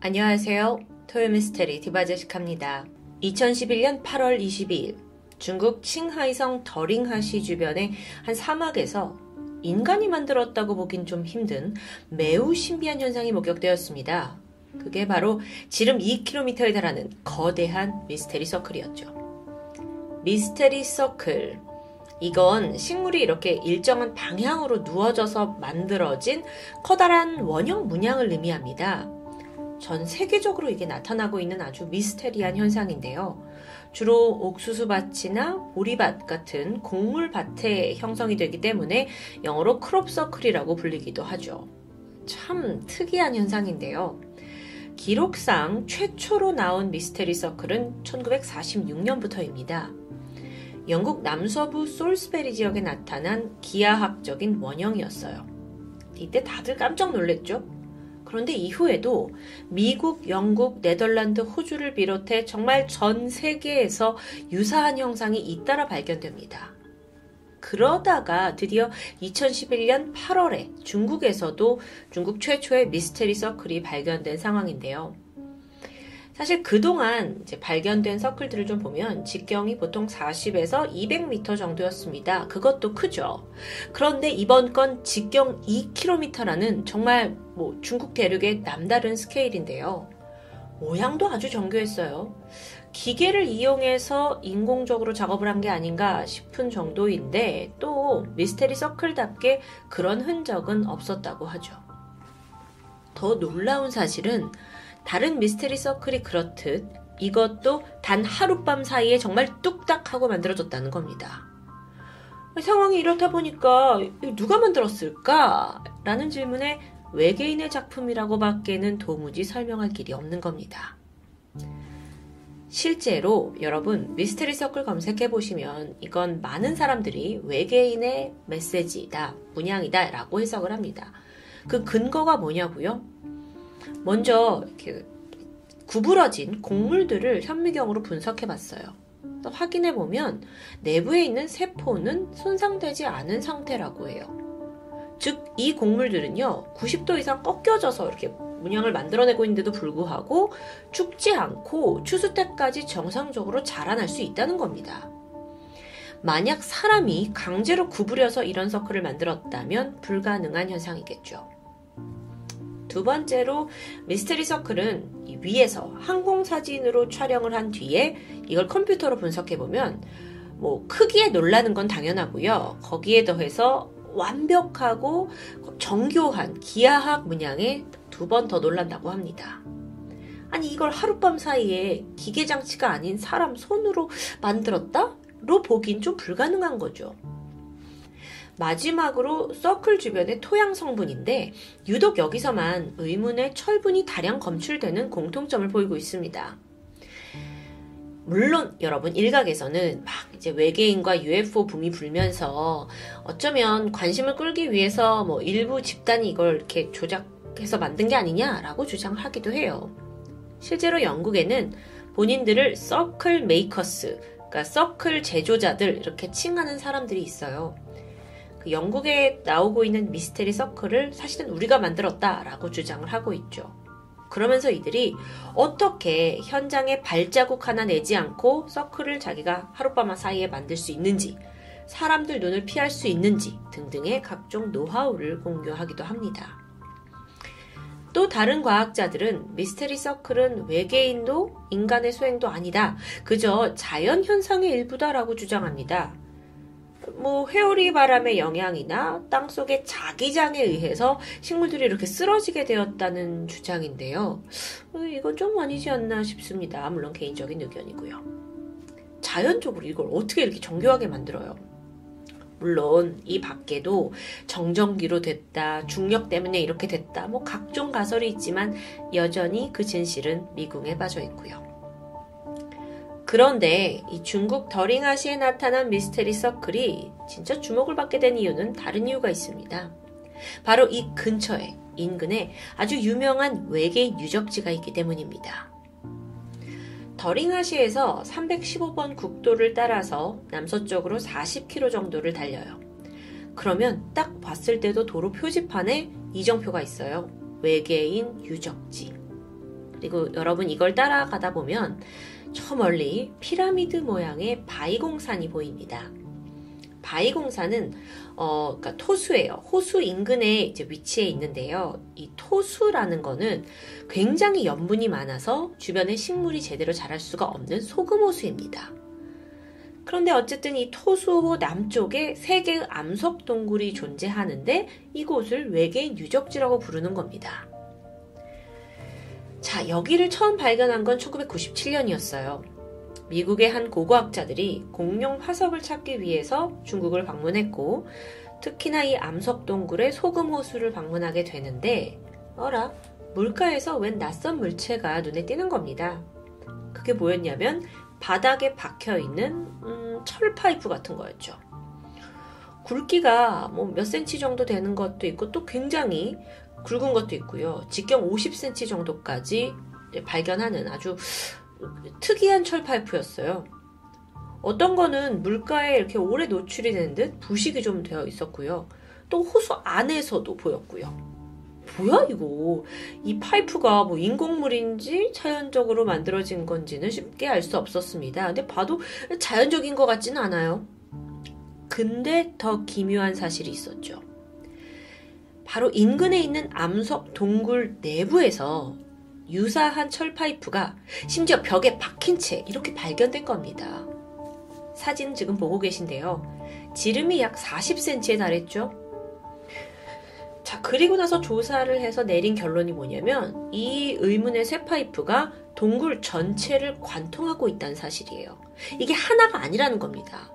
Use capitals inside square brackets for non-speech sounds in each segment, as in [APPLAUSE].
안녕하세요. 토요미스테리 디바제식합니다. 2011년 8월 22일 중국 칭하이성 더링하시 주변의 한 사막에서 인간이 만들었다고 보긴 좀 힘든 매우 신비한 현상이 목격되었습니다. 그게 바로 지름 2km에 달하는 거대한 미스테리 서클이었죠. 미스테리 서클. 이건 식물이 이렇게 일정한 방향으로 누워져서 만들어진 커다란 원형 문양을 의미합니다. 전 세계적으로 이게 나타나고 있는 아주 미스테리한 현상인데요. 주로 옥수수밭이나 보리밭 같은 곡물밭에 형성이 되기 때문에 영어로 크롭서클이라고 불리기도 하죠. 참 특이한 현상인데요. 기록상 최초로 나온 미스테리 서클은 1946년부터입니다. 영국 남서부 솔스베리 지역에 나타난 기하학적인 원형이었어요. 이때 다들 깜짝 놀랐죠? 그런데 이후에도 미국, 영국, 네덜란드, 호주를 비롯해 정말 전 세계에서 유사한 형상이 잇따라 발견됩니다. 그러다가 드디어 2011년 8월에 중국에서도 중국 최초의 미스테리 서클이 발견된 상황인데요. 사실 그동안 발견된 서클들을 좀 보면 직경이 보통 40에서 200m 정도였습니다. 그것도 크죠. 그런데 이번 건 직경 2km라는 정말 뭐 중국 대륙의 남다른 스케일인데요. 모양도 아주 정교했어요. 기계를 이용해서 인공적으로 작업을 한 게 아닌가 싶은 정도인데 또 미스테리 서클답게 그런 흔적은 없었다고 하죠. 더 놀라운 사실은 다른 미스테리 서클이 그렇듯 이것도 단 하룻밤 사이에 정말 뚝딱 하고 만들어졌다는 겁니다. 상황이 이렇다 보니까 누가 만들었을까? 라는 질문에 외계인의 작품이라고 밖에는 도무지 설명할 길이 없는 겁니다. 실제로 여러분 미스테리 서클 검색해 보시면 이건 많은 사람들이 외계인의 메시지다, 문양이다 라고 해석을 합니다. 그 근거가 뭐냐고요? 먼저 이렇게 구부러진 곡물들을 현미경으로 분석해 봤어요. 확인해 보면 내부에 있는 세포는 손상되지 않은 상태라고 해요. 즉, 이 곡물들은요, 90도 이상 꺾여져서 이렇게 문양을 만들어내고 있는데도 불구하고 죽지 않고 추수 때까지 정상적으로 자라날 수 있다는 겁니다. 만약 사람이 강제로 구부려서 이런 서클을 만들었다면 불가능한 현상이겠죠. 두 번째로 미스테리 서클은 위에서 항공 사진으로 촬영을 한 뒤에 이걸 컴퓨터로 분석해 보면 뭐 크기에 놀라는 건 당연하고요. 거기에 더해서 완벽하고 정교한 기하학 문양에 두 번 더 놀란다고 합니다. 아니 이걸 하룻밤 사이에 기계 장치가 아닌 사람 손으로 만들었다?로 보긴 좀 불가능한 거죠. 마지막으로 서클 주변의 토양 성분인데 유독 여기서만 의문의 철분이 다량 검출되는 공통점을 보이고 있습니다. 물론 여러분 일각에서는 막 이제 외계인과 UFO 붐이 불면서 어쩌면 관심을 끌기 위해서 뭐 일부 집단이 이걸 이렇게 조작해서 만든 게 아니냐라고 주장을 하기도 해요. 실제로 영국에는 본인들을 Circle Makers, 그러니까 서클 제조자들 이렇게 칭하는 사람들이 있어요. 그 영국에 나오고 있는 미스테리 서클을 사실은 우리가 만들었다라고 주장을 하고 있죠. 그러면서 이들이 어떻게 현장에 발자국 하나 내지 않고 서클을 자기가 하룻밤 사이에 만들 수 있는지, 사람들 눈을 피할 수 있는지 등등의 각종 노하우를 공유하기도 합니다. 또 다른 과학자들은 미스테리 서클은 외계인도 인간의 소행도 아니다. 그저 자연 현상의 일부다라고 주장합니다. 뭐 회오리 바람의 영향이나 땅 속의 자기장에 의해서 식물들이 이렇게 쓰러지게 되었다는 주장인데요. 어, 이건 좀 아니지 않나 싶습니다. 물론 개인적인 의견이고요. 자연적으로 이걸 어떻게 이렇게 정교하게 만들어요? 물론 이 밖에도 정전기로 됐다, 중력 때문에 이렇게 됐다, 뭐 각종 가설이 있지만 여전히 그 진실은 미궁에 빠져 있고요. 그런데 이 중국 더링하시에 나타난 미스테리 서클이 진짜 주목을 받게 된 이유는 다른 이유가 있습니다. 바로 이 근처에 인근에 아주 유명한 외계인 유적지가 있기 때문입니다. 더링하시에서 315번 국도를 따라서 남서쪽으로 40km 정도를 달려요. 그러면 딱 봤을 때도 도로 표지판에 이정표가 있어요. 외계인 유적지. 그리고 여러분 이걸 따라가다 보면 저 멀리 피라미드 모양의 바이공산이 보입니다. 바이공산은 어, 그러니까 토수예요. 호수 인근에 이제 위치해 있는데요. 이 토수라는 거는 굉장히 염분이 많아서 주변에 식물이 제대로 자랄 수가 없는 소금 호수입니다. 그런데 어쨌든 이 토수호 남쪽에 세 개의 암석 동굴이 존재하는데 이곳을 외계인 유적지라고 부르는 겁니다. 자, 여기를 처음 발견한 건 1997년이었어요. 미국의 한 고고학자들이 공룡 화석을 찾기 위해서 중국을 방문했고, 특히나 이 암석 동굴의 소금 호수를 방문하게 되는데, 어라, 물가에서 웬 낯선 물체가 눈에 띄는 겁니다. 그게 뭐였냐면, 바닥에 박혀 있는, 음, 철 파이프 같은 거였죠. 굵기가 뭐 몇 센치 정도 되는 것도 있고, 또 굉장히 굵은 것도 있고요. 직경 50cm 정도까지 발견하는 아주 특이한 철 파이프였어요. 어떤 거는 물가에 이렇게 오래 노출이 되는 듯 부식이 좀 되어 있었고요. 또 호수 안에서도 보였고요. 뭐야 이거? 이 파이프가 뭐 인공물인지 자연적으로 만들어진 건지는 쉽게 알 수 없었습니다. 근데 봐도 자연적인 것 같지는 않아요. 근데 더 기묘한 사실이 있었죠. 바로 인근에 있는 암석 동굴 내부에서 유사한 철 파이프가 심지어 벽에 박힌 채 이렇게 발견된 겁니다. 사진 지금 보고 계신데요. 지름이 약 40cm에 달했죠. 자, 그리고 나서 조사를 해서 내린 결론이 뭐냐면 이 의문의 쇠 파이프가 동굴 전체를 관통하고 있다는 사실이에요. 이게 하나가 아니라는 겁니다.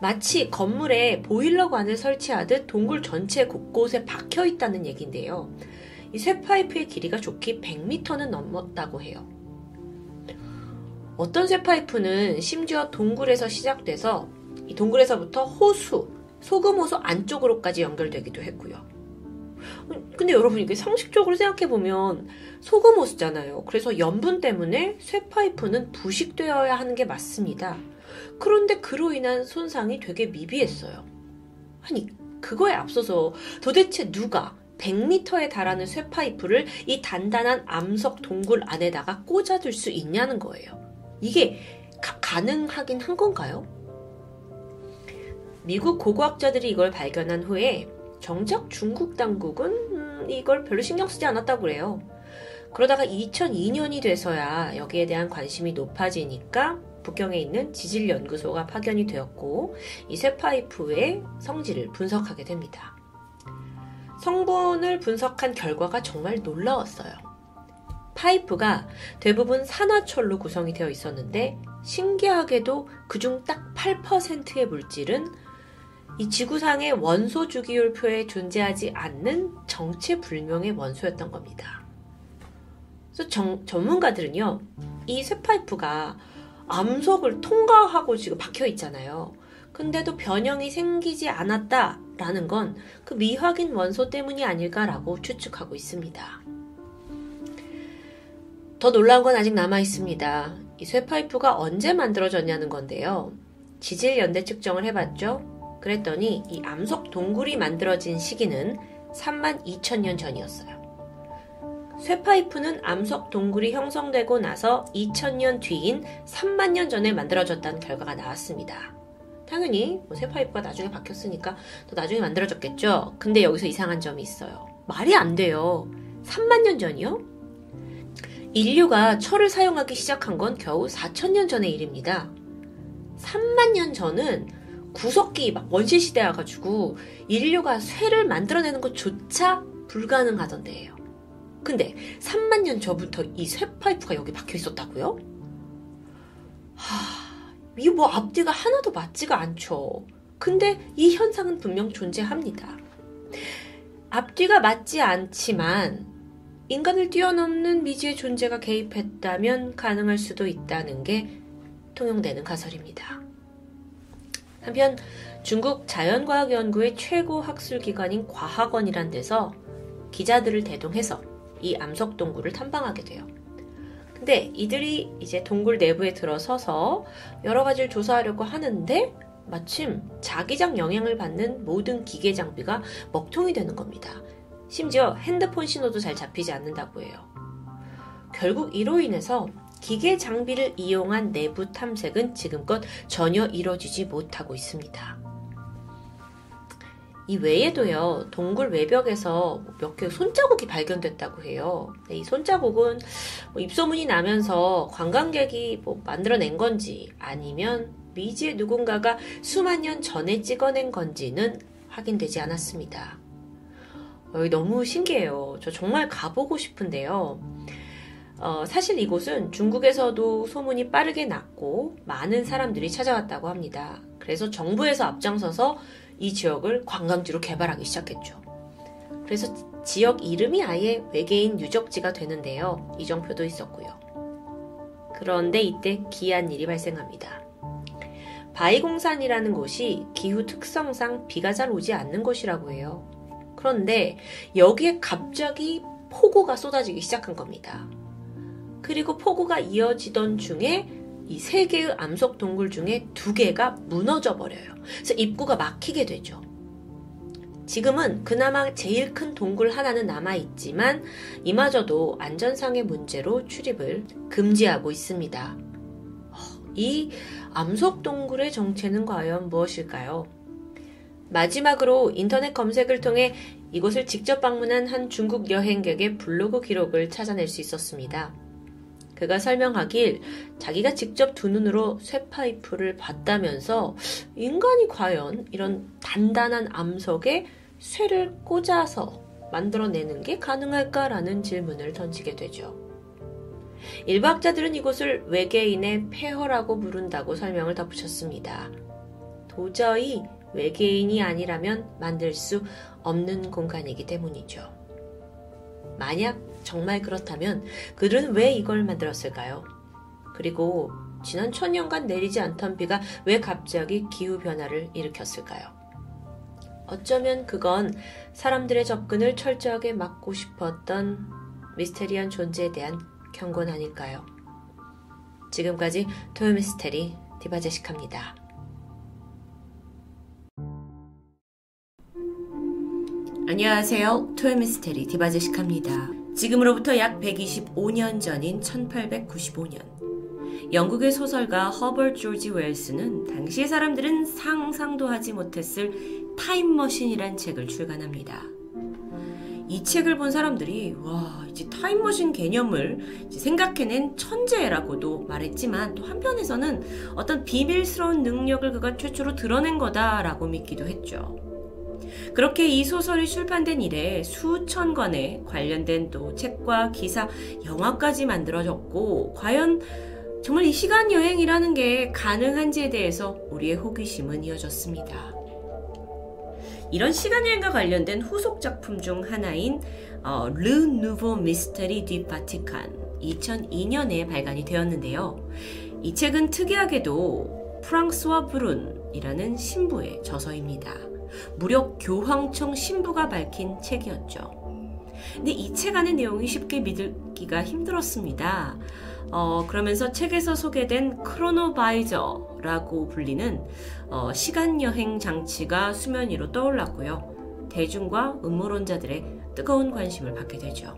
마치 건물에 보일러관을 설치하듯 동굴 전체 곳곳에 박혀 있다는 얘기인데요. 이 쇠파이프의 길이가 좋게 100m는 넘었다고 해요. 어떤 쇠파이프는 심지어 동굴에서 시작돼서 이 동굴에서부터 호수, 소금호수 안쪽으로까지 연결되기도 했고요. 근데 여러분 이게 상식적으로 생각해보면 소금호수잖아요. 그래서 염분 때문에 쇠파이프는 부식되어야 하는 게 맞습니다. 그런데 그로 인한 손상이 되게 미비했어요. 아니, 그거에 앞서서 도대체 누가 100m에 달하는 쇠파이프를 이 단단한 암석 동굴 안에다가 꽂아둘 수 있냐는 거예요. 이게 가, 가능하긴 한 건가요? 미국 고고학자들이 이걸 발견한 후에 정작 중국 당국은 음, 이걸 별로 신경 쓰지 않았다고 그래요. 그러다가 2002년이 돼서야 여기에 대한 관심이 높아지니까 북경에 있는 지질연구소가 파견이 되었고 이 쇠파이프의 성질을 분석하게 됩니다. 성분을 분석한 결과가 정말 놀라웠어요. 파이프가 대부분 산화철로 구성이 되어 있었는데 신기하게도 그중 딱 8%의 물질은 이 지구상의 원소 주기율표에 존재하지 않는 정체불명의 원소였던 겁니다. 그래서 정, 전문가들은요, 이 쇠파이프가 암석을 통과하고 지금 박혀 있잖아요. 근데도 변형이 생기지 않았다라는 건 그 미확인 원소 때문이 아닐까라고 추측하고 있습니다. 더 놀라운 건 아직 남아 있습니다. 이 쇠파이프가 언제 만들어졌냐는 건데요. 지질 연대 측정을 해봤죠. 그랬더니 이 암석 동굴이 만들어진 시기는 3만 2천 년 전이었어요. 쇠파이프는 암석 동굴이 형성되고 나서 2000년 뒤인 3만 년 전에 만들어졌다는 결과가 나왔습니다. 당연히 뭐 쇠파이프가 나중에 박혔으니까 더 나중에 만들어졌겠죠. 근데 여기서 이상한 점이 있어요. 말이 안 돼요. 3만 년 전이요? 인류가 철을 사용하기 시작한 건 겨우 4천 년 전의 일입니다. 3만 년 전은 구석기 막 원시 시대여 가지고 인류가 쇠를 만들어내는 것조차 불가능하던데요. 근데 3만 년 전부터 이 쇠파이프가 여기 박혀 있었다고요? 하, 이게 뭐 앞뒤가 하나도 맞지가 않죠. 근데 이 현상은 분명 존재합니다. 앞뒤가 맞지 않지만 인간을 뛰어넘는 미지의 존재가 개입했다면 가능할 수도 있다는 게 통용되는 가설입니다. 한편 중국 자연과학 연구의 최고 학술 기관인 과학원이란 데서 기자들을 대동해서 이 암석 동굴을 탐방하게 돼요. 근데 이들이 이제 동굴 내부에 들어서서 여러 가지를 조사하려고 하는데 마침 자기장 영향을 받는 모든 기계 장비가 먹통이 되는 겁니다. 심지어 핸드폰 신호도 잘 잡히지 않는다고 해요. 결국 이로 인해서 기계 장비를 이용한 내부 탐색은 지금껏 전혀 이루어지지 못하고 있습니다. 이 외에도요, 동굴 외벽에서 몇 개의 손자국이 발견됐다고 해요. 이 손자국은 뭐 입소문이 나면서 관광객이 뭐 만들어낸 건지 아니면 미지의 누군가가 수만 년 전에 찍어낸 건지는 확인되지 않았습니다. 어, 너무 신기해요. 저 정말 가보고 싶은데요. 어, 사실 이곳은 중국에서도 소문이 빠르게 났고 많은 사람들이 찾아왔다고 합니다. 그래서 정부에서 앞장서서 이 지역을 관광지로 개발하기 시작했죠. 그래서 지역 이름이 아예 외계인 유적지가 되는데요. 이정표도 있었고요. 그런데 이때 기이한 일이 발생합니다. 바이공산이라는 곳이 기후 특성상 비가 잘 오지 않는 곳이라고 해요. 그런데 여기에 갑자기 폭우가 쏟아지기 시작한 겁니다. 그리고 폭우가 이어지던 중에 이 세 개의 암석 동굴 중에 두 개가 무너져 버려요. 그래서 입구가 막히게 되죠. 지금은 그나마 제일 큰 동굴 하나는 남아 있지만 이마저도 안전상의 문제로 출입을 금지하고 있습니다. 어, 이 암석 동굴의 정체는 과연 무엇일까요? 마지막으로 인터넷 검색을 통해 이곳을 직접 방문한 한 중국 여행객의 블로그 기록을 찾아낼 수 있었습니다. 그가 설명하길 자기가 직접 두 눈으로 쇠파이프를 봤다면서 인간이 과연 이런 단단한 암석에 쇠를 꽂아서 만들어내는 게 가능할까라는 질문을 던지게 되죠. 일부 학자들은 이곳을 외계인의 폐허라고 부른다고 설명을 덧붙였습니다. 도저히 외계인이 아니라면 만들 수 없는 공간이기 때문이죠. 만약 정말 그렇다면 그들은 왜 이걸 만들었을까요? 그리고 지난 천년간 내리지 않던 비가 왜 갑자기 기후변화를 일으켰을까요? 어쩌면 그건 사람들의 접근을 철저하게 막고 싶었던 미스테리한 존재에 대한 경고는 아닐까요? 지금까지 토요미스테리 디바제시카입니다. 안녕하세요. 토요미스테리 디바제시카입니다. 지금으로부터 약 125년 전인 1895년 영국의 소설가 허버트 조지 웰스는 당시의 사람들은 상상도 하지 못했을 타임머신이란 책을 출간합니다. 이 책을 본 사람들이 와 이제 타임머신 개념을 생각해낸 천재라고도 말했지만 또 한편에서는 어떤 비밀스러운 능력을 그가 최초로 드러낸 거다라고 믿기도 했죠. 그렇게 이 소설이 출판된 이래 수천 권의 관련된 또 책과 기사, 영화까지 만들어졌고 과연 정말 이 시간 여행이라는 게 가능한지에 대해서 우리의 호기심은 이어졌습니다. 이런 시간 여행과 관련된 후속 작품 중 하나인 어, 르 누보 미스터리 디 바티칸 2002년에 발간이 되었는데요. 이 책은 특이하게도 프랑스와 브룬이라는 신부의 저서입니다. 무려 교황청 신부가 밝힌 책이었죠. 근데 이 책 안의 내용이 쉽게 믿기가 힘들었습니다. 어, 그러면서 책에서 소개된 크로노바이저라고 불리는 어, 시간여행 장치가 수면 위로 떠올랐고요. 대중과 음모론자들의 뜨거운 관심을 받게 되죠.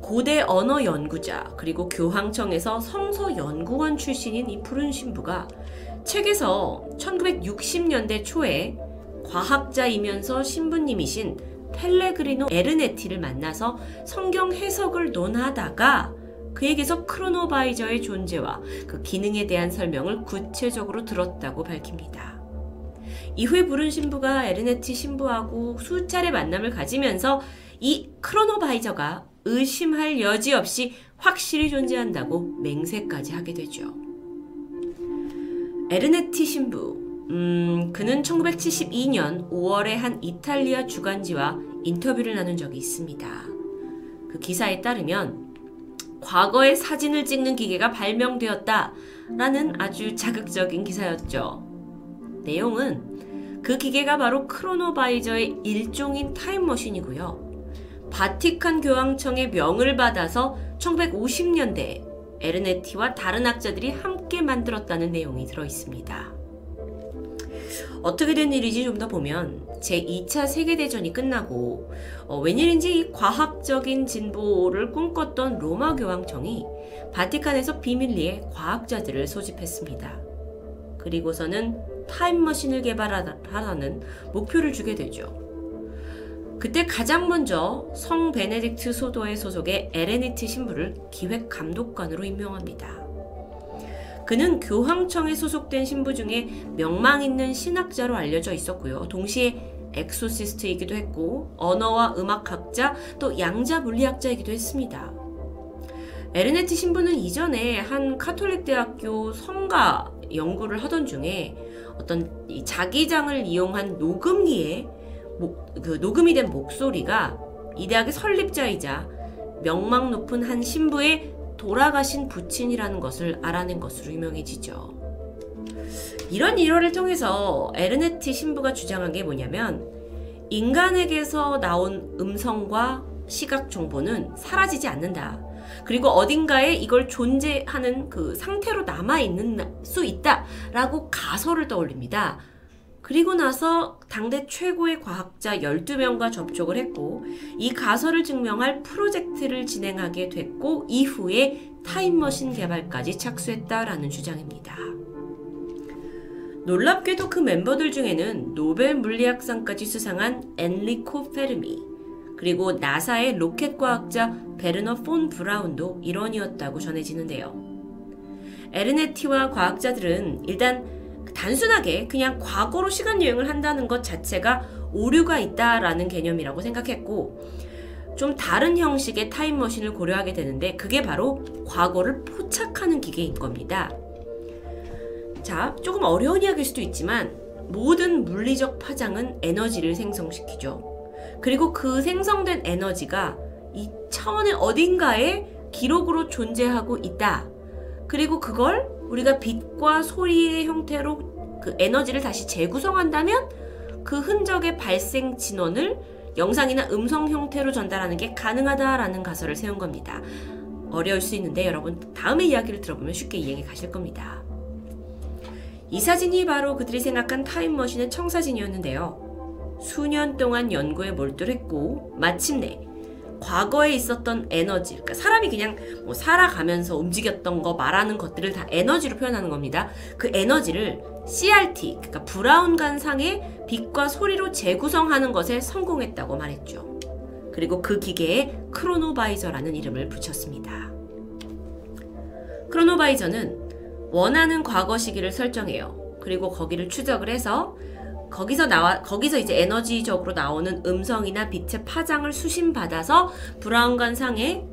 고대 언어 연구자 그리고 교황청에서 성서 연구원 출신인 이 푸른 신부가 책에서 1960년대 초에 과학자이면서 신부님이신 펠레그리노 에르네티를 만나서 성경 해석을 논하다가 그에게서 크로노바이저의 존재와 그 기능에 대한 설명을 구체적으로 들었다고 밝힙니다. 이후에 브룬 신부가 에르네티 신부하고 수차례 만남을 가지면서 이 크로노바이저가 의심할 여지 없이 확실히 존재한다고 맹세까지 하게 되죠. 에르네티 신부. 음, 그는 1972년 5월에 한 이탈리아 주간지와 인터뷰를 나눈 적이 있습니다. 그 기사에 따르면 과거에 사진을 찍는 기계가 발명되었다. 라는 아주 자극적인 기사였죠. 내용은 그 기계가 바로 크로노바이저의 일종인 타임머신이고요. 바티칸 교황청의 명을 받아서 1950년대 에르네티와 다른 학자들이 함께 만들었다는 내용이 들어 있습니다. 어떻게 된 일인지 좀 더 보면 제2차 세계대전이 끝나고 어, 웬일인지 과학적인 진보를 꿈꿨던 로마 교황청이 바티칸에서 비밀리에 과학자들을 소집했습니다. 그리고서는 타임머신을 개발하라는 목표를 주게 되죠. 그때 가장 먼저 성 베네딕트 소도의 소속의 에레니트 신부를 기획 감독관으로 임명합니다. 그는 교황청에 소속된 신부 중에 명망 있는 신학자로 알려져 있었고요. 동시에 엑소시스트이기도 했고 언어와 음악학자 또 양자 물리학자이기도 했습니다. 에르네티 신부는 이전에 한 카톨릭 대학교 성가 연구를 하던 중에 어떤 자기장을 이용한 녹음기에 목, 그 녹음이 된 목소리가 이 대학의 설립자이자 명망 높은 한 신부의 돌아가신 부친이라는 것을 알아낸 것으로 유명해지죠. 이런 일화를 통해서 에르네티 신부가 주장한 게 뭐냐면 인간에게서 나온 음성과 시각 정보는 사라지지 않는다. 그리고 어딘가에 이걸 존재하는 그 상태로 남아 있는 수 있다라고 가설을 떠올립니다. 그리고 나서 당대 최고의 과학자 12명과 접촉을 했고 이 가설을 증명할 프로젝트를 진행하게 됐고 이후에 타임머신 개발까지 착수했다라는 주장입니다. 놀랍게도 그 멤버들 중에는 노벨 물리학상까지 수상한 엔리코 페르미 그리고 나사의 로켓 과학자 베르너 폰 브라운도 일원이었다고 전해지는데요. 에르네티와 과학자들은 일단 단순하게 그냥 과거로 시간 여행을 한다는 것 자체가 오류가 있다라는 개념이라고 생각했고 좀 다른 형식의 타임머신을 고려하게 되는데 그게 바로 과거를 포착하는 기계인 겁니다. 자, 조금 어려운 이야기일 수도 있지만 모든 물리적 파장은 에너지를 생성시키죠. 그리고 그 생성된 에너지가 이 차원의 어딘가에 기록으로 존재하고 있다. 그리고 그걸 우리가 빛과 소리의 형태로 그 에너지를 다시 재구성한다면 그 흔적의 발생 진원을 영상이나 음성 형태로 전달하는 게 가능하다라는 가설을 세운 겁니다. 어려울 수 있는데 여러분 다음의 이야기를 들어보면 쉽게 이해가 가실 겁니다. 이 사진이 바로 그들이 생각한 타임머신의 청사진이었는데요. 수년 동안 연구에 몰두했고 마침내 과거에 있었던 에너지, 그러니까 사람이 그냥 뭐 살아가면서 움직였던 거 말하는 것들을 다 에너지로 표현하는 겁니다. 그 에너지를 CRT, 그러니까 브라운 관상의 빛과 소리로 재구성하는 것에 성공했다고 말했죠. 그리고 그 기계에 크로노바이저라는 이름을 붙였습니다. 크로노바이저는 원하는 과거 시기를 설정해요. 그리고 거기를 추적을 해서 거기서 나와 거기서 이제 에너지적으로 나오는 음성이나 빛의 파장을 수신받아서 브라운관상의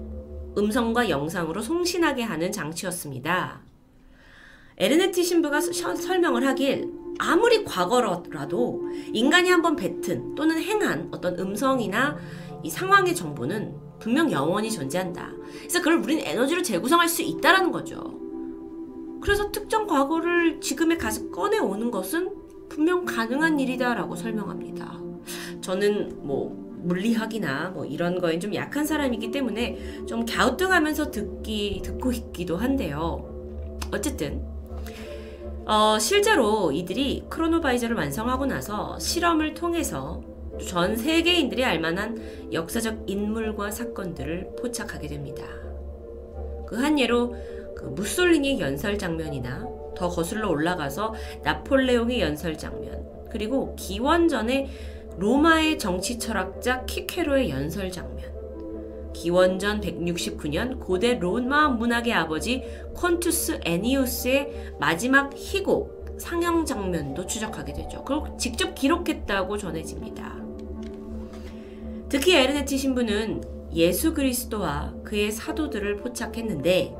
음성과 영상으로 송신하게 하는 장치였습니다. 에르네티 신부가 서, 설명을 하길 아무리 과거라도 인간이 한번 뱉은 또는 행한 어떤 음성이나 이 상황의 정보는 분명 영원히 존재한다. 그래서 그걸 우리는 에너지로 재구성할 수 있다라는 거죠. 그래서 특정 과거를 지금에 가서 꺼내오는 것은 분명 가능한 일이다라고 설명합니다. 저는 뭐 물리학이나 뭐 이런 거엔 좀 약한 사람이기 때문에 좀 갸우뚱하면서 듣기 듣고 있기도 한데요. 어쨌든 어, 실제로 이들이 크로노바이저를 완성하고 나서 실험을 통해서 전 세계인들이 알만한 역사적 인물과 사건들을 포착하게 됩니다. 그 한 예로 그 무솔리니 연설 장면이나 더 거슬러 올라가서 나폴레옹의 연설 장면, 그리고 기원전의 로마의 정치 철학자 키케로의 연설 장면, 기원전 169년 고대 로마 문학의 아버지 콘투스 애니우스의 마지막 희곡 상영 장면도 추적하게 되죠. 그리고 직접 기록했다고 전해집니다. 특히 에르네티 신부는 예수 그리스도와 그의 사도들을 포착했는데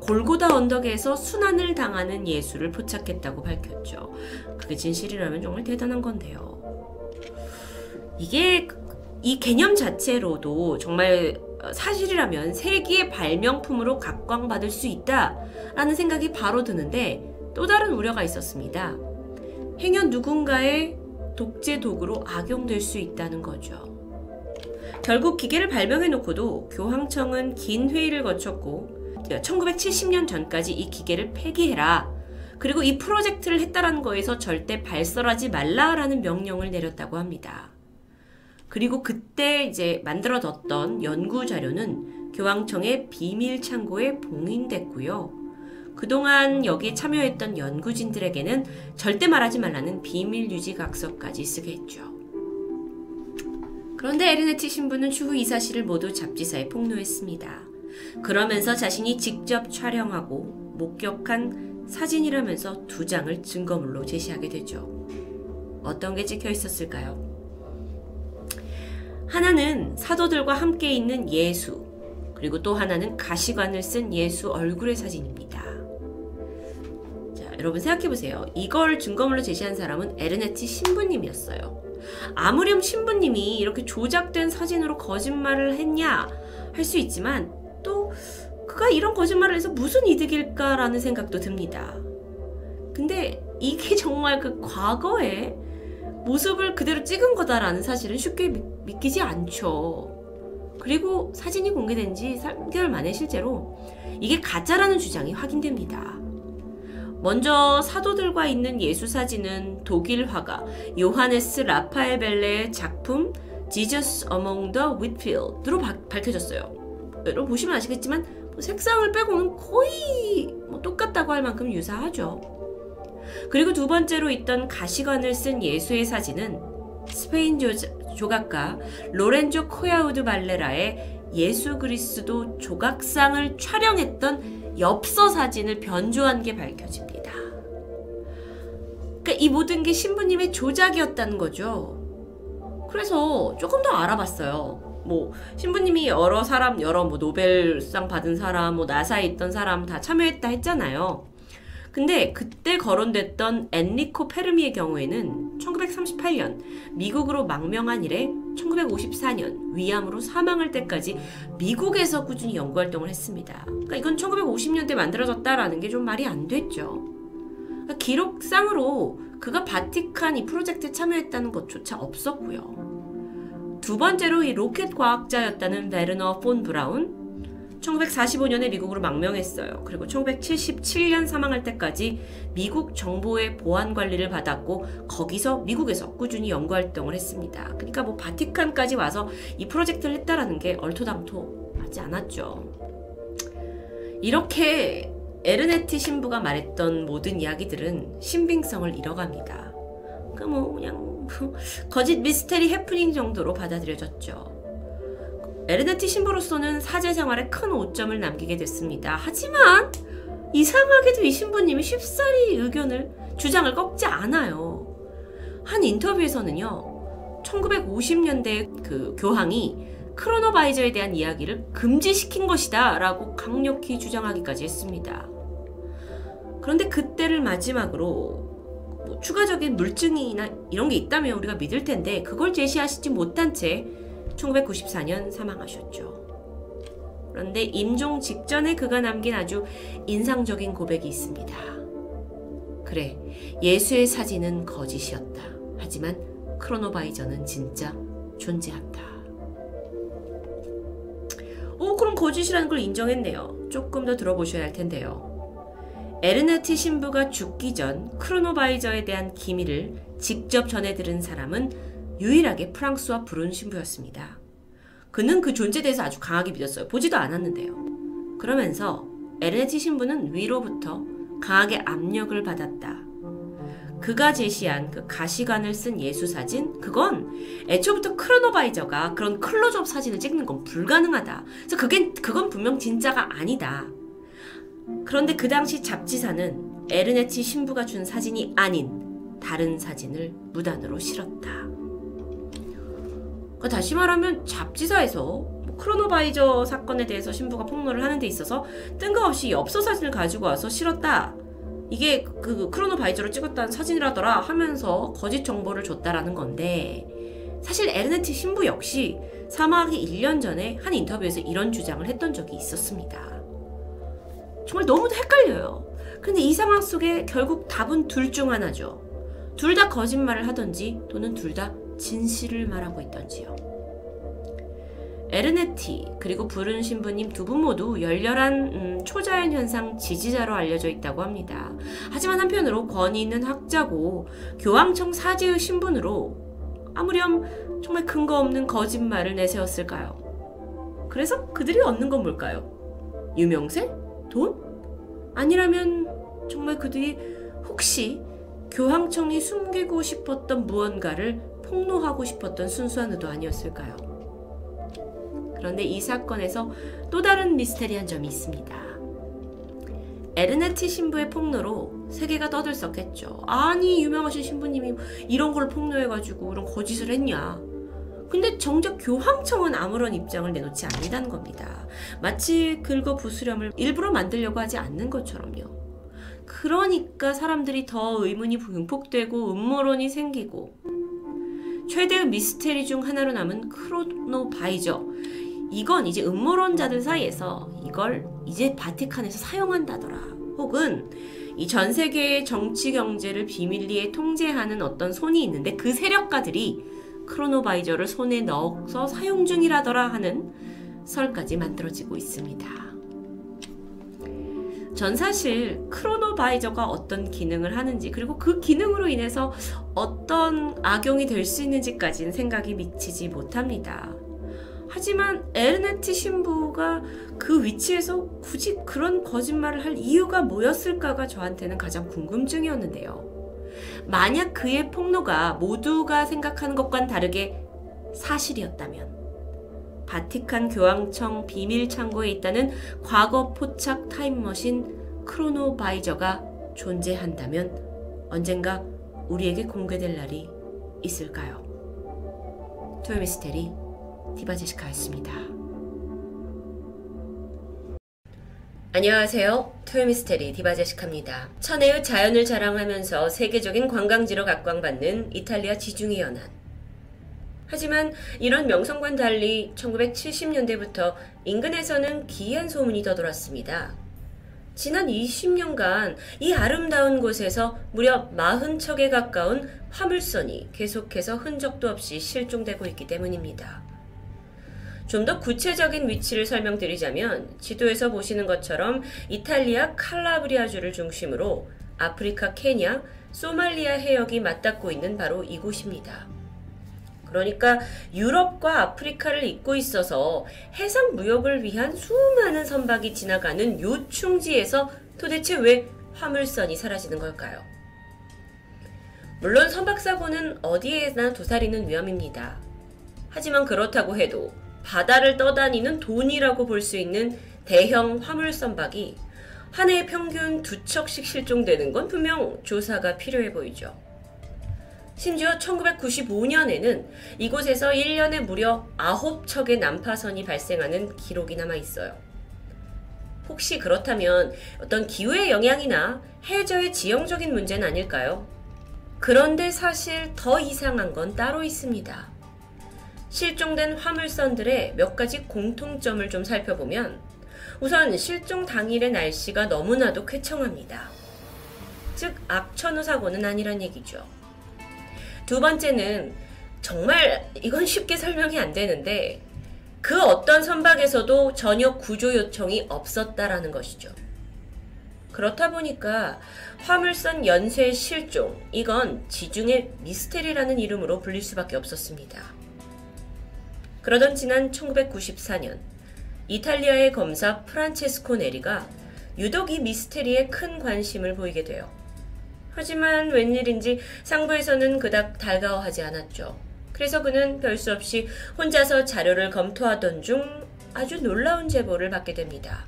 골고다 언덕에서 순환을 당하는 예수를 포착했다고 밝혔죠. 그게 진실이라면 정말 대단한 건데요. 이게 이 개념 자체로도 정말 사실이라면 세계의 발명품으로 각광받을 수 있다라는 생각이 바로 드는데 또 다른 우려가 있었습니다. 행여 누군가의 독재 도구로 악용될 수 있다는 거죠. 결국 기계를 발명해 놓고도 교황청은 긴 회의를 거쳤고 1970년 전까지 이 기계를 폐기해라. 그리고 이 프로젝트를 했다라는 거에서 절대 발설하지 말라라는 명령을 내렸다고 합니다. 그리고 그때 이제 만들어졌던 연구 자료는 교황청의 비밀 창고에 봉인됐고요. 그동안 여기에 참여했던 연구진들에게는 절대 말하지 말라는 비밀 유지 각서까지 쓰게 했죠. 그런데 에르네티 신부는 추후 이 사실을 모두 잡지사에 폭로했습니다. 그러면서 자신이 직접 촬영하고 목격한 사진이라면서 두 장을 증거물로 제시하게 되죠. 어떤 게 찍혀 있었을까요? 하나는 사도들과 함께 있는 예수, 그리고 또 하나는 가시관을 쓴 예수 얼굴의 사진입니다. 자, 여러분 생각해 보세요. 이걸 증거물로 제시한 사람은 에르네티 신부님이었어요. 아무렴 신부님이 이렇게 조작된 사진으로 거짓말을 했냐 할 수 있지만 또 그가 이런 거짓말을 해서 무슨 이득일까라는 생각도 듭니다. 근데 이게 [LAUGHS] 정말 그 과거에 모습을 그대로 찍은 거다라는 사실은 쉽게 믿 기지 않죠. 그리고 사진이 공개된 지 3개월 만에 실제로 이게 가짜라는 주장이 확인됩니다. 먼저 사도들과 있는 예수 사진은 독일 화가 요하네스 라파엘 벨레의 작품 Jesus Among the Wheatfield로 밝혀졌어요. 여러분 보시면 아시겠지만 뭐 색상을 빼고는 거의 뭐 똑같다고 할 만큼 유사하죠. 그리고 두 번째로 있던 가시관을 쓴 예수의 사진은 스페인 조, 조각가 로렌조 코야우드 발레라의 예수 그리스도 조각상을 촬영했던 엽서 사진을 변조한 게 밝혀집니다. 그러니까 이 모든 게 신부님의 조작이었다는 거죠. 그래서 조금 더 알아봤어요. 뭐 신부님이 여러 사람 여러 뭐 노벨상 받은 사람 뭐 나사에 있던 사람 다 참여했다 했잖아요. 근데 그때 거론됐던 엔리코 페르미의 경우에는 1938년 미국으로 망명한 이래 1954년 위암으로 사망할 때까지 미국에서 꾸준히 연구 활동을 했습니다. 그러니까 이건 1950년대 만들어졌다라는 게 좀 말이 안 됐죠. 그러니까 기록상으로 그가 바티칸 이 프로젝트에 참여했다는 것조차 없었고요. 두 번째로 이 로켓 과학자였다는 베르너 폰 브라운 1945년에 미국으로 망명했어요. 그리고 1977년 사망할 때까지 미국 정부의 보안 관리를 받았고 거기서 미국에서 꾸준히 연구 활동을 했습니다. 그러니까 뭐 바티칸까지 와서 이 프로젝트를 했다라는 게 얼토당토하지 않았죠. 이렇게 에르네티 신부가 말했던 모든 이야기들은 신빙성을 잃어갑니다. 그뭐 그냥 거짓 미스테리 해프닝 정도로 받아들여졌죠. 에르네티 신부로서는 사제 생활에 큰 오점을 남기게 됐습니다. 하지만 이상하게도 이 신부님이 쉽사리 의견을 주장을 꺾지 않아요. 한 인터뷰에서는요. 1950년대 그 교황이 크로노바이저에 대한 이야기를 금지시킨 것이다 라고 강력히 주장하기까지 했습니다. 그런데 그때를 마지막으로 뭐 추가적인 물증이나 이런 게 있다면 우리가 믿을 텐데 그걸 제시하시지 못한 채 1994년 사망하셨죠. 그런데 임종 직전에 그가 남긴 아주 인상적인 고백이 있습니다. 그래, 예수의 사진은 거짓이었다. 하지만 크로노바이저는 진짜 존재한다. 오, 그럼 거짓이라는 걸 인정했네요. 조금 더 들어보셔야 할 텐데요. 에르네티 신부가 죽기 전 크로노바이저에 대한 기밀을 직접 전해 들은 사람은 유일하게 프랑스와 브룬 신부였습니다. 그는 그 존재에 대해서 아주 강하게 믿었어요. 보지도 않았는데요. 그러면서 에르네티 신부는 위로부터 강하게 압력을 받았다. 그가 제시한 그 가시관을 쓴 예수 사진, 그건 애초부터 크로노바이저가 그런 클로즈업 사진을 찍는 건 불가능하다. 그래서 그게, 그건 분명 진짜가 아니다. 그런데 그 당시 잡지사는 에르네티 신부가 준 사진이 아닌 다른 사진을 무단으로 실었다. 그러니까 다시 말하면 잡지사에서 뭐 크로노바이저 사건에 대해서 신부가 폭로를 하는 데 있어서 뜬금없이 엽서 사진을 가지고 와서 실었다. 이게 그 크로노바이저로 찍었다는 사진이라더라 하면서 거짓 정보를 줬다라는 건데 사실 에르네티 신부 역시 사망하기 1년 전에 한 인터뷰에서 이런 주장을 했던 적이 있었습니다. 정말 너무 헷갈려요. 근데 이 상황 속에 결국 답은 둘 중 하나죠. 둘 다 거짓말을 하던지 또는 둘 다 진실을 말하고 있던지요. 에르네티 그리고 부른 신부님 두 분 모두 열렬한 음, 초자연 현상 지지자로 알려져 있다고 합니다. 하지만 한편으로 권위 있는 학자고 교황청 사제의 신분으로 아무렴 정말 근거 없는 거짓말을 내세웠을까요? 그래서 그들이 얻는 건 뭘까요? 유명세? 돈? 아니라면 정말 그들이 혹시 교황청이 숨기고 싶었던 무언가를 폭로하고 싶었던 순수한 의도 아니었을까요? 그런데 이 사건에서 또 다른 미스테리한 점이 있습니다. 에르네티 신부의 폭로로 세계가 떠들썩했죠. 아니 유명하신 신부님이 이런 걸 폭로해가지고 이런 거짓을 했냐. 근데 정작 교황청은 아무런 입장을 내놓지 않는다는 겁니다. 마치 긁어 부수렴을 일부러 만들려고 하지 않는 것처럼요. 그러니까 사람들이 더 의문이 증폭되고 음모론이 생기고 최대의 미스테리 중 하나로 남은 크로노바이저 이건 이제 음모론자들 사이에서 이걸 이제 바티칸에서 사용한다더라. 혹은 이 전 세계의 정치 경제를 비밀리에 통제하는 어떤 손이 있는데 그 세력가들이 크로노바이저를 손에 넣어서 사용 중이라더라 하는 설까지 만들어지고 있습니다. 전 사실 크로노바이저가 어떤 기능을 하는지 그리고 그 기능으로 인해서 어떤 악용이 될 수 있는지까지는 생각이 미치지 못합니다. 하지만 에르네티 신부가 그 위치에서 굳이 그런 거짓말을 할 이유가 뭐였을까가 저한테는 가장 궁금증이었는데요. 만약 그의 폭로가 모두가 생각하는 것과는 다르게 사실이었다면 바티칸 교황청 비밀 창고에 있다는 과거 포착 타임머신 크로노바이저가 존재한다면 언젠가 우리에게 공개될 날이 있을까요? 토요미스테리 디바제시카였습니다. 안녕하세요. 토요미스테리 디바제시카입니다. 천혜의 자연을 자랑하면서 세계적인 관광지로 각광받는 이탈리아 지중해 연안. 하지만 이런 명성과는 달리 1970년대부터 인근에서는 기이한 소문이 떠돌았습니다. 지난 20년간 이 아름다운 곳에서 무려 40척에 가까운 화물선이 계속해서 흔적도 없이 실종되고 있기 때문입니다. 좀 더 구체적인 위치를 설명드리자면 지도에서 보시는 것처럼 이탈리아 칼라브리아주를 중심으로 아프리카 케냐, 소말리아 해역이 맞닿고 있는 바로 이곳입니다. 그러니까 유럽과 아프리카를 잇고 있어서 해상 무역을 위한 수많은 선박이 지나가는 요충지에서 도대체 왜 화물선이 사라지는 걸까요? 물론 선박사고는 어디에나 도사리는 위험입니다. 하지만 그렇다고 해도 바다를 떠다니는 돈이라고 볼 수 있는 대형 화물 선박이 한 해에 평균 두 척씩 실종되는 건 분명 조사가 필요해 보이죠. 심지어 1995년에는 이곳에서 1년에 무려 9척의 난파선이 발생하는 기록이 남아 있어요. 혹시 그렇다면 어떤 기후의 영향이나 해저의 지형적인 문제는 아닐까요? 그런데 사실 더 이상한 건 따로 있습니다. 실종된 화물선들의 몇 가지 공통점을 좀 살펴보면 우선 실종 당일의 날씨가 너무나도 쾌청합니다. 즉 악천후 사고는 아니란 얘기죠. 두 번째는 정말 이건 쉽게 설명이 안 되는데 그 어떤 선박에서도 전혀 구조 요청이 없었다라는 것이죠. 그렇다 보니까 화물선 연쇄 실종, 이건 지중해 미스테리라는 이름으로 불릴 수밖에 없었습니다. 그러던 지난 1994년 이탈리아의 검사 프란체스코 네리가 유독 이 미스테리에 큰 관심을 보이게 돼요. 하지만 웬일인지 상부에서는 그닥 달가워하지 않았죠. 그래서 그는 별 수 없이 혼자서 자료를 검토하던 중 아주 놀라운 제보를 받게 됩니다.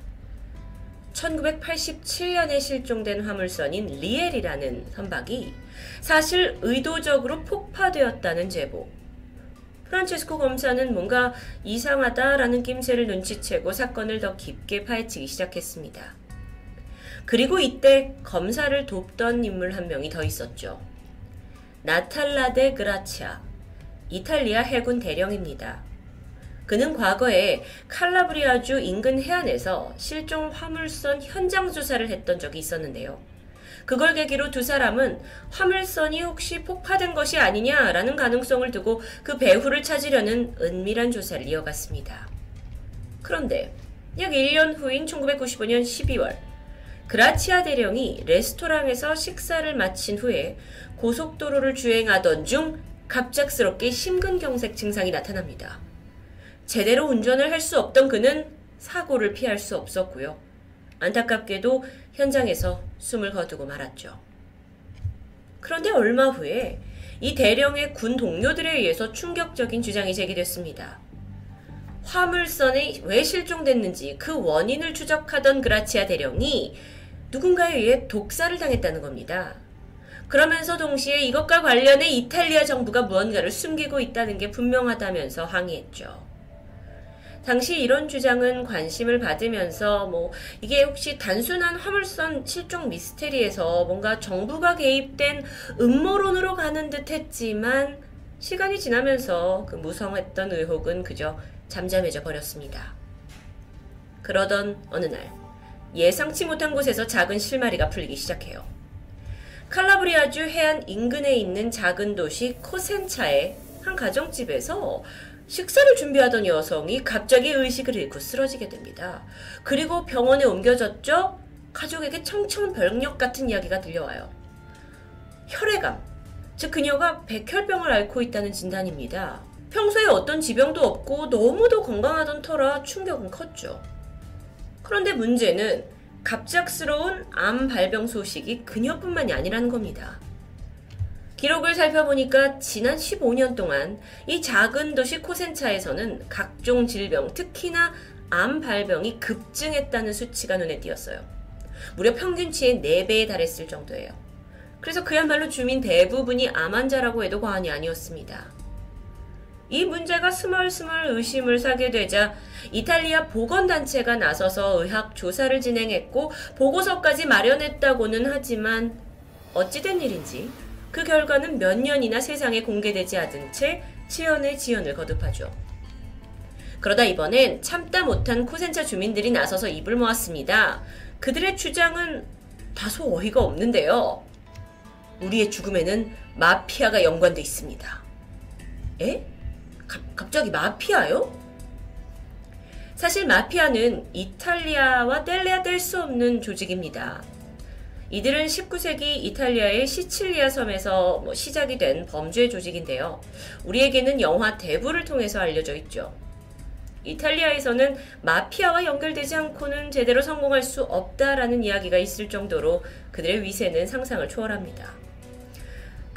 1987년에 실종된 화물선인 리엘이라는 선박이 사실 의도적으로 폭파되었다는 제보. 프란체스코 검사는 뭔가 이상하다라는 낌새를 눈치채고 사건을 더 깊게 파헤치기 시작했습니다. 그리고 이때 검사를 돕던 인물 한 명이 더 있었죠. 나탈라 데 그라치아, 이탈리아 해군 대령입니다. 그는 과거에 칼라브리아주 인근 해안에서 실종 화물선 현장 조사를 했던 적이 있었는데요. 그걸 계기로 두 사람은 화물선이 혹시 폭파된 것이 아니냐라는 가능성을 두고 그 배후를 찾으려는 은밀한 조사를 이어갔습니다. 그런데 약 1년 후인 1995년 12월 그라치아 대령이 레스토랑에서 식사를 마친 후에 고속도로를 주행하던 중 갑작스럽게 심근경색 증상이 나타납니다. 제대로 운전을 할 수 없던 그는 사고를 피할 수 없었고요. 안타깝게도 현장에서 숨을 거두고 말았죠. 그런데 얼마 후에 이 대령의 군 동료들에 의해서 충격적인 주장이 제기됐습니다. 화물선이 왜 실종됐는지 그 원인을 추적하던 그라치아 대령이 누군가에 의해 독사를 당했다는 겁니다. 그러면서 동시에 이것과 관련해 이탈리아 정부가 무언가를 숨기고 있다는 게 분명하다면서 항의했죠. 당시 이런 주장은 관심을 받으면서 뭐 이게 혹시 단순한 화물선 실종 미스테리에서 뭔가 정부가 개입된 음모론으로 가는 듯 했지만 시간이 지나면서 그 무성했던 의혹은 그저 잠잠해져 버렸습니다. 그러던 어느 날 예상치 못한 곳에서 작은 실마리가 풀리기 시작해요. 칼라브리아주 해안 인근에 있는 작은 도시 코센차의 한 가정집에서 식사를 준비하던 여성이 갑자기 의식을 잃고 쓰러지게 됩니다. 그리고 병원에 옮겨졌죠? 가족에게 청청 병력 같은 이야기가 들려와요. 혈액암, 즉 그녀가 백혈병을 앓고 있다는 진단입니다. 평소에 어떤 지병도 없고 너무도 건강하던 터라 충격은 컸죠. 그런데 문제는 갑작스러운 암 발병 소식이 그녀뿐만이 아니라는 겁니다. 기록을 살펴보니까 지난 15년 동안 이 작은 도시 코센차에서는 각종 질병, 특히나 암 발병이 급증했다는 수치가 눈에 띄었어요. 무려 평균치의 4배에 달했을 정도예요. 그래서 그야말로 주민 대부분이 암 환자라고 해도 과언이 아니었습니다. 이 문제가 스멀스멀 의심을 사게 되자 이탈리아 보건단체가 나서서 의학 조사를 진행했고 보고서까지 마련했다고는 하지만 어찌된 일인지 그 결과는 몇 년이나 세상에 공개되지 않은 채 치연의 지연을 거듭하죠. 그러다 이번엔 참다 못한 코센차 주민들이 나서서 입을 모았습니다. 그들의 주장은 다소 어이가 없는데요. 우리의 죽음에는 마피아가 연관돼 있습니다. 에? 가, 갑자기 마피아요? 사실 마피아는 이탈리아와 뗄래야 뗄 수 없는 조직입니다. 이들은 19세기 이탈리아의 시칠리아 섬에서 뭐 시작이 된 범죄 조직인데요. 우리에게는 영화 대부를 통해서 알려져 있죠. 이탈리아에서는 마피아와 연결되지 않고는 제대로 성공할 수 없다라는 이야기가 있을 정도로 그들의 위세는 상상을 초월합니다.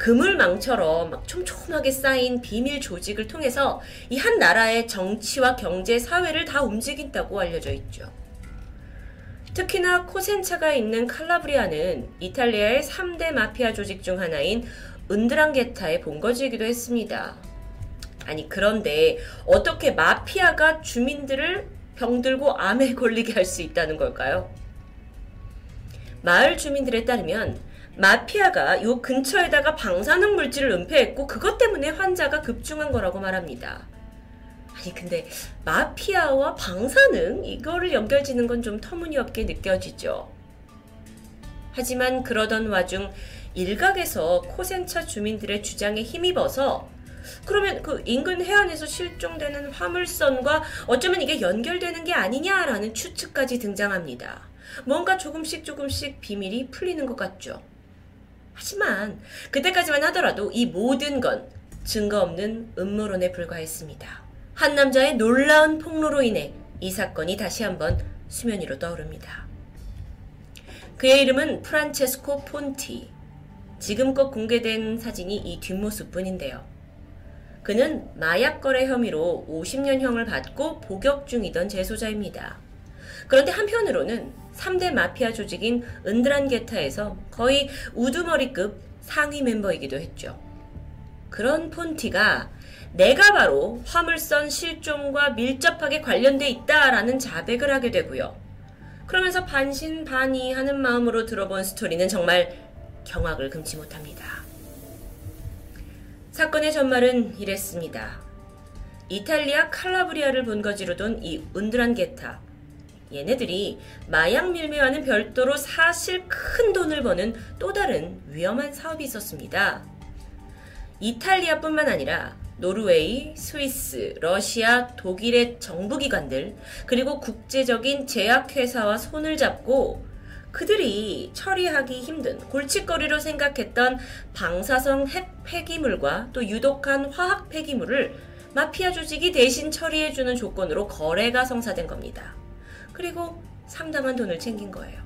그물망처럼 막 촘촘하게 쌓인 비밀 조직을 통해서 이 한 나라의 정치와 경제, 사회를 다 움직인다고 알려져 있죠. 특히나 코센차가 있는 칼라브리아는 이탈리아의 3대 마피아 조직 중 하나인 은드랑게타의 본거지이기도 했습니다. 아니 그런데 어떻게 마피아가 주민들을 병들고 암에 [LAUGHS] 걸리게 할 수 있다는 걸까요? 마을 주민들에 따르면 마피아가 요 근처에다가 방사능 물질을 은폐했고 그것 때문에 환자가 급증한 거라고 말합니다. 아니 근데 마피아와 방사능 이거를 연결짓는 건 좀 터무니없게 느껴지죠. 하지만 그러던 와중 일각에서 코센차 주민들의 주장에 힘입어서 그러면 그 인근 해안에서 실종되는 화물선과 어쩌면 이게 연결되는 게 아니냐라는 추측까지 등장합니다. 뭔가 조금씩 조금씩 비밀이 풀리는 것 같죠. 하지만 그때까지만 하더라도 이 모든 건 증거 없는 음모론에 불과했습니다. 한 남자의 놀라운 폭로로 인해 이 사건이 다시 한번 수면 위로 떠오릅니다. 그의 이름은 프란체스코 폰티. 지금껏 공개된 사진이 이 뒷모습 뿐인데요. 그는 마약 거래 혐의로 50년형을 받고 복역 중이던 재소자입니다. 그런데 한편으로는 3대 마피아 조직인 은드란게타에서 거의 우두머리급 상위 멤버이기도 했죠. 그런 폰티가 내가 바로 화물선 실종과 밀접하게 관련돼 있다라는 자백을 하게 되고요. 그러면서 반신반의하는 마음으로 들어본 스토리는 정말 경악을 금치 못합니다. 사건의 전말은 이랬습니다. 이탈리아 칼라브리아를 본거지로 돈이 운드란 게타. 얘네들이 마약 밀매와는 별도로 사실 큰 돈을 버는 또 다른 위험한 사업이 있었습니다. 이탈리아뿐만 아니라 노르웨이, 스위스, 러시아, 독일의 정부기관들, 그리고 국제적인 제약회사와 손을 잡고 그들이 처리하기 힘든 골칫거리로 생각했던 방사성 핵 폐기물과 또 유독한 화학 폐기물을 마피아 조직이 대신 처리해주는 조건으로 거래가 성사된 겁니다. 그리고 상당한 돈을 챙긴 거예요.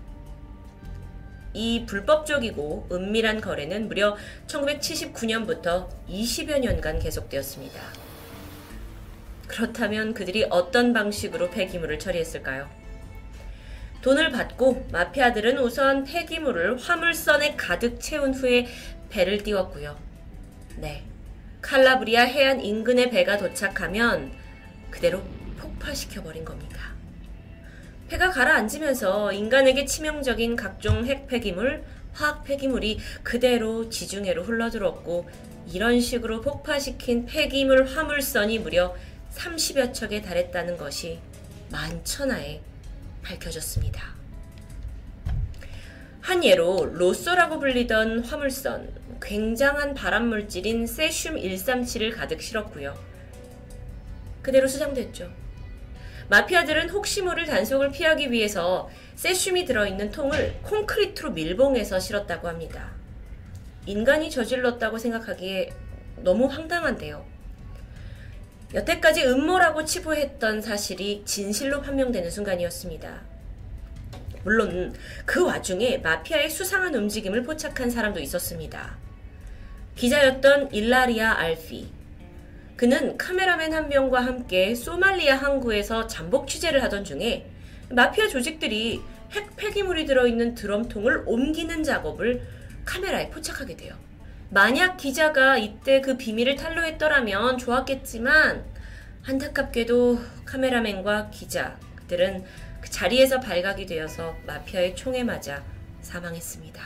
이 불법적이고 은밀한 거래는 무려 1979년부터 20여 년간 계속되었습니다. 그렇다면 그들이 어떤 방식으로 폐기물을 처리했을까요? 돈을 받고 마피아들은 우선 폐기물을 화물선에 가득 채운 후에 배를 띄웠고요. 네. 칼라브리아 해안 인근의 배가 도착하면 그대로 폭파시켜버린 겁니다. 배가 가라앉으면서 인간에게 치명적인 각종 핵 폐기물, 화학 폐기물이 그대로 지중해로 흘러들었고 이런 식으로 폭파시킨 폐기물 화물선이 무려 30여 척에 달했다는 것이 만천하에 밝혀졌습니다. 한 예로 로쏘라고 불리던 화물선, 굉장한 발암물질인 세슘 137을 가득 실었고요. 그대로 수장됐죠. 마피아들은 혹시 모를 단속을 피하기 위해서 세슘이 들어있는 통을 콘크리트로 밀봉해서 실었다고 합니다. 인간이 저질렀다고 생각하기에 너무 황당한데요. 여태까지 음모라고 치부했던 사실이 진실로 판명되는 순간이었습니다. 물론 그 와중에 마피아의 수상한 움직임을 포착한 사람도 있었습니다. 기자였던 일라리아 알피. 그는 카메라맨 한 명과 함께 소말리아 항구에서 잠복 취재를 하던 중에 마피아 조직들이 핵 폐기물이 들어있는 드럼통을 옮기는 작업을 카메라에 포착하게 돼요. 만약 기자가 이때 그 비밀을 탄로했더라면 좋았겠지만 안타깝게도 카메라맨과 기자들은 그 자리에서 발각이 되어서 마피아의 총에 맞아 사망했습니다.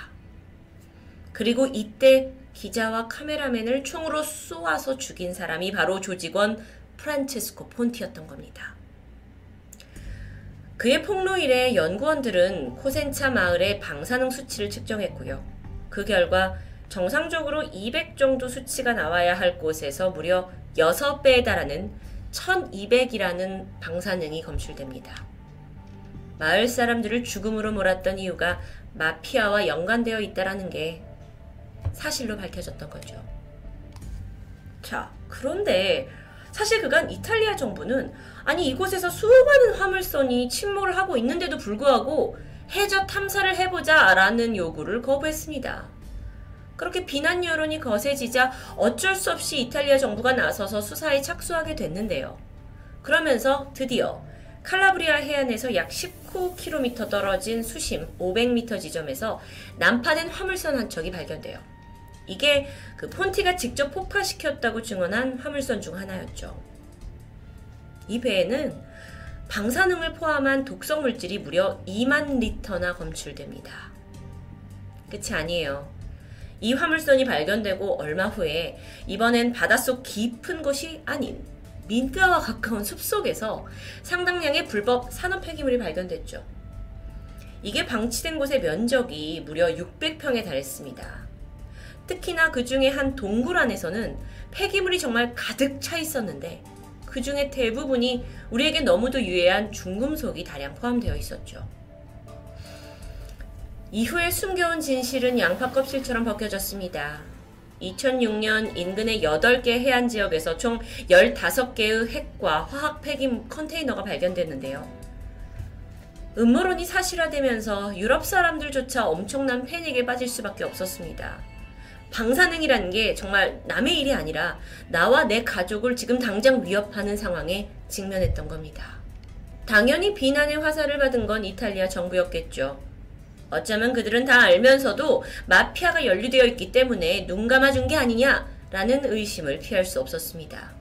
그리고 이때 기자와 카메라맨을 총으로 쏘아서 죽인 사람이 바로 조직원 프란체스코 폰티였던 겁니다. 그의 폭로 일에 연구원들은 코센차 마을의 방사능 수치를 측정했고요. 그 결과 정상적으로 200 정도 수치가 나와야 할 곳에서 무려 6배에 달하는 1200이라는 방사능이 검출됩니다. 마을 사람들을 죽음으로 몰았던 이유가 마피아와 연관되어 있다라는 게 사실로 밝혀졌던 거죠. 자, 그런데 사실 그간 이탈리아 정부는 아니 이곳에서 수많은 화물선이 침몰을 하고 있는데도 불구하고 해저 탐사를 해보자 라는 요구를 거부했습니다. 그렇게 비난 여론이 거세지자 어쩔 수 없이 이탈리아 정부가 나서서 수사에 착수하게 됐는데요. 그러면서 드디어 칼라브리아 해안에서 약 19km 떨어진 수심 500m 지점에서 난파된 화물선 한 척이 발견돼요. 이게 그 폰티가 직접 폭파시켰다고 증언한 화물선 중 하나였죠. 이 배에는 방사능을 포함한 독성 물질이 무려 2만 리터나 검출됩니다. 끝이 아니에요. 이 화물선이 발견되고 얼마 후에 이번엔 바닷속 깊은 곳이 아닌 민가와 가까운 숲속에서 상당량의 불법 산업 폐기물이 발견됐죠. 이게 방치된 곳의 면적이 무려 600평에 달했습니다. 특히나 그 중에 한 동굴 안에서는 폐기물이 정말 가득 차 있었는데 그 중에 대부분이 우리에게 너무도 유해한 중금속이 다량 포함되어 있었죠. 이후에 숨겨온 진실은 양파 껍질처럼 벗겨졌습니다. 2006년 인근의 8개 해안 지역에서 총 15개의 핵과 화학 폐기 컨테이너가 발견됐는데요. 음모론이 사실화되면서 유럽 사람들조차 엄청난 패닉에 빠질 수밖에 없었습니다. 방사능이라는 게 정말 남의 일이 아니라 나와 내 가족을 지금 당장 위협하는 상황에 직면했던 겁니다. 당연히 비난의 화살을 받은 건 이탈리아 정부였겠죠. 어쩌면 그들은 다 알면서도 마피아가 연루되어 있기 때문에 눈 감아준 게 아니냐라는 의심을 피할 수 없었습니다.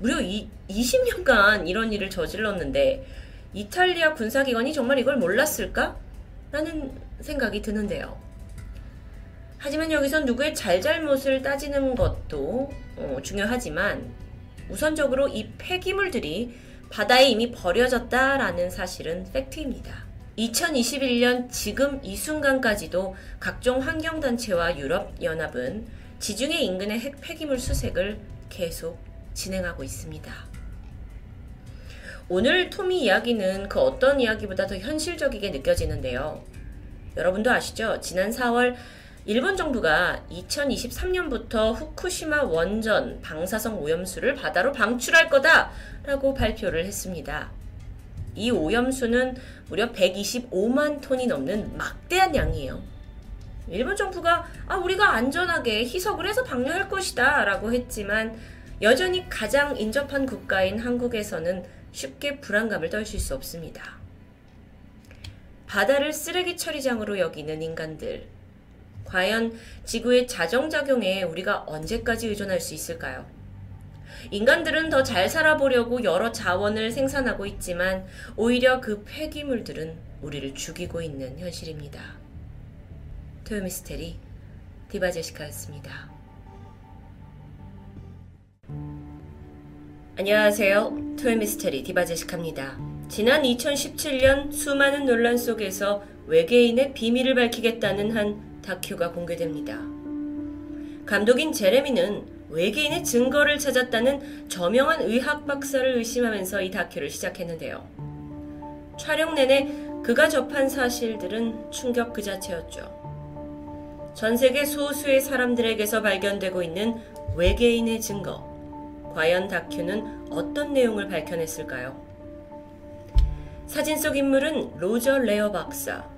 무려 이, 20년간 이런 일을 저질렀는데 이탈리아 군사기관이 정말 이걸 몰랐을까? 라는 생각이 드는데요. 하지만 여기서 누구의 잘잘못을 따지는 것도 어, 중요하지만 우선적으로 이 폐기물들이 바다에 이미 버려졌다라는 사실은 팩트입니다. 2021년 지금 이 순간까지도 각종 환경단체와 유럽연합은 지중해 인근의 핵 폐기물 수색을 계속 진행하고 있습니다. 오늘 토미 이야기는 그 어떤 이야기보다 더 현실적이게 느껴지는데요. 여러분도 아시죠? 지난 4월 일본 정부가 2023년부터 후쿠시마 원전 방사성 오염수를 바다로 방출할 거다라고 발표를 했습니다. 이 오염수는 무려 125만 톤이 넘는 막대한 양이에요. 일본 정부가 아, 우리가 안전하게 희석을 해서 방류할 것이다 라고 했지만 여전히 가장 인접한 국가인 한국에서는 쉽게 불안감을 떨칠 수 없습니다. 바다를 쓰레기 처리장으로 여기는 인간들. 과연 지구의 자정작용에 우리가 언제까지 의존할 수 있을까요? 인간들은 더 잘 살아보려고 여러 자원을 생산하고 있지만 오히려 그 폐기물들은 우리를 죽이고 있는 현실입니다. 토요미스테리 디바제시카였습니다. 안녕하세요. 토요미스테리 디바제시카입니다. 지난 2017년 수많은 논란 속에서 외계인의 비밀을 밝히겠다는 한 다큐가 공개됩니다. 감독인 제레미는 외계인의 증거를 찾았다는 저명한 의학 박사를 의심하면서 이 다큐를 시작했는데요. 촬영 내내 그가 접한 사실들은 충격 그 자체였죠. 전 세계 소수의 사람들에게서 발견되고 있는 외계인의 증거. 과연 다큐는 어떤 내용을 밝혀냈을까요? 사진 속 인물은 로저 레어 박사.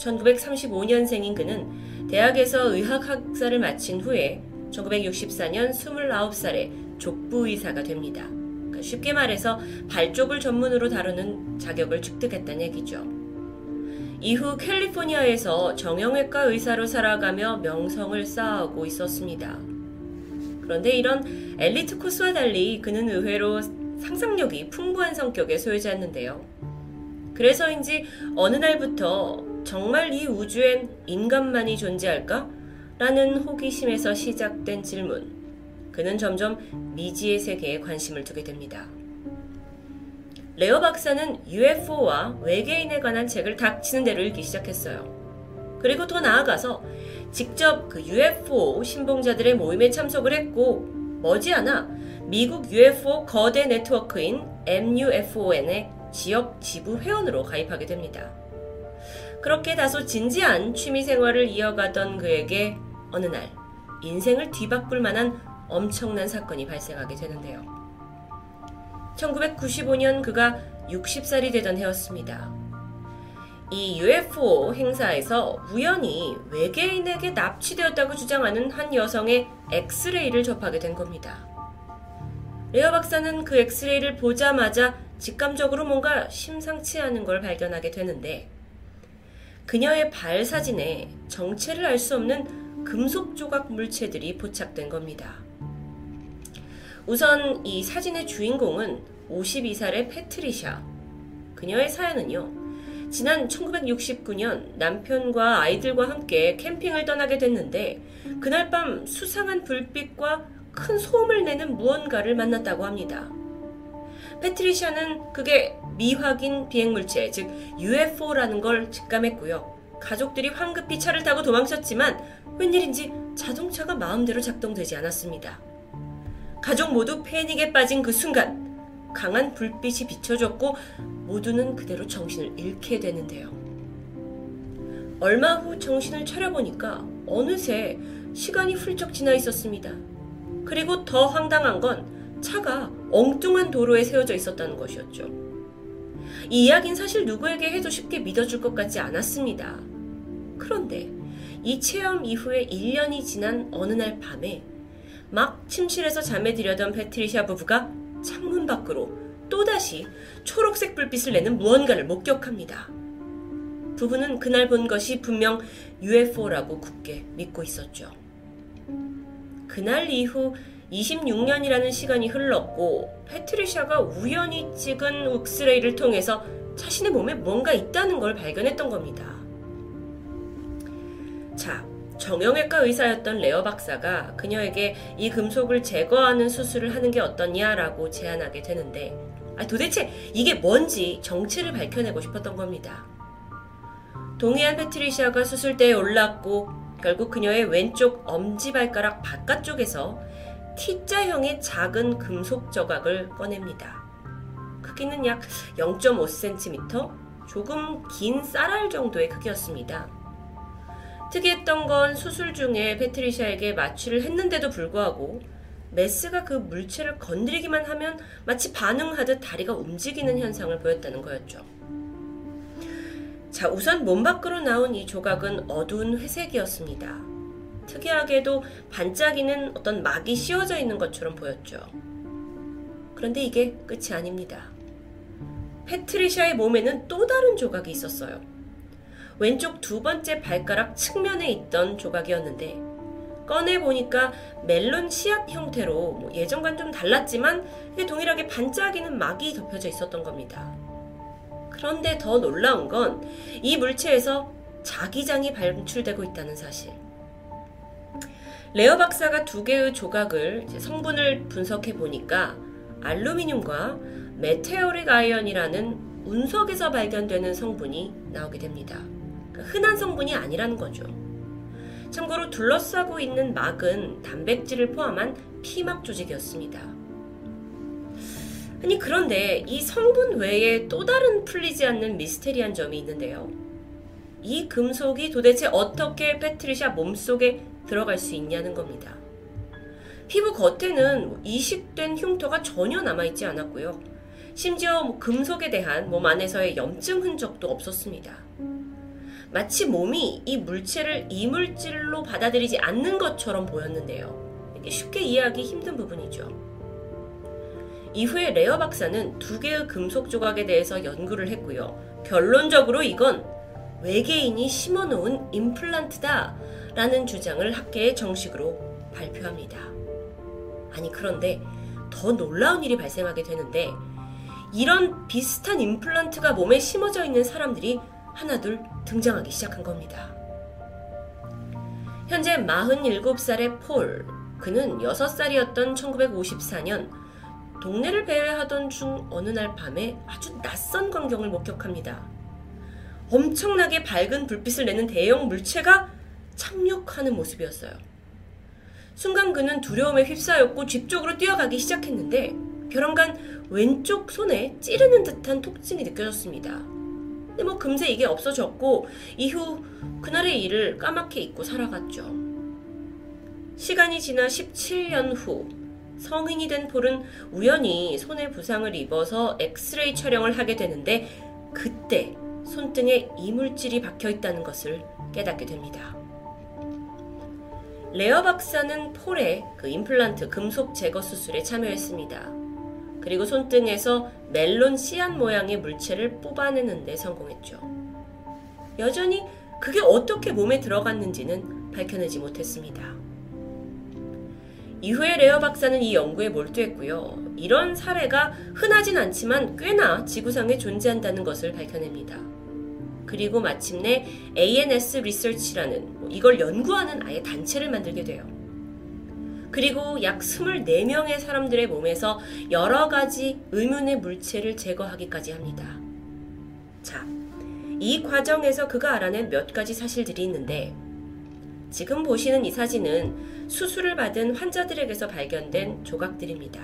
1935년생인 그는 대학에서 의학학사를 마친 후에 1964년 29살에 족부의사가 됩니다. 그러니까 쉽게 말해서 발 쪽을 전문으로 다루는 자격을 획득했다는 얘기죠. 이후 캘리포니아에서 정형외과 의사로 살아가며 명성을 쌓아오고 있었습니다. 그런데 이런 엘리트 코스와 달리 그는 의외로 상상력이 풍부한 성격의 소유자였는데요. 그래서인지 어느 날부터 정말 이 우주엔 인간만이 존재할까? 라는 호기심에서 시작된 질문. 그는 점점 미지의 세계에 관심을 두게 됩니다. 레어 박사는 UFO와 외계인에 관한 책을 닥치는 대로 읽기 시작했어요. 그리고 더 나아가서 직접 그 UFO 신봉자들의 모임에 참석을 했고 머지않아 미국 UFO 거대 네트워크인 MUFON의 지역 지부 회원으로 가입하게 됩니다. 그렇게 다소 진지한 취미 생활을 이어가던 그에게 어느 날 인생을 뒤바꿀 만한 엄청난 사건이 발생하게 되는데요. 1995년 그가 60살이 되던 해였습니다. 이 UFO 행사에서 우연히 외계인에게 납치되었다고 주장하는 한 여성의 엑스레이를 접하게 된 겁니다. 레어 박사는 그 엑스레이를 보자마자 직감적으로 뭔가 심상치 않은 걸 발견하게 되는데 그녀의 발 사진에 정체를 알 수 없는 금속 조각 물체들이 포착된 겁니다. 우선 이 사진의 주인공은 52살의 패트리샤. 그녀의 사연은요. 지난 1969년 남편과 아이들과 함께 캠핑을 떠나게 됐는데 그날 밤 수상한 불빛과 큰 소음을 내는 무언가를 만났다고 합니다. 패트리샤는 그게 미확인 비행물체, 즉 UFO라는 걸 직감했고요. 가족들이 황급히 차를 타고 도망쳤지만 웬일인지 자동차가 마음대로 작동되지 않았습니다. 가족 모두 패닉에 빠진 그 순간 강한 불빛이 비춰졌고 모두는 그대로 정신을 잃게 되는데요. 얼마 후 정신을 차려보니까 어느새 시간이 훌쩍 지나 있었습니다. 그리고 더 황당한 건 차가 엉뚱한 도로에 세워져 있었다는 것이었죠. 이 이야기는 사실 누구에게 해도 쉽게 믿어줄 것 같지 않았습니다. 그런데 이 체험 이후에 1년이 지난 어느 날 밤에 막 침실에서 잠에 들려던 패트리샤 부부가 창문 밖으로 또다시 초록색 불빛을 내는 무언가를 목격합니다. 부부는 그날 본 것이 분명 UFO라고 굳게 믿고 있었죠. 그날 이후 26년이라는 시간이 흘렀고 패트리샤가 우연히 찍은 옥스레이를 통해서 자신의 몸에 뭔가 있다는 걸 발견했던 겁니다. 자, 정형외과 의사였던 레어 박사가 그녀에게 이 금속을 제거하는 수술을 하는 게 어떠냐라고 제안하게 되는데 아, 도대체 이게 뭔지 정체를 밝혀내고 싶었던 겁니다. 동해안 패트리샤가 수술대에 올랐고 결국 그녀의 왼쪽 엄지발가락 바깥쪽에서 T자형의 작은 금속 조각을 꺼냅니다. 크기는 약 0.5cm, 조금 긴 쌀알 정도의 크기였습니다. 특이했던 건 수술 중에 페트리샤에게 마취를 했는데도 불구하고 메스가 그 물체를 건드리기만 하면 마치 반응하듯 다리가 움직이는 현상을 보였다는 거였죠. 자, 우선 몸 밖으로 나온 이 조각은 어두운 회색이었습니다. 특이하게도 반짝이는 어떤 막이 씌워져 있는 것처럼 보였죠. 그런데 이게 끝이 아닙니다. 패트리샤의 몸에는 또 다른 조각이 있었어요. 왼쪽 두 번째 발가락 측면에 있던 조각이었는데 꺼내 보니까 멜론 씨앗 형태로 뭐 예전과는 좀 달랐지만 동일하게 반짝이는 막이 덮여져 있었던 겁니다. 그런데 더 놀라운 건 이 물체에서 자기장이 방출되고 있다는 사실. 레어 박사가 두 개의 조각을 성분을 분석해 보니까 알루미늄과 meteoric iron이라는 운석에서 발견되는 성분이 나오게 됩니다. 그러니까 흔한 성분이 아니라는 거죠. 참고로 둘러싸고 있는 막은 단백질을 포함한 피막 조직이었습니다. 아니 그런데 이 성분 외에 또 다른 풀리지 않는 미스테리한 점이 있는데요. 이 금속이 도대체 어떻게 패트리샤 몸속에 들어갈 수 있냐는 겁니다. 피부 겉에는 이식된 흉터가 전혀 남아있지 않았고요. 심지어 뭐 금속에 대한 몸 안에서의 염증 흔적도 없었습니다. 마치 몸이 이 물체를 이물질로 받아들이지 않는 것처럼 보였는데요. 쉽게 이해하기 힘든 부분이죠. 이후에 레어 박사는 두 개의 금속 조각에 대해서 연구를 했고요. 결론적으로 이건 외계인이 심어놓은 임플란트다 라는 주장을 학계에 정식으로 발표합니다. 아니, 그런데 더 놀라운 일이 발생하게 되는데 이런 비슷한 임플란트가 몸에 심어져 있는 사람들이 하나둘 등장하기 시작한 겁니다. 현재 47살의 폴, 그는 6살이었던 1954년 동네를 배회하던 중 어느 날 밤에 아주 낯선 광경을 목격합니다. 엄청나게 밝은 불빛을 내는 대형 물체가 착륙하는 모습이었어요. 순간 그는 두려움에 휩싸였고 집 쪽으로 뛰어가기 시작했는데 벼랑간 왼쪽 손에 찌르는 듯한 통증이 느껴졌습니다. 근데 뭐 금세 이게 없어졌고 이후 그날의 일을 까맣게 잊고 살아갔죠. 시간이 지나 17년 후 성인이 된 폴은 우연히 손에 부상을 입어서 엑스레이 촬영을 하게 되는데 그때 손등에 이물질이 박혀 있다는 것을 깨닫게 됩니다. 레어 박사는 폴의 그 임플란트 금속 제거 수술에 참여했습니다. 그리고 손등에서 멜론 씨앗 모양의 물체를 뽑아내는데 성공했죠. 여전히 그게 어떻게 몸에 들어갔는지는 밝혀내지 못했습니다. 이후에 레어 박사는 이 연구에 몰두했고요. 이런 사례가 흔하진 않지만 꽤나 지구상에 존재한다는 것을 밝혀냅니다. 그리고 마침내 ANS 리서치라는 뭐 이걸 연구하는 아예 단체를 만들게 돼요. 그리고 약 24명의 사람들의 몸에서 여러 가지 의문의 물체를 제거하기까지 합니다. 자, 이 과정에서 그가 알아낸 몇 가지 사실들이 있는데 지금 보시는 이 사진은 수술을 받은 환자들에게서 발견된 조각들입니다.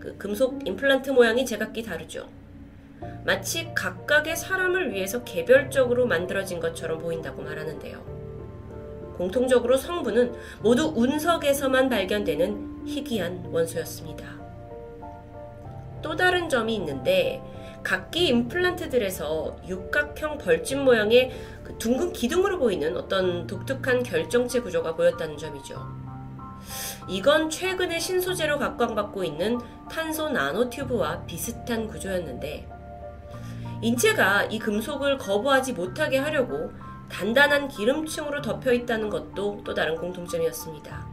그 금속 임플란트 모양이 제각기 다르죠. 마치 각각의 사람을 위해서 개별적으로 만들어진 것처럼 보인다고 말하는데요. 공통적으로 성분은 모두 운석에서만 발견되는 희귀한 원소였습니다. 또 다른 점이 있는데 각기 임플란트들에서 육각형 벌집 모양의 그 둥근 기둥으로 보이는 어떤 독특한 결정체 구조가 보였다는 점이죠. 이건 최근에 신소재로 각광받고 있는 탄소 나노튜브와 비슷한 구조였는데 인체가 이 금속을 거부하지 못하게 하려고 단단한 기름층으로 덮여 있다는 것도 또 다른 공통점이었습니다.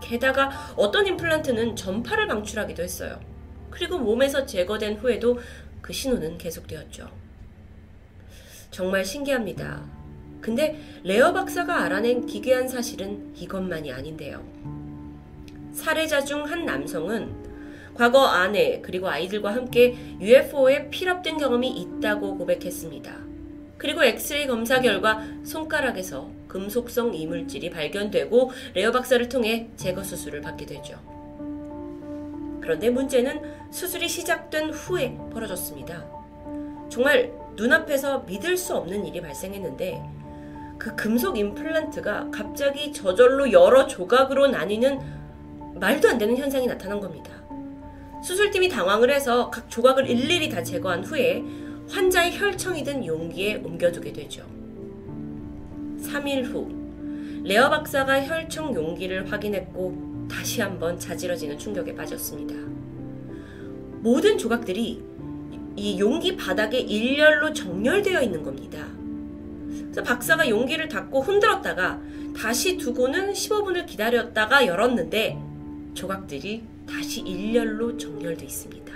게다가 어떤 임플란트는 전파를 방출하기도 했어요. 그리고 몸에서 제거된 후에도 그 신호는 계속되었죠. 정말 신기합니다. 근데 레어 박사가 알아낸 기괴한 사실은 이것만이 아닌데요. 살해자 중 한 남성은 과거 아내 그리고 아이들과 함께 UFO에 픽업된 경험이 있다고 고백했습니다. 그리고 엑스레이 검사 결과 손가락에서 금속성 이물질이 발견되고 레어 박사를 통해 제거 수술을 받게 되죠. 그런데 문제는 수술이 시작된 후에 벌어졌습니다. 정말 눈앞에서 믿을 수 없는 일이 발생했는데 그 금속 임플란트가 갑자기 저절로 여러 조각으로 나뉘는 말도 안 되는 현상이 나타난 겁니다. 수술팀이 당황을 해서 각 조각을 일일이 다 제거한 후에 환자의 혈청이 든 용기에 옮겨두게 되죠. 3일 후, 레어 박사가 혈청 용기를 확인했고 다시 한번 자지러지는 충격에 빠졌습니다. 모든 조각들이 이 용기 바닥에 일렬로 정렬되어 있는 겁니다. 그래서 박사가 용기를 닫고 흔들었다가 다시 두고는 15분을 기다렸다가 열었는데 조각들이 다시 일렬로 정렬돼 있습니다.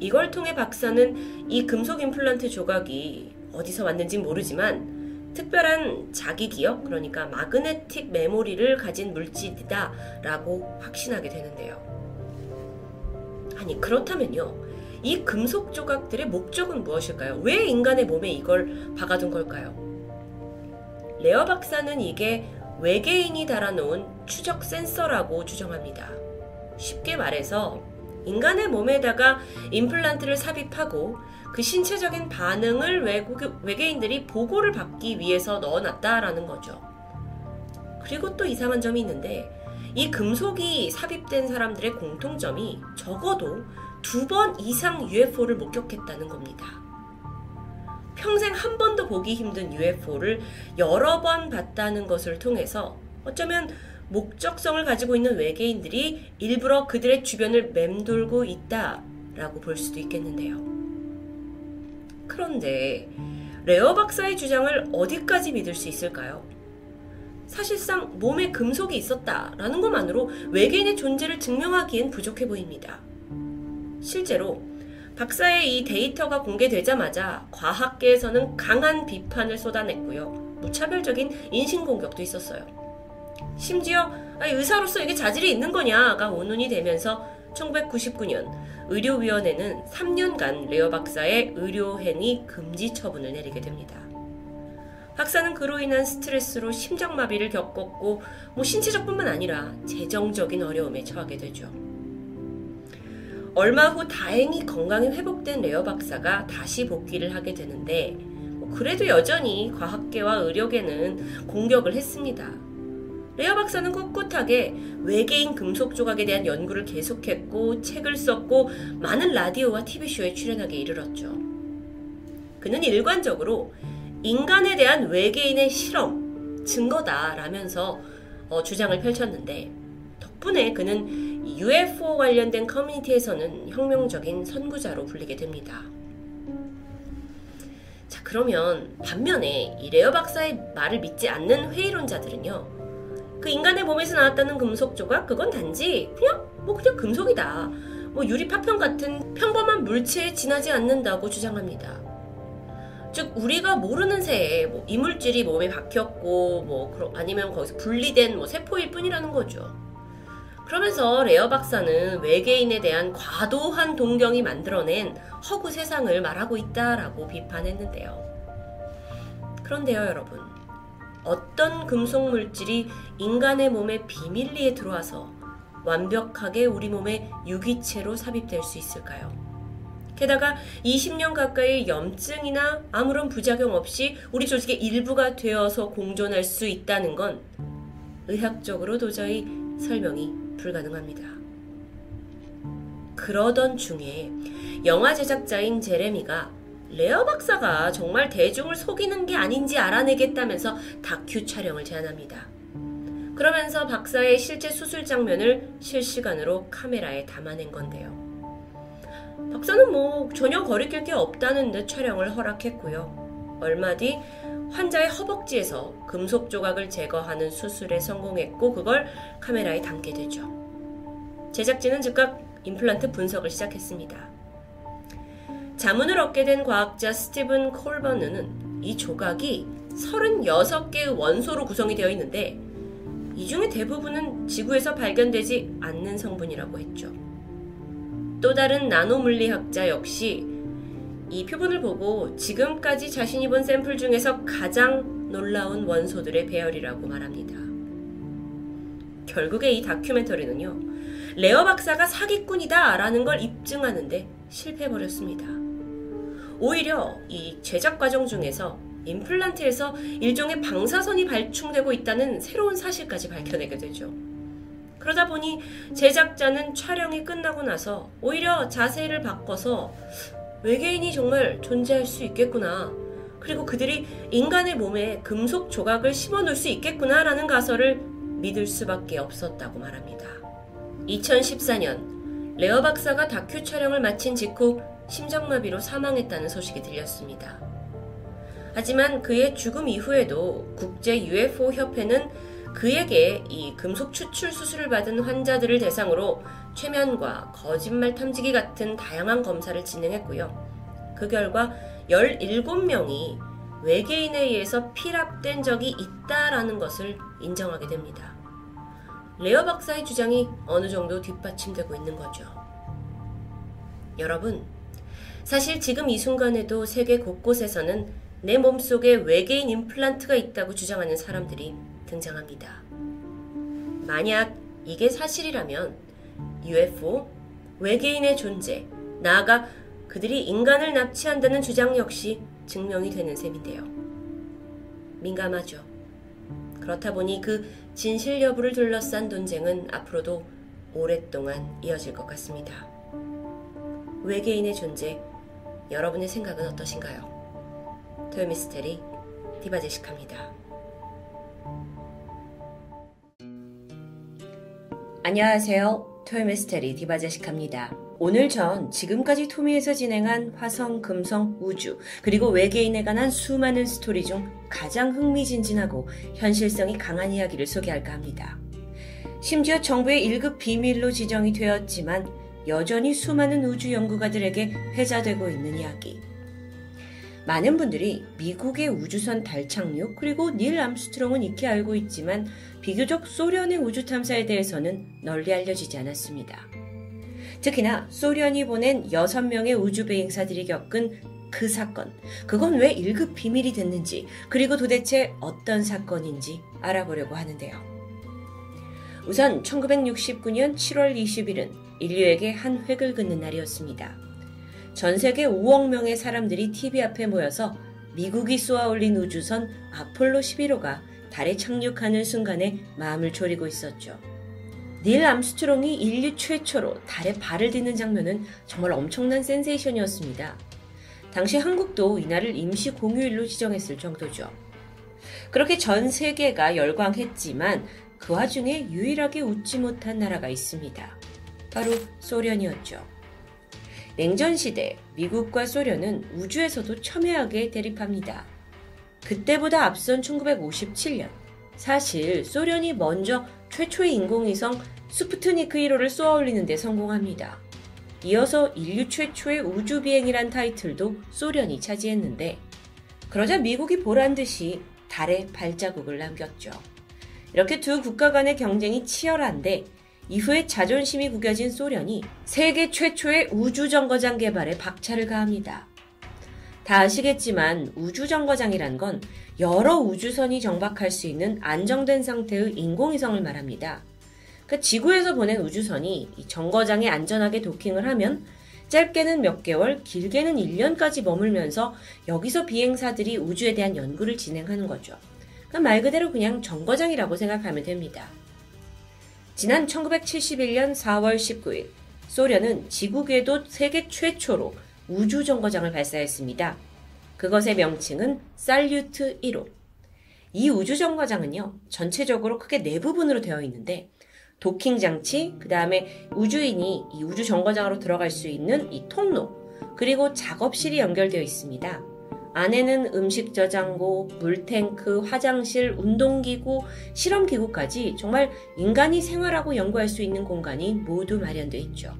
이걸 통해 박사는 이 금속 임플란트 조각이 어디서 왔는지 모르지만 특별한 자기 기억, 그러니까 마그네틱 메모리를 가진 물질이다 라고 확신하게 되는데요. 아니, 그렇다면요. 이 금속 조각들의 목적은 무엇일까요? 왜 인간의 몸에 이걸 박아둔 걸까요? 레어 박사는 이게 외계인이 달아놓은 추적 센서라고 주장합니다. 쉽게 말해서 인간의 몸에다가 임플란트를 삽입하고 그 신체적인 반응을 외계인들이 보고를 받기 위해서 넣어놨다라는 거죠. 그리고 또 이상한 점이 있는데 이 금속이 삽입된 사람들의 공통점이 적어도 두 번 이상 UFO를 목격했다는 겁니다. 평생 한 번도 보기 힘든 UFO를 여러 번 봤다는 것을 통해서 어쩌면 목적성을 가지고 있는 외계인들이 일부러 그들의 주변을 맴돌고 있다라고 볼 수도 있겠는데요. 그런데 레어 박사의 주장을 어디까지 믿을 수 있을까요? 사실상 몸에 금속이 있었다라는 것만으로 외계인의 존재를 증명하기엔 부족해 보입니다. 실제로 박사의 이 데이터가 공개되자마자 과학계에서는 강한 비판을 쏟아냈고요. 무차별적인 인신공격도 있었어요. 심지어 의사로서 이게 자질이 있는 거냐가 논란이 되면서 1999년 의료위원회는 3년간 레어 박사의 의료행위 금지 처분을 내리게 됩니다. 박사는 그로 인한 스트레스로 심장마비를 겪었고 뭐 신체적뿐만 아니라 재정적인 어려움에 처하게 되죠. 얼마 후 다행히 건강이 회복된 레어 박사가 다시 복귀를 하게 되는데 뭐 그래도 여전히 과학계와 의료계는 공격을 했습니다. 레어 박사는 꿋꿋하게 외계인 금속 조각에 대한 연구를 계속했고 책을 썼고 많은 라디오와 TV쇼에 출연하게 이르렀죠. 그는 일관적으로 인간에 대한 외계인의 실험, 증거다라면서 어, 주장을 펼쳤는데 덕분에 그는 UFO 관련된 커뮤니티에서는 혁명적인 선구자로 불리게 됩니다. 자, 그러면 반면에 이 레어 박사의 말을 믿지 않는 회의론자들은요. 그 인간의 몸에서 나왔다는 금속 조각 그건 단지 그냥 뭐 그냥 금속이다. 뭐 유리 파편 같은 평범한 물체에 지나지 않는다고 주장합니다. 즉 우리가 모르는 새에 뭐 이물질이 몸에 박혔고 뭐 아니면 거기서 분리된 뭐 세포일 뿐이라는 거죠. 그러면서 레어 박사는 외계인에 대한 과도한 동경이 만들어낸 허구 세상을 말하고 있다라고 비판했는데요. 그런데요, 여러분. 어떤 금속 물질이 인간의 몸에 비밀리에 들어와서 완벽하게 우리 몸에 유기체로 삽입될 수 있을까요? 게다가 20년 가까이 염증이나 아무런 부작용 없이 우리 조직의 일부가 되어서 공존할 수 있다는 건 의학적으로 도저히 설명이 불가능합니다. 그러던 중에 영화 제작자인 제레미가 레어 박사가 정말 대중을 속이는 게 아닌지 알아내겠다면서 다큐 촬영을 제안합니다. 그러면서 박사의 실제 수술 장면을 실시간으로 카메라에 담아낸 건데요. 박사는 뭐 전혀 거리낄 게 없다는 듯 촬영을 허락했고요. 얼마 뒤 환자의 허벅지에서 금속 조각을 제거하는 수술에 성공했고 그걸 카메라에 담게 되죠. 제작진은 즉각 임플란트 분석을 시작했습니다. 자문을 얻게 된 과학자 스티븐 콜버는 이 조각이 36개의 원소로 구성이 되어 있는데 이 중에 대부분은 지구에서 발견되지 않는 성분이라고 했죠. 또 다른 나노 물리학자 역시 이 표본을 보고 지금까지 자신이 본 샘플 중에서 가장 놀라운 원소들의 배열이라고 말합니다. 결국에 이 다큐멘터리는요, 레어 박사가 사기꾼이다 라는 걸 입증하는데 실패해버렸습니다. 오히려 이 제작 과정 중에서 임플란트에서 일종의 방사선이 발충되고 있다는 새로운 사실까지 밝혀내게 되죠. 그러다 보니 제작자는 촬영이 끝나고 나서 오히려 자세를 바꿔서 외계인이 정말 존재할 수 있겠구나. 그리고 그들이 인간의 몸에 금속 조각을 심어 놓을 수 있겠구나라는 가설을 믿을 수밖에 없었다고 말합니다. 2014년 레어 박사가 다큐 촬영을 마친 직후 심장마비로 사망했다는 소식이 들렸습니다. 하지만 그의 죽음 이후에도 국제 UFO 협회는 그에게 이 금속 추출 수술을 받은 환자들을 대상으로 최면과 거짓말 탐지기 같은 다양한 검사를 진행했고요. 그 결과 17명이 외계인에 의해서 피랍된 적이 있다라는 것을 인정하게 됩니다. 레어 박사의 주장이 어느 정도 뒷받침되고 있는 거죠. 여러분, 사실 지금 이 순간에도 세계 곳곳에서는 내 몸속에 외계인 임플란트가 있다고 주장하는 사람들이 등장합니다. 만약 이게 사실이라면 UFO, 외계인의 존재, 나아가 그들이 인간을 납치한다는 주장 역시 증명이 되는 셈인데요. 민감하죠. 그렇다 보니 그 진실 여부를 둘러싼 논쟁은 앞으로도 오랫동안 이어질 것 같습니다. 외계인의 존재, 여러분의 생각은 어떠신가요? 토요미스테리 디바제식합니다. 안녕하세요. 토요미스테리 디바제식합니다. 오늘 전 지금까지 토미에서 진행한 화성, 금성, 우주, 그리고 외계인에 관한 수많은 스토리 중 가장 흥미진진하고 현실성이 강한 이야기를 소개할까 합니다. 심지어 정부의 1급 비밀로 지정이 되었지만 여전히 수많은 우주 연구가들에게 회자되고 있는 이야기. 많은 분들이 미국의 우주선 달 착륙 그리고 닐 암스트롱은 익히 알고 있지만 비교적 소련의 우주 탐사에 대해서는 널리 알려지지 않았습니다. 특히나 소련이 보낸 6명의 우주 비행사들이 겪은 그 사건, 그건 왜 1급 비밀이 됐는지, 그리고 도대체 어떤 사건인지 알아보려고 하는데요. 우선 1969년 7월 20일은 인류에게 한 획을 긋는 날이었습니다. 전 세계 5억 명의 사람들이 TV 앞에 모여서 미국이 쏘아 올린 우주선 아폴로 11호가 달에 착륙하는 순간에 마음을 졸이고 있었죠. 닐 암스트롱이 인류 최초로 달에 발을 딛는 장면은 정말 엄청난 센세이션이었습니다. 당시 한국도 이날을 임시 공휴일로 지정했을 정도죠. 그렇게 전 세계가 열광했지만 그 와중에 유일하게 웃지 못한 나라가 있습니다. 바로 소련이었죠. 냉전 시대 미국과 소련은 우주에서도 첨예하게 대립합니다. 그때보다 앞선 1957년 사실 소련이 먼저 최초의 인공위성 스푸트니크 1호를 쏘아올리는 데 성공합니다. 이어서 인류 최초의 우주 비행이란 타이틀도 소련이 차지했는데 그러자 미국이 보란 듯이 달에 발자국을 남겼죠. 이렇게 두 국가 간의 경쟁이 치열한데 이후에 자존심이 구겨진 소련이 세계 최초의 우주 정거장 개발에 박차를 가합니다. 다 아시겠지만 우주정거장이란 건 여러 우주선이 정박할 수 있는 안정된 상태의 인공위성을 말합니다. 그 지구에서 보낸 우주선이 정거장에 안전하게 도킹을 하면 짧게는 몇 개월, 길게는 1년까지 머물면서 여기서 비행사들이 우주에 대한 연구를 진행하는 거죠. 그러니까 말 그대로 그냥 정거장이라고 생각하면 됩니다. 지난 1971년 4월 19일 소련은 지구 궤도 세계 최초로 우주 정거장을 발사했습니다. 그것의 명칭은 살류트 1호. 이 우주 정거장은요, 전체적으로 크게 네 부분으로 되어 있는데, 도킹 장치, 그 다음에 우주인이 이 우주 정거장으로 들어갈 수 있는 이 통로, 그리고 작업실이 연결되어 있습니다. 안에는 음식 저장고, 물탱크, 화장실, 운동기구, 실험기구까지 정말 인간이 생활하고 연구할 수 있는 공간이 모두 마련되어 있죠.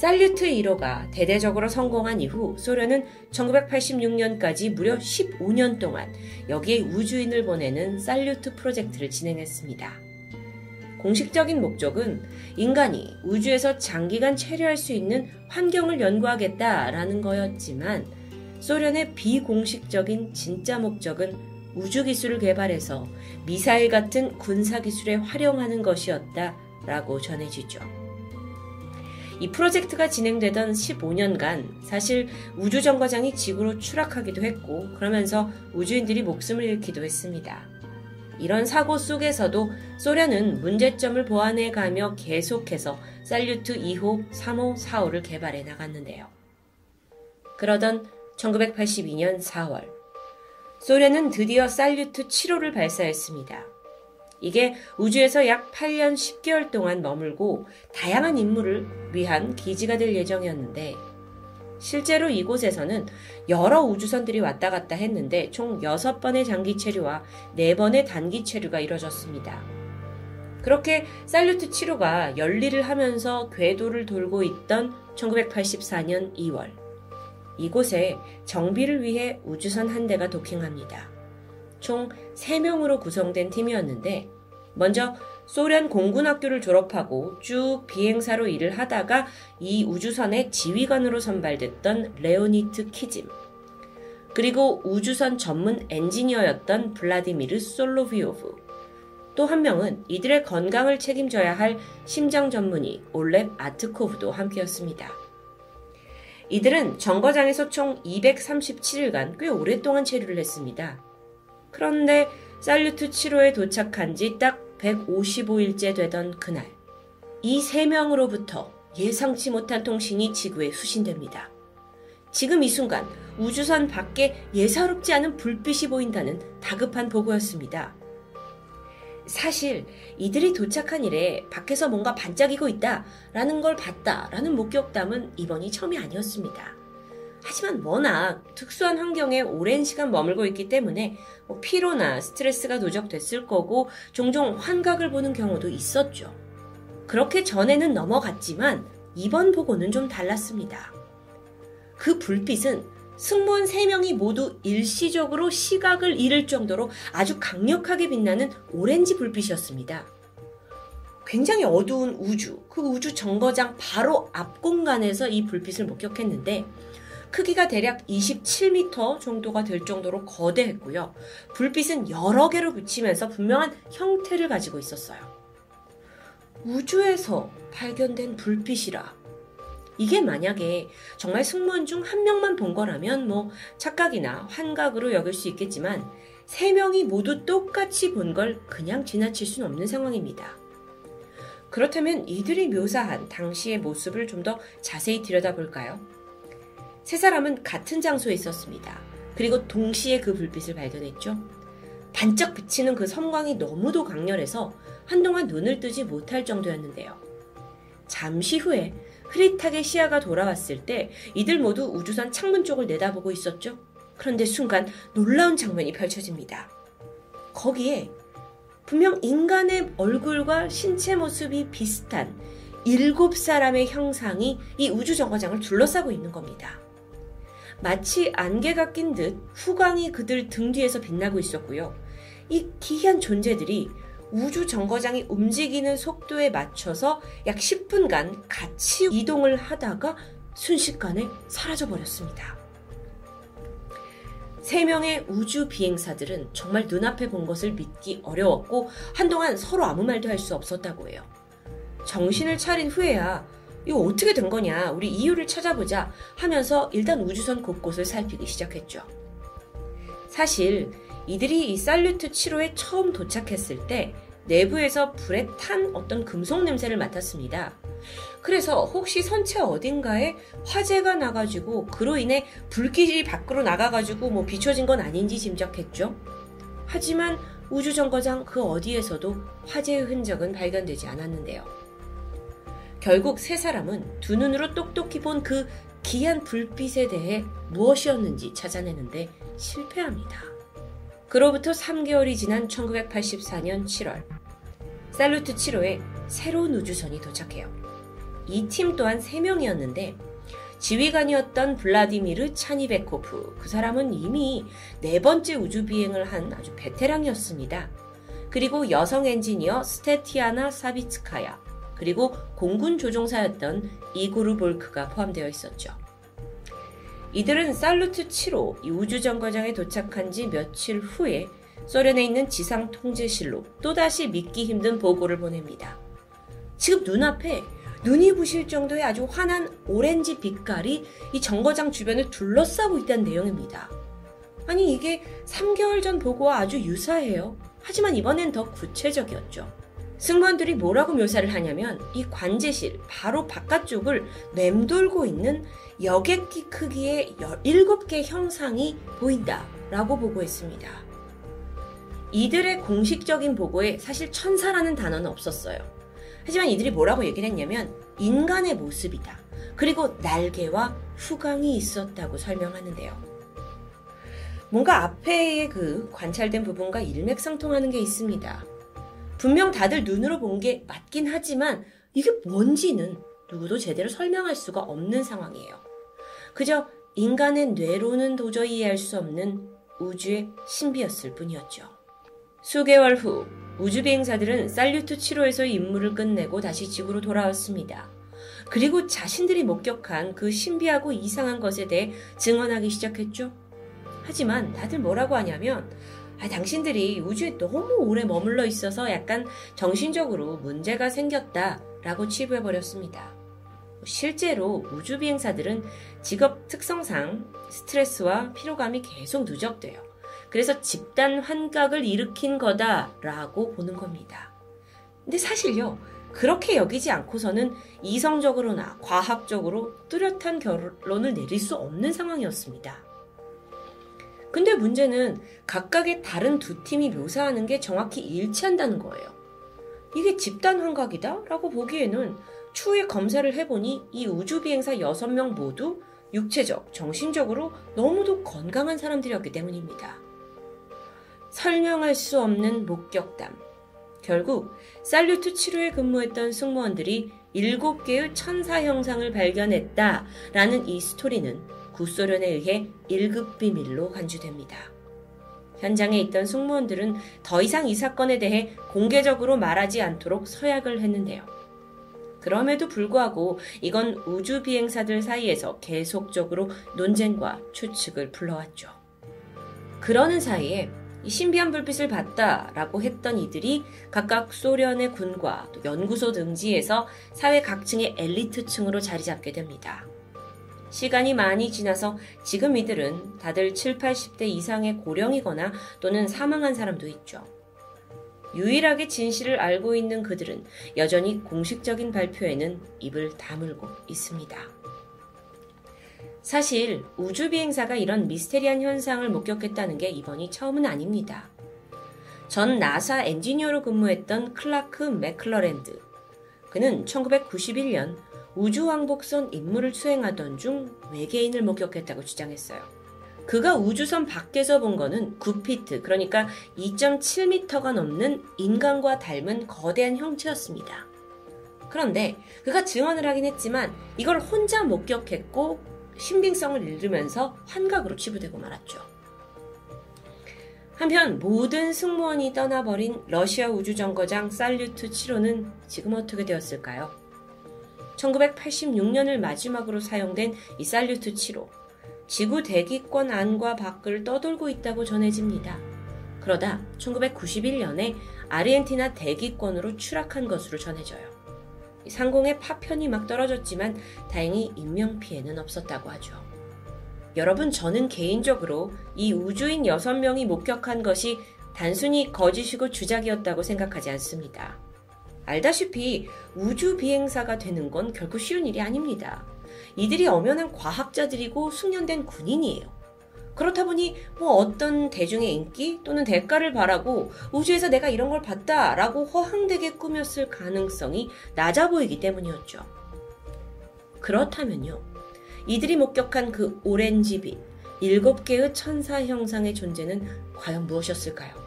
살류트 1호가 대대적으로 성공한 이후 소련은 1986년까지 무려 15년 동안 여기에 우주인을 보내는 살류트 프로젝트를 진행했습니다. 공식적인 목적은 인간이 우주에서 장기간 체류할 수 있는 환경을 연구하겠다라는 거였지만 소련의 비공식적인 진짜 목적은 우주 기술을 개발해서 미사일 같은 군사 기술에 활용하는 것이었다라고 전해지죠. 이 프로젝트가 진행되던 15년간 사실 우주 정거장이 지구로 추락하기도 했고 그러면서 우주인들이 목숨을 잃기도 했습니다. 이런 사고 속에서도 소련은 문제점을 보완해 가며 계속해서 살류트 2호, 3호, 4호를 개발해 나갔는데요. 그러던 1982년 4월, 소련은 드디어 살류트 7호를 발사했습니다. 이게 우주에서 약 8년 10개월 동안 머물고 다양한 임무를 위한 기지가 될 예정이었는데 실제로 이곳에서는 여러 우주선들이 왔다 갔다 했는데 총 6번의 장기 체류와 4번의 단기 체류가 이뤄졌습니다. 그렇게 살루트 7호가 열일을 하면서 궤도를 돌고 있던 1984년 2월 이곳에 정비를 위해 우주선 한 대가 도킹합니다. 총 3명으로 구성된 팀이었는데 먼저 소련 공군학교를 졸업하고 쭉 비행사로 일을 하다가 이 우주선의 지휘관으로 선발됐던 레오니트 키짐. 그리고 우주선 전문 엔지니어였던 블라디미르 솔로비오브. 또 한 명은 이들의 건강을 책임져야 할 심장 전문의 올렉 아트코브도 함께였습니다. 이들은 정거장에서 총 237일간 꽤 오랫동안 체류를 했습니다. 그런데 살루트 7호에 도착한 지 딱 155일째 되던 그날, 이 세 명으로부터 예상치 못한 통신이 지구에 수신됩니다. 지금 이 순간 우주선 밖에 예사롭지 않은 불빛이 보인다는 다급한 보고였습니다. 사실 이들이 도착한 이래 밖에서 뭔가 반짝이고 있다 라는 걸 봤다 라는 목격담은 이번이 처음이 아니었습니다. 하지만 워낙 특수한 환경에 오랜 시간 머물고 있기 때문에 뭐 피로나 스트레스가 누적됐을 거고 종종 환각을 보는 경우도 있었죠. 그렇게 전에는 넘어갔지만 이번 보고는 좀 달랐습니다. 그 불빛은 승무원 3명이 모두 일시적으로 시각을 잃을 정도로 아주 강력하게 빛나는 오렌지 불빛이었습니다. 굉장히 어두운 우주, 그 우주 정거장 바로 앞 공간에서 이 불빛을 목격했는데 크기가 대략 27m 정도가 될 정도로 거대했고요. 불빛은 여러 개로 붙이면서 분명한 형태를 가지고 있었어요. 우주에서 발견된 불빛이라. 이게 만약에 정말 승무원 중 한 명만 본 거라면 뭐 착각이나 환각으로 여길 수 있겠지만 세 명이 모두 똑같이 본 걸 그냥 지나칠 수는 없는 상황입니다. 그렇다면 이들이 묘사한 당시의 모습을 좀 더 자세히 들여다볼까요? 세 사람은 같은 장소에 있었습니다. 그리고 동시에 그 불빛을 발견했죠. 반짝 비치는 그 섬광이 너무도 강렬해서 한동안 눈을 뜨지 못할 정도였는데요. 잠시 후에 흐릿하게 시야가 돌아왔을 때 이들 모두 우주선 창문 쪽을 내다보고 있었죠. 그런데 순간 놀라운 장면이 펼쳐집니다. 거기에 분명 인간의 얼굴과 신체 모습이 비슷한 일곱 사람의 형상이 이 우주 정거장을 둘러싸고 있는 겁니다. 마치 안개가 낀 듯 후광이 그들 등 뒤에서 빛나고 있었고요. 이 기이한 존재들이 우주 정거장이 움직이는 속도에 맞춰서 약 10분간 같이 이동을 하다가 순식간에 사라져 버렸습니다. 세 명의 우주 비행사들은 정말 눈앞에 본 것을 믿기 어려웠고 한동안 서로 아무 말도 할 수 없었다고 해요. 정신을 차린 후에야 이거 어떻게 된 거냐, 우리 이유를 찾아보자 하면서 일단 우주선 곳곳을 살피기 시작했죠. 사실 이들이 이 살루트 7호에 처음 도착했을 때 내부에서 불에 탄 어떤 금속 냄새를 맡았습니다. 그래서 혹시 선체 어딘가에 화재가 나가지고 그로 인해 불길이 밖으로 나가가지고 뭐 비춰진 건 아닌지 짐작했죠. 하지만 우주정거장 그 어디에서도 화재의 흔적은 발견되지 않았는데요. 결국 세 사람은 두 눈으로 똑똑히 본 그 기이한 불빛에 대해 무엇이었는지 찾아내는데 실패합니다. 그로부터 3개월이 지난 1984년 7월, 살루트 7호에 새로운 우주선이 도착해요. 이 팀 또한 3명이었는데 지휘관이었던 블라디미르 차니베코프 그 사람은 이미 네 번째 우주 비행을 한 아주 베테랑이었습니다. 그리고 여성 엔지니어 스테티아나 사비츠카야, 그리고 공군 조종사였던 이고르 볼크가 포함되어 있었죠. 이들은 살루트 7호 우주정거장에 도착한 지 며칠 후에 소련에 있는 지상 통제실로 또다시 믿기 힘든 보고를 보냅니다. 지금 눈앞에 눈이 부실 정도의 아주 환한 오렌지 빛깔이 이 정거장 주변을 둘러싸고 있다는 내용입니다. 아니, 이게 3개월 전 보고와 아주 유사해요. 하지만 이번엔 더 구체적이었죠. 승무원들이 뭐라고 묘사를 하냐면 이 관제실 바로 바깥쪽을 맴돌고 있는 여객기 크기의 17개 형상이 보인다 라고 보고했습니다. 이들의 공식적인 보고에 사실 천사라는 단어는 없었어요. 하지만 이들이 뭐라고 얘기를 했냐면 인간의 모습이다. 그리고 날개와 후광이 있었다고 설명하는데요. 뭔가 앞에 그 관찰된 부분과 일맥상통하는 게 있습니다. 분명 다들 눈으로 본 게 맞긴 하지만 이게 뭔지는 누구도 제대로 설명할 수가 없는 상황이에요. 그저 인간의 뇌로는 도저히 이해할 수 없는 우주의 신비였을 뿐이었죠. 수개월 후 우주 비행사들은 살류트 7호에서 임무를 끝내고 다시 지구로 돌아왔습니다. 그리고 자신들이 목격한 그 신비하고 이상한 것에 대해 증언하기 시작했죠. 하지만 다들 뭐라고 하냐면 아, 당신들이 우주에 너무 오래 머물러 있어서 약간 정신적으로 문제가 생겼다라고 치부해버렸습니다. 실제로 우주 비행사들은 직업 특성상 스트레스와 피로감이 계속 누적돼요. 그래서 집단 환각을 일으킨 거다라고 보는 겁니다. 근데 사실요, 그렇게 여기지 않고서는 이성적으로나 과학적으로 뚜렷한 결론을 내릴 수 없는 상황이었습니다. 근데 문제는 각각의 다른 두 팀이 묘사하는 게 정확히 일치한다는 거예요. 이게 집단 환각이다? 라고 보기에는 추후에 검사를 해보니 이 우주비행사 6명 모두 육체적, 정신적으로 너무도 건강한 사람들이었기 때문입니다. 설명할 수 없는 목격담. 결국 살류트 7호에 근무했던 승무원들이 7개의 천사 형상을 발견했다라는 이 스토리는 구소련에 의해 1급 비밀로 간주됩니다. 현장에 있던 승무원들은 더 이상 이 사건에 대해 공개적으로 말하지 않도록 서약을 했는데요. 그럼에도 불구하고 이건 우주 비행사들 사이에서 계속적으로 논쟁과 추측을 불러왔죠. 그러는 사이에 신비한 불빛을 봤다라고 했던 이들이 각각 소련의 군과 연구소 등지에서 사회 각층의 엘리트층으로 자리 잡게 됩니다. 시간이 많이 지나서 지금 이들은 다들 7, 80대 이상의 고령이거나 또는 사망한 사람도 있죠. 유일하게 진실을 알고 있는 그들은 여전히 공식적인 발표에는 입을 다물고 있습니다. 사실 우주 비행사가 이런 미스테리한 현상을 목격했다는 게 이번이 처음은 아닙니다. 전 나사 엔지니어로 근무했던 클라크 맥클러랜드. 그는 1991년 우주왕복선 임무를 수행하던 중 외계인을 목격했다고 주장했어요. 그가 우주선 밖에서 본 거는 9피트, 그러니까 2.7m가 넘는 인간과 닮은 거대한 형체였습니다. 그런데 그가 증언을 하긴 했지만 이걸 혼자 목격했고 신빙성을 잃으면서 환각으로 치부되고 말았죠. 한편 모든 승무원이 떠나버린 러시아 우주정거장 살류트 7호는 지금 어떻게 되었을까요? 1986년을 마지막으로 사용된 이 살류트 7호. 지구 대기권 안과 밖을 떠돌고 있다고 전해집니다. 그러다 1991년에 아르헨티나 대기권으로 추락한 것으로 전해져요. 상공의 파편이 막 떨어졌지만 다행히 인명피해는 없었다고 하죠. 여러분, 저는 개인적으로 이 우주인 6명이 목격한 것이 단순히 거짓이고 주작이었다고 생각하지 않습니다. 알다시피 우주 비행사가 되는 건 결코 쉬운 일이 아닙니다. 이들이 엄연한 과학자들이고 숙련된 군인이에요. 그렇다 보니 뭐 어떤 대중의 인기 또는 대가를 바라고 우주에서 내가 이런 걸 봤다라고 허황되게 꾸몄을 가능성이 낮아 보이기 때문이었죠. 그렇다면요. 이들이 목격한 그 오렌지빛, 일곱 개의 천사 형상의 존재는 과연 무엇이었을까요?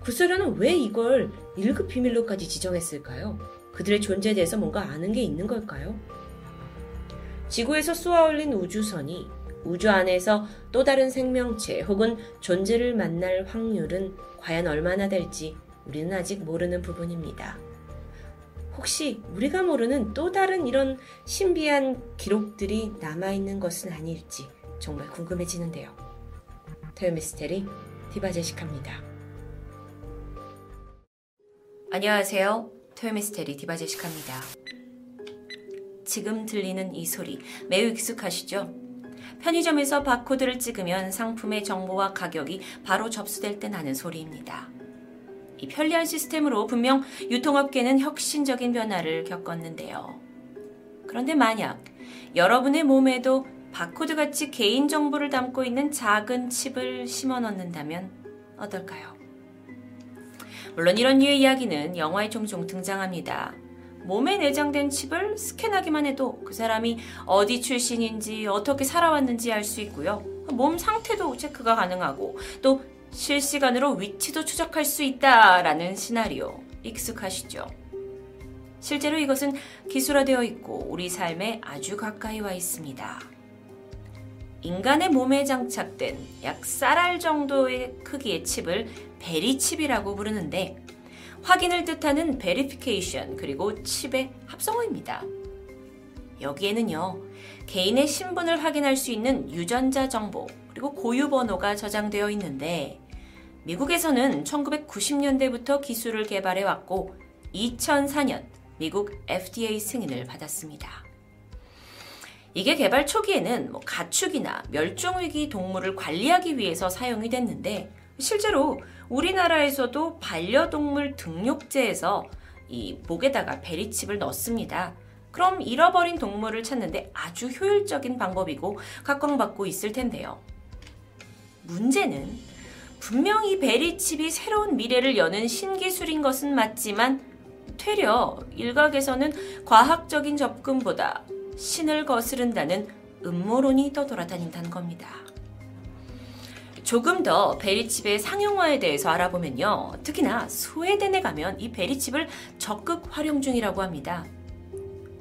구소련은 왜 이걸 1급 비밀로까지 지정했을까요? 그들의 존재에 대해서 뭔가 아는 게 있는 걸까요? 지구에서 쏘아올린 우주선이 우주 안에서 또 다른 생명체 혹은 존재를 만날 확률은 과연 얼마나 될지 우리는 아직 모르는 부분입니다. 혹시 우리가 모르는 또 다른 이런 신비한 기록들이 남아있는 것은 아닐지 정말 궁금해지는데요. 토요미스테리 디바제시카입니다. 안녕하세요. 토요미스테리 디바제시카입니다. 지금 들리는 이 소리 매우 익숙하시죠? 편의점에서 바코드를 찍으면 상품의 정보와 가격이 바로 접수될 때 나는 소리입니다. 이 편리한 시스템으로 분명 유통업계는 혁신적인 변화를 겪었는데요. 그런데 만약 여러분의 몸에도 바코드 같이 개인정보를 담고 있는 작은 칩을 심어 넣는다면 어떨까요? 물론 이런 류의 이야기는 영화에 종종 등장합니다. 몸에 내장된 칩을 스캔하기만 해도 그 사람이 어디 출신인지 어떻게 살아왔는지 알 수 있고요. 몸 상태도 체크가 가능하고 또 실시간으로 위치도 추적할 수 있다라는 시나리오 익숙하시죠? 실제로 이것은 기술화되어 있고 우리 삶에 아주 가까이 와 있습니다. 인간의 몸에 장착된 약 쌀알 정도의 크기의 칩을 베리칩이라고 부르는데 확인을 뜻하는 베리피케이션 그리고 칩의 합성어입니다. 여기에는요, 개인의 신분을 확인할 수 있는 유전자 정보 그리고 고유 번호가 저장되어 있는데 미국에서는 1990년대부터 기술을 개발해 왔고 2004년 미국 FDA 승인을 받았습니다. 이게 개발 초기에는 뭐 가축이나 멸종위기 동물을 관리하기 위해서 사용이 됐는데 실제로 우리나라에서도 반려동물 등록제에서 이 목에다가 베리칩을 넣습니다. 그럼 잃어버린 동물을 찾는데 아주 효율적인 방법이고 각광받고 있을 텐데요. 문제는 분명히 베리칩이 새로운 미래를 여는 신기술인 것은 맞지만 되려 일각에서는 과학적인 접근보다 신을 거스른다는 음모론이 떠돌아다닌다는 겁니다. 조금 더 베리칩의 상용화에 대해서 알아보면요. 특히나 스웨덴에 가면 이 베리칩을 적극 활용 중이라고 합니다.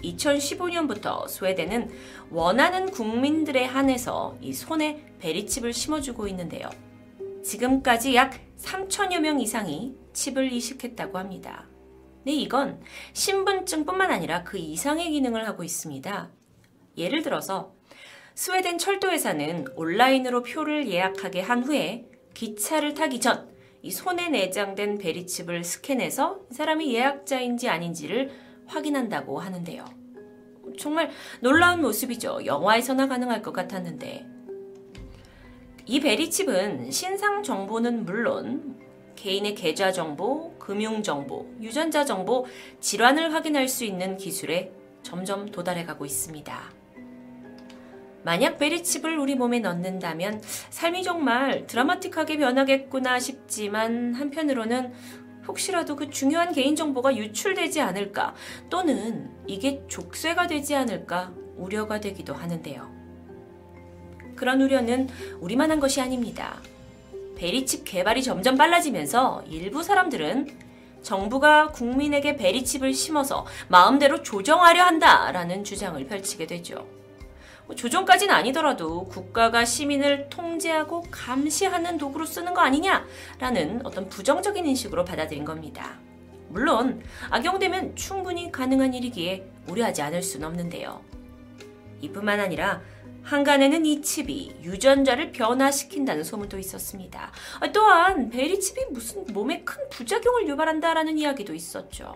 2015년부터 스웨덴은 원하는 국민들에 한해서 이 손에 베리칩을 심어주고 있는데요. 지금까지 약 3천여 명 이상이 칩을 이식했다고 합니다. 네, 이건 신분증뿐만 아니라 그 이상의 기능을 하고 있습니다. 예를 들어서 스웨덴 철도회사는 온라인으로 표를 예약하게 한 후에 기차를 타기 전 이 손에 내장된 베리칩을 스캔해서 사람이 예약자인지 아닌지를 확인한다고 하는데요. 정말 놀라운 모습이죠. 영화에서나 가능할 것 같았는데. 이 베리칩은 신상 정보는 물론 개인의 계좌 정보, 금융 정보, 유전자 정보, 질환을 확인할 수 있는 기술에 점점 도달해 가고 있습니다. 만약 베리칩을 우리 몸에 넣는다면 삶이 정말 드라마틱하게 변하겠구나 싶지만 한편으로는 혹시라도 그 중요한 개인정보가 유출되지 않을까 또는 이게 족쇄가 되지 않을까 우려가 되기도 하는데요. 그런 우려는 우리만 한 것이 아닙니다. 베리칩 개발이 점점 빨라지면서 일부 사람들은 정부가 국민에게 베리칩을 심어서 마음대로 조정하려 한다라는 주장을 펼치게 되죠. 뭐 조정까지는 아니더라도 국가가 시민을 통제하고 감시하는 도구로 쓰는 거 아니냐라는 어떤 부정적인 인식으로 받아들인 겁니다. 물론 악용되면 충분히 가능한 일이기에 우려하지 않을 수는 없는데요. 이뿐만 아니라 한간에는 이 칩이 유전자를 변화시킨다는 소문도 있었습니다. 아, 또한 베리 칩이 무슨 몸에 큰 부작용을 유발한다라는 이야기도 있었죠.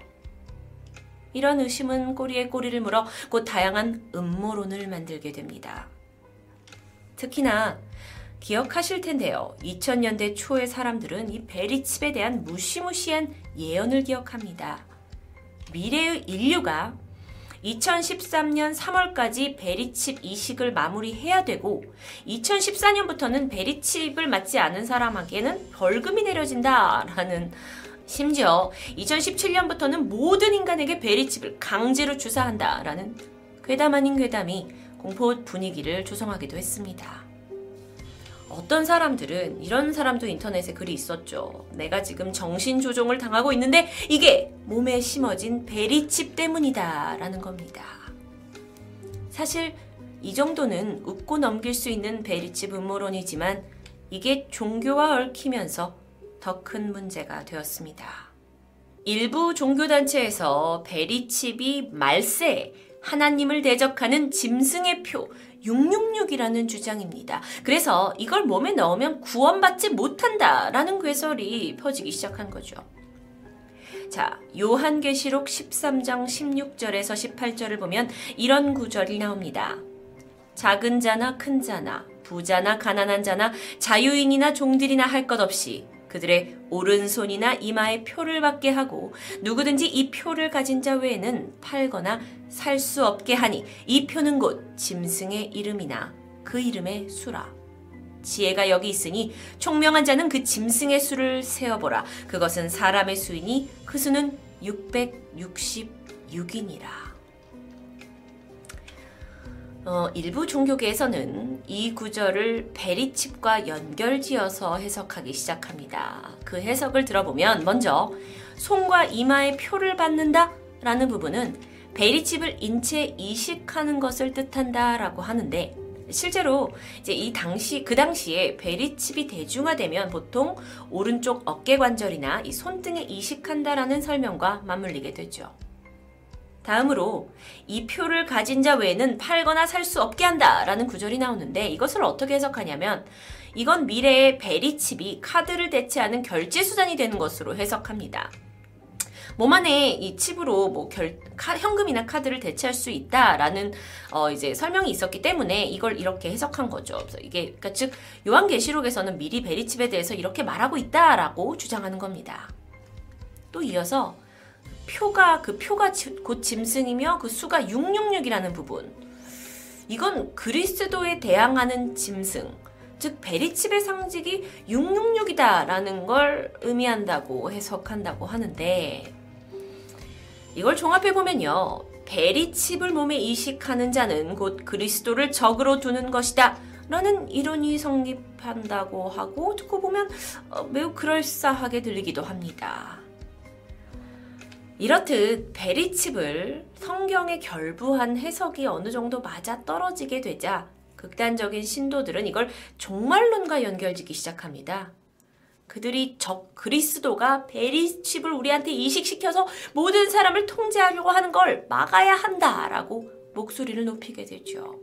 이런 의심은 꼬리에 꼬리를 물어 곧 다양한 음모론을 만들게 됩니다. 특히나 기억하실 텐데요. 2000년대 초의 사람들은 이 베리칩에 대한 무시무시한 예언을 기억합니다. 미래의 인류가 2013년 3월까지 베리칩 이식을 마무리해야 되고 2014년부터는 베리칩을 맞지 않은 사람에게는 벌금이 내려진다라는 심지어 2017년부터는 모든 인간에게 베리칩을 강제로 주사한다라는 괴담 아닌 괴담이 공포 분위기를 조성하기도 했습니다. 어떤 사람들은 이런 사람도 인터넷에 글이 있었죠. 내가 지금 정신 조종을 당하고 있는데 이게 몸에 심어진 베리칩 때문이다. 라는 겁니다. 사실 이 정도는 웃고 넘길 수 있는 베리칩 음모론이지만 이게 종교와 얽히면서 더 큰 문제가 되었습니다. 일부 종교단체에서 베리칩이 말세, 하나님을 대적하는 짐승의 표, 666이라는 주장입니다. 그래서 이걸 몸에 넣으면 구원받지 못한다라는 괴설이 퍼지기 시작한 거죠. 자, 요한계시록 13장 16절에서 18절을 보면 이런 구절이 나옵니다. 작은 자나 큰 자나 부자나 가난한 자나 자유인이나 종들이나 할 것 없이 그들의 오른손이나 이마에 표를 받게 하고 누구든지 이 표를 가진 자 외에는 팔거나 살 수 없게 하니 이 표는 곧 짐승의 이름이나 그 이름의 수라. 지혜가 여기 있으니 총명한 자는 그 짐승의 수를 세어보라. 그것은 사람의 수이니 그 수는 666이니라. 어, 일부 종교계에서는 이 구절을 베리칩과 연결지어서 해석하기 시작합니다. 그 해석을 들어보면 먼저 손과 이마에 표를 받는다 라는 부분은 베리칩을 인체에 이식하는 것을 뜻한다 라고 하는데 실제로 이제 이 당시 그 당시에 베리칩이 대중화되면 보통 오른쪽 어깨 관절이나 이 손등에 이식한다라는 설명과 맞물리게 되죠. 다음으로 이 표를 가진 자 외에는 팔거나 살 수 없게 한다라는 구절이 나오는데 이것을 어떻게 해석하냐면 이건 미래의 베리칩이 카드를 대체하는 결제 수단이 되는 것으로 해석합니다. 몸 안에 이 칩으로 뭐 결, 카, 현금이나 카드를 대체할 수 있다라는 어 이제 설명이 있었기 때문에 이걸 이렇게 해석한 거죠. 이게 그러니까 즉 요한계시록에서는 미리 베리칩에 대해서 이렇게 말하고 있다라고 주장하는 겁니다. 또 이어서 표가 그 표가 곧 짐승이며 그 수가 666이라는 부분. 이건 그리스도에 대항하는 짐승, 즉 베리칩의 상징이 666이다라는 걸 의미한다고 해석한다고 하는데 이걸 종합해 보면요. 베리칩을 몸에 이식하는 자는 곧 그리스도를 적으로 두는 것이다. 라는 이론이 성립한다고 하고 듣고 보면 어, 매우 그럴싸하게 들리기도 합니다. 이렇듯 베리칩을 성경에 결부한 해석이 어느 정도 맞아 떨어지게 되자 극단적인 신도들은 이걸 종말론과 연결짓기 시작합니다. 그들이 적 그리스도가 베리칩을 우리한테 이식시켜서 모든 사람을 통제하려고 하는 걸 막아야 한다라고 목소리를 높이게 되죠.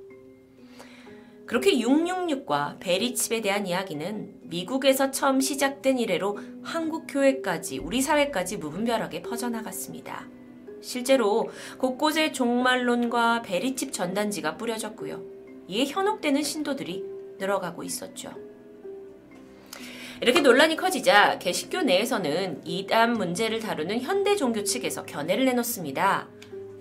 그렇게 666과 베리칩에 대한 이야기는 미국에서 처음 시작된 이래로 한국 교회까지 우리 사회까지 무분별하게 퍼져나갔습니다. 실제로 곳곳에 종말론과 베리칩 전단지가 뿌려졌고요. 이에 현혹되는 신도들이 늘어가고 있었죠. 이렇게 논란이 커지자 개신교 내에서는 이단 문제를 다루는 현대 종교 측에서 견해를 내놓습니다.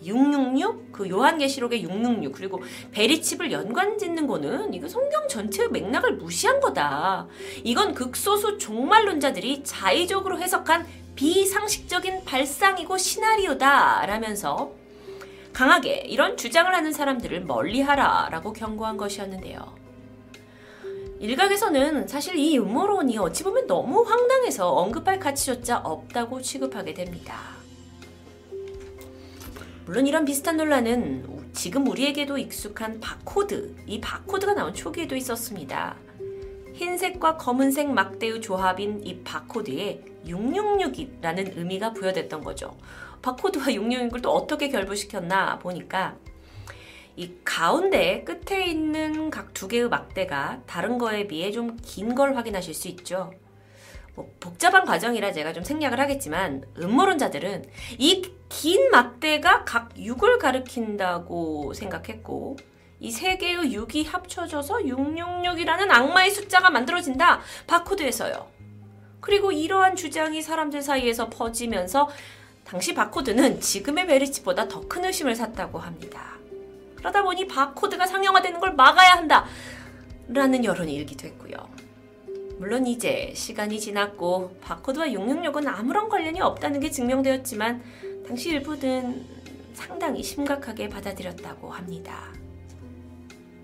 666, 그 요한계시록의 666, 그리고 베리칩을 연관 짓는 거는 이거 성경 전체의 맥락을 무시한 거다. 이건 극소수 종말론자들이 자의적으로 해석한 비상식적인 발상이고 시나리오다. 라면서 강하게 이런 주장을 하는 사람들을 멀리 하라. 라고 경고한 것이었는데요. 일각에서는 사실 이 음모론이 어찌 보면 너무 황당해서 언급할 가치조차 없다고 취급하게 됩니다. 물론 이런 비슷한 논란은 지금 우리에게도 익숙한 바코드, 이 바코드가 나온 초기에도 있었습니다. 흰색과 검은색 막대의 조합인 이 바코드에 666이라는 의미가 부여됐던 거죠. 바코드와 666을 또 어떻게 결부시켰나 보니까 이 가운데 끝에 있는 각 두 개의 막대가 다른 거에 비해 좀 긴 걸 확인하실 수 있죠. 뭐 복잡한 과정이라 제가 좀 생략을 하겠지만 음모론자들은 이 긴 막대가 각 6을 가리킨다고 생각했고 이 세 개의 6이 합쳐져서 666이라는 악마의 숫자가 만들어진다. 바코드에서요. 그리고 이러한 주장이 사람들 사이에서 퍼지면서 당시 바코드는 지금의 베리치보다 더 큰 의심을 샀다고 합니다. 그러다 보니 바코드가 상용화되는 걸 막아야 한다. 라는 여론이 일기도 했고요. 물론 이제 시간이 지났고 바코드와 666은 아무런 관련이 없다는 게 증명되었지만 당시 일부는 상당히 심각하게 받아들였다고 합니다.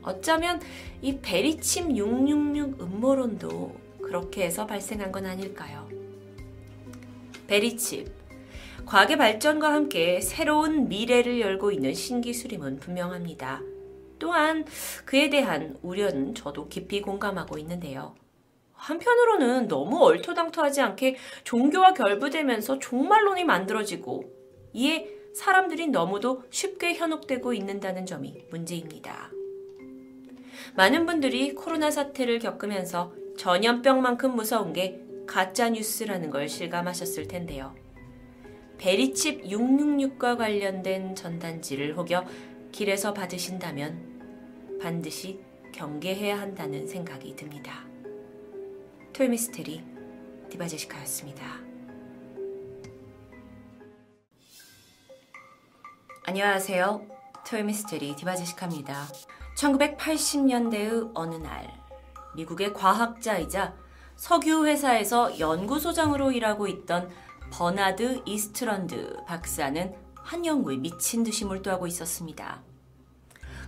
어쩌면 이 베리침 666 음모론도 그렇게 해서 발생한 건 아닐까요? 베리칩. 과학의 발전과 함께 새로운 미래를 열고 있는 신기술임은 분명합니다. 또한 그에 대한 우려는 저도 깊이 공감하고 있는데요. 한편으로는 너무 얼토당토하지 않게 종교와 결부되면서 종말론이 만들어지고 이에 사람들이 너무도 쉽게 현혹되고 있는다는 점이 문제입니다. 많은 분들이 코로나 사태를 겪으면서 전염병만큼 무서운 게 가짜 뉴스라는 걸 실감하셨을 텐데요. 베리칩 666과 관련된 전단지를 혹여 길에서 받으신다면 반드시 경계해야 한다는 생각이 듭니다. 토요미스테리 디바제시카였습니다. 안녕하세요. 토요미스테리 디바제시카입니다. 1980년대의 어느 날 미국의 과학자이자 석유 회사에서 연구소장으로 일하고 있던 버나드 이스트런드 박사는 한 연구에 미친 듯이 몰두하고 있었습니다.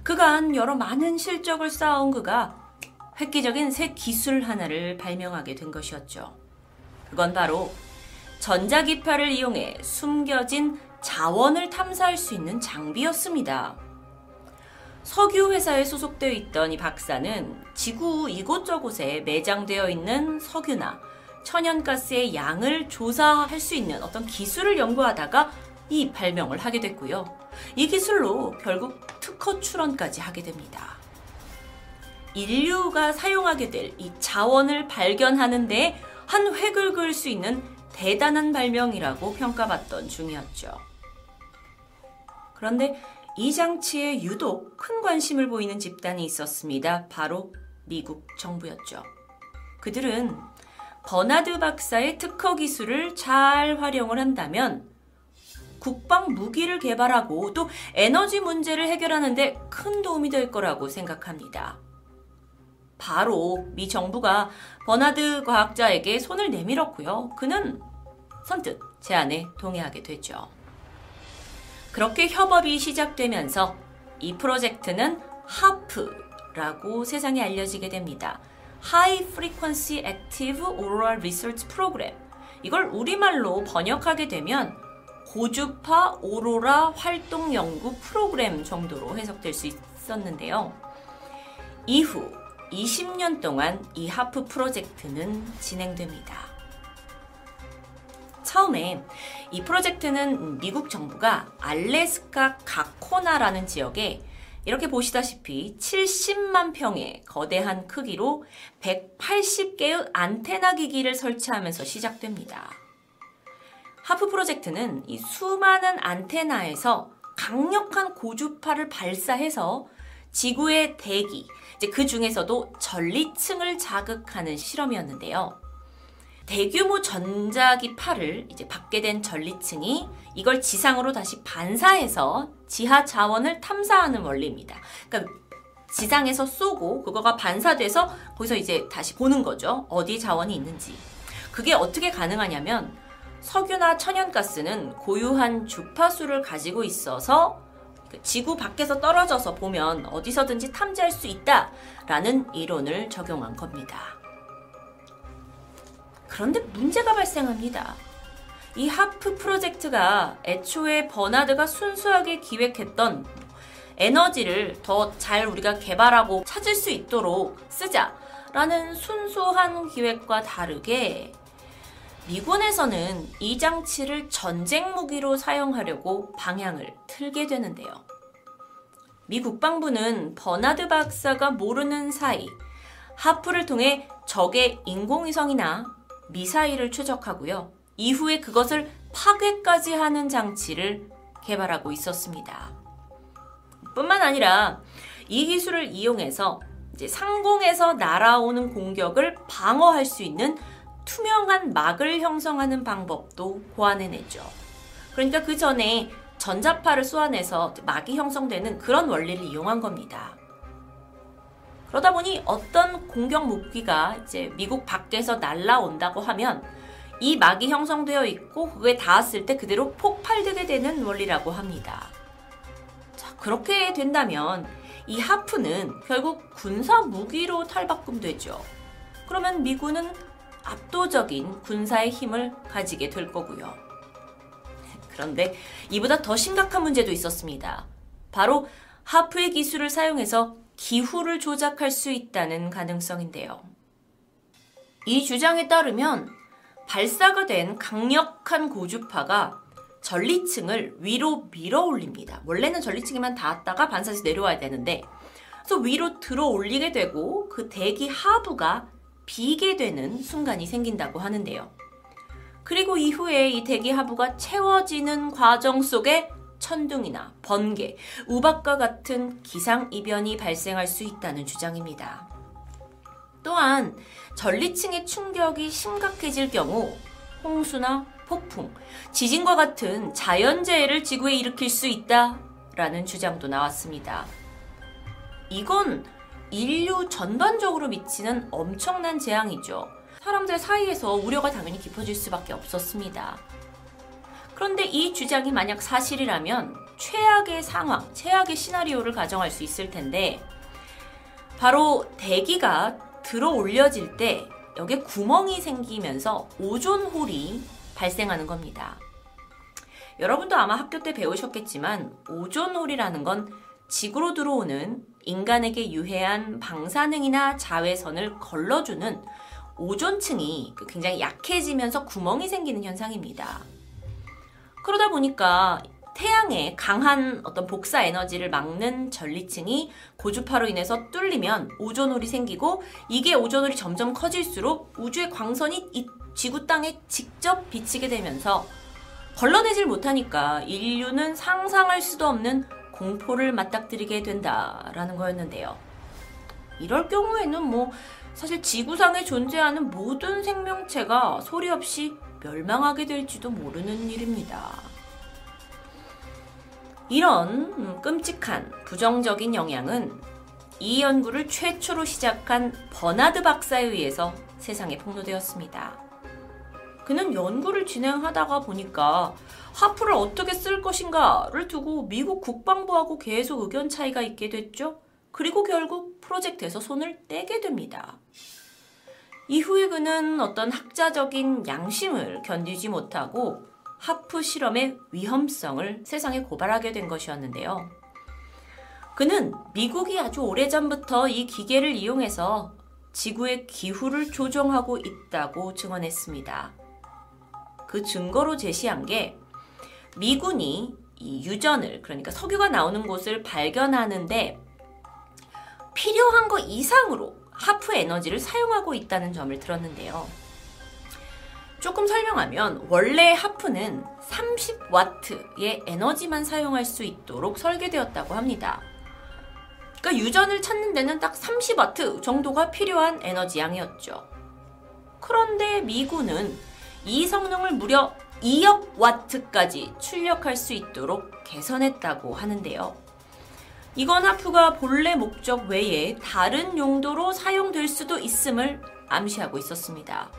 그간 여러 많은 실적을 쌓아온 그가 획기적인 새 기술 하나를 발명하게 된 것이었죠. 그건 바로 전자기파를 이용해 숨겨진 자원을 탐사할 수 있는 장비였습니다. 석유 회사에 소속되어 있던 이 박사는 지구 이곳저곳에 매장되어 있는 석유나 천연가스의 양을 조사할 수 있는 어떤 기술을 연구하다가 이 발명을 하게 됐고요. 이 기술로 결국 특허 출원까지 하게 됩니다. 인류가 사용하게 될 이 자원을 발견하는데 한 획을 그을 수 있는 대단한 발명이라고 평가받던 중이었죠. 그런데 이 장치에 유독 큰 관심을 보이는 집단이 있었습니다. 바로 미국 정부였죠. 그들은 버나드 박사의 특허 기술을 잘 활용을 한다면 국방 무기를 개발하고 또 에너지 문제를 해결하는데 큰 도움이 될 거라고 생각합니다. 바로 미 정부가 버나드 과학자에게 손을 내밀었고요. 그는 선뜻 제안에 동의하게 되죠. 그렇게 협업이 시작되면서 이 프로젝트는 하프라고 세상에 알려지게 됩니다. High Frequency Active Auroral Research Program. 이걸 우리말로 번역하게 되면 고주파 오로라 활동 연구 프로그램 정도로 해석될 수 있었는데요. 이후 20년 동안 이 하프 프로젝트는 진행됩니다. 처음에 이 프로젝트는 미국 정부가 알래스카 가코나라는 지역에 이렇게 보시다시피 70만 평의 거대한 크기로 180개의 안테나 기기를 설치하면서 시작됩니다. 하프 프로젝트는 이 수많은 안테나에서 강력한 고주파를 발사해서 지구의 대기, 이제 그 중에서도 전리층을 자극하는 실험이었는데요. 대규모 전자기 파를 이제 받게 된 전리층이 이걸 지상으로 다시 반사해서 지하 자원을 탐사하는 원리입니다. 그러니까 지상에서 쏘고 그거가 반사돼서 거기서 이제 다시 보는 거죠. 어디 자원이 있는지. 그게 어떻게 가능하냐면 석유나 천연가스는 고유한 주파수를 가지고 있어서 그 지구 밖에서 떨어져서 보면 어디서든지 탐지할 수 있다라는 이론을 적용한 겁니다. 그런데 문제가 발생합니다. 이 하프 프로젝트가 애초에 버나드가 순수하게 기획했던 에너지를 더 잘 우리가 개발하고 찾을 수 있도록 쓰자라는 순수한 기획과 다르게 미군에서는 이 장치를 전쟁 무기로 사용하려고 방향을 틀게 되는데요. 미 국방부는 버나드 박사가 모르는 사이 하프를 통해 적의 인공위성이나 미사일을 추적하고요. 이후에 그것을 파괴까지 하는 장치를 개발하고 있었습니다. 뿐만 아니라 이 기술을 이용해서 상공에서 날아오는 공격을 방어할 수 있는 투명한 막을 형성하는 방법도 고안해냈죠. 그러니까 그 전에 전자파를 쏘아내서 막이 형성되는 그런 원리를 이용한 겁니다. 그러다 보니 어떤 공격 무기가 이제 미국 밖에서 날라온다고 하면 이 막이 형성되어 있고 그게 닿았을 때 그대로 폭발되게 되는 원리라고 합니다. 자, 그렇게 된다면 이 하프는 결국 군사 무기로 탈바꿈되죠. 그러면 미군은 압도적인 군사의 힘을 가지게 될 거고요. 그런데 이보다 더 심각한 문제도 있었습니다. 바로 하프의 기술을 사용해서 기후를 조작할 수 있다는 가능성인데요. 이 주장에 따르면 발사가 된 강력한 고주파가 전리층을 위로 밀어 올립니다. 원래는 전리층에만 닿았다가 반사해서 내려와야 되는데 그래서 위로 들어 올리게 되고 그 대기 하부가 비게 되는 순간이 생긴다고 하는데요. 그리고 이후에 이 대기 하부가 채워지는 과정 속에 천둥이나 번개, 우박과 같은 기상이변이 발생할 수 있다는 주장입니다. 또한 전리층의 충격이 심각해질 경우 홍수나 폭풍, 지진과 같은 자연재해를 지구에 일으킬 수 있다라는 주장도 나왔습니다. 이건 인류 전반적으로 미치는 엄청난 재앙이죠. 사람들 사이에서 우려가 당연히 깊어질 수밖에 없었습니다. 그런데 이 주장이 만약 사실이라면 최악의 상황, 최악의 시나리오를 가정할 수 있을 텐데 바로 대기가 들어 올려질 때 여기에 구멍이 생기면서 오존홀이 발생하는 겁니다. 여러분도 아마 학교 때 배우셨겠지만 오존홀이라는 건 지구로 들어오는 인간에게 유해한 방사능이나 자외선을 걸러주는 오존층이 굉장히 약해지면서 구멍이 생기는 현상입니다. 그러다 보니까 태양의 강한 어떤 복사 에너지를 막는 전리층이 고주파로 인해서 뚫리면 오존홀이 생기고 이게 오존홀이 점점 커질수록 우주의 광선이 이 지구 땅에 직접 비치게 되면서 걸러내질 못하니까 인류는 상상할 수도 없는 공포를 맞닥뜨리게 된다라는 거였는데요. 이럴 경우에는 뭐 사실 지구상에 존재하는 모든 생명체가 소리 없이 멸망하게 될지도 모르는 일입니다. 이런 끔찍한 부정적인 영향은 이 연구를 최초로 시작한 버나드 박사에 의해서 세상에 폭로되었습니다. 그는 연구를 진행하다가 보니까 하프를 어떻게 쓸 것인가를 두고 미국 국방부하고 계속 의견 차이가 있게 됐죠. 그리고 결국 프로젝트에서 손을 떼게 됩니다. 이후에 그는 어떤 학자적인 양심을 견디지 못하고 하프 실험의 위험성을 세상에 고발하게 된 것이었는데요. 그는 미국이 아주 오래전부터 이 기계를 이용해서 지구의 기후를 조정하고 있다고 증언했습니다. 그 증거로 제시한 게 미군이 이 유전을 그러니까 석유가 나오는 곳을 발견하는데 필요한 것 이상으로 하프 에너지를 사용하고 있다는 점을 들었는데요. 조금 설명하면 원래 하프는 30와트의 에너지만 사용할 수 있도록 설계되었다고 합니다. 그러니까 유전을 찾는 데는 딱 30와트 정도가 필요한 에너지 양이었죠. 그런데 미군은 이 성능을 무려 2억 와트까지 출력할 수 있도록 개선했다고 하는데요. 이건 하프가 본래 목적 외에 다른 용도로 사용될 수도 있음을 암시하고 있었습니다.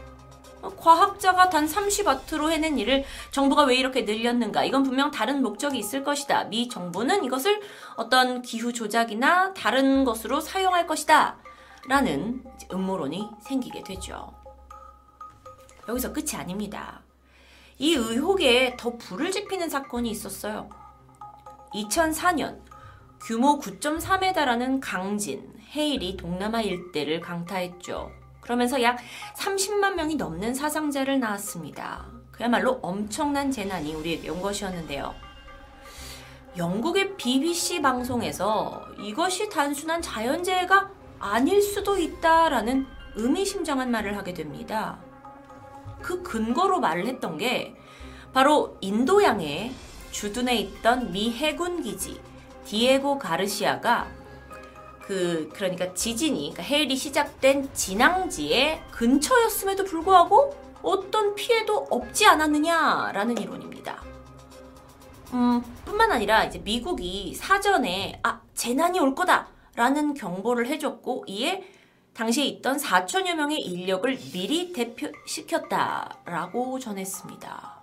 과학자가 단 30와트로 해낸 일을 정부가 왜 이렇게 늘렸는가? 이건 분명 다른 목적이 있을 것이다. 미 정부는 이것을 어떤 기후 조작이나 다른 것으로 사용할 것이다. 라는 음모론이 생기게 되죠. 여기서 끝이 아닙니다. 이 의혹에 더 불을 지피는 사건이 있었어요. 2004년 규모 9.3에 달하는 강진, 헤일이 동남아 일대를 강타했죠. 그러면서 약 30만 명이 넘는 사상자를 낳았습니다. 그야말로 엄청난 재난이 우리에게 온 것이었는데요. 영국의 BBC 방송에서 이것이 단순한 자연재해가 아닐 수도 있다라는 의미심장한 말을 하게 됩니다. 그 근거로 말을 했던 게 바로 인도양의 주둔해 있던 미 해군 기지 디에고 가르시아가 그 그러니까 지진이 그러니까 해일이 시작된 진앙지의 근처였음에도 불구하고 어떤 피해도 없지 않았느냐라는 이론입니다. 음, 뿐만 아니라 이제 미국이 사전에 아 재난이 올 거다라는 경보를 해줬고 이에 당시에 있던 4천여 명의 인력을 미리 대표시켰다라고 전했습니다.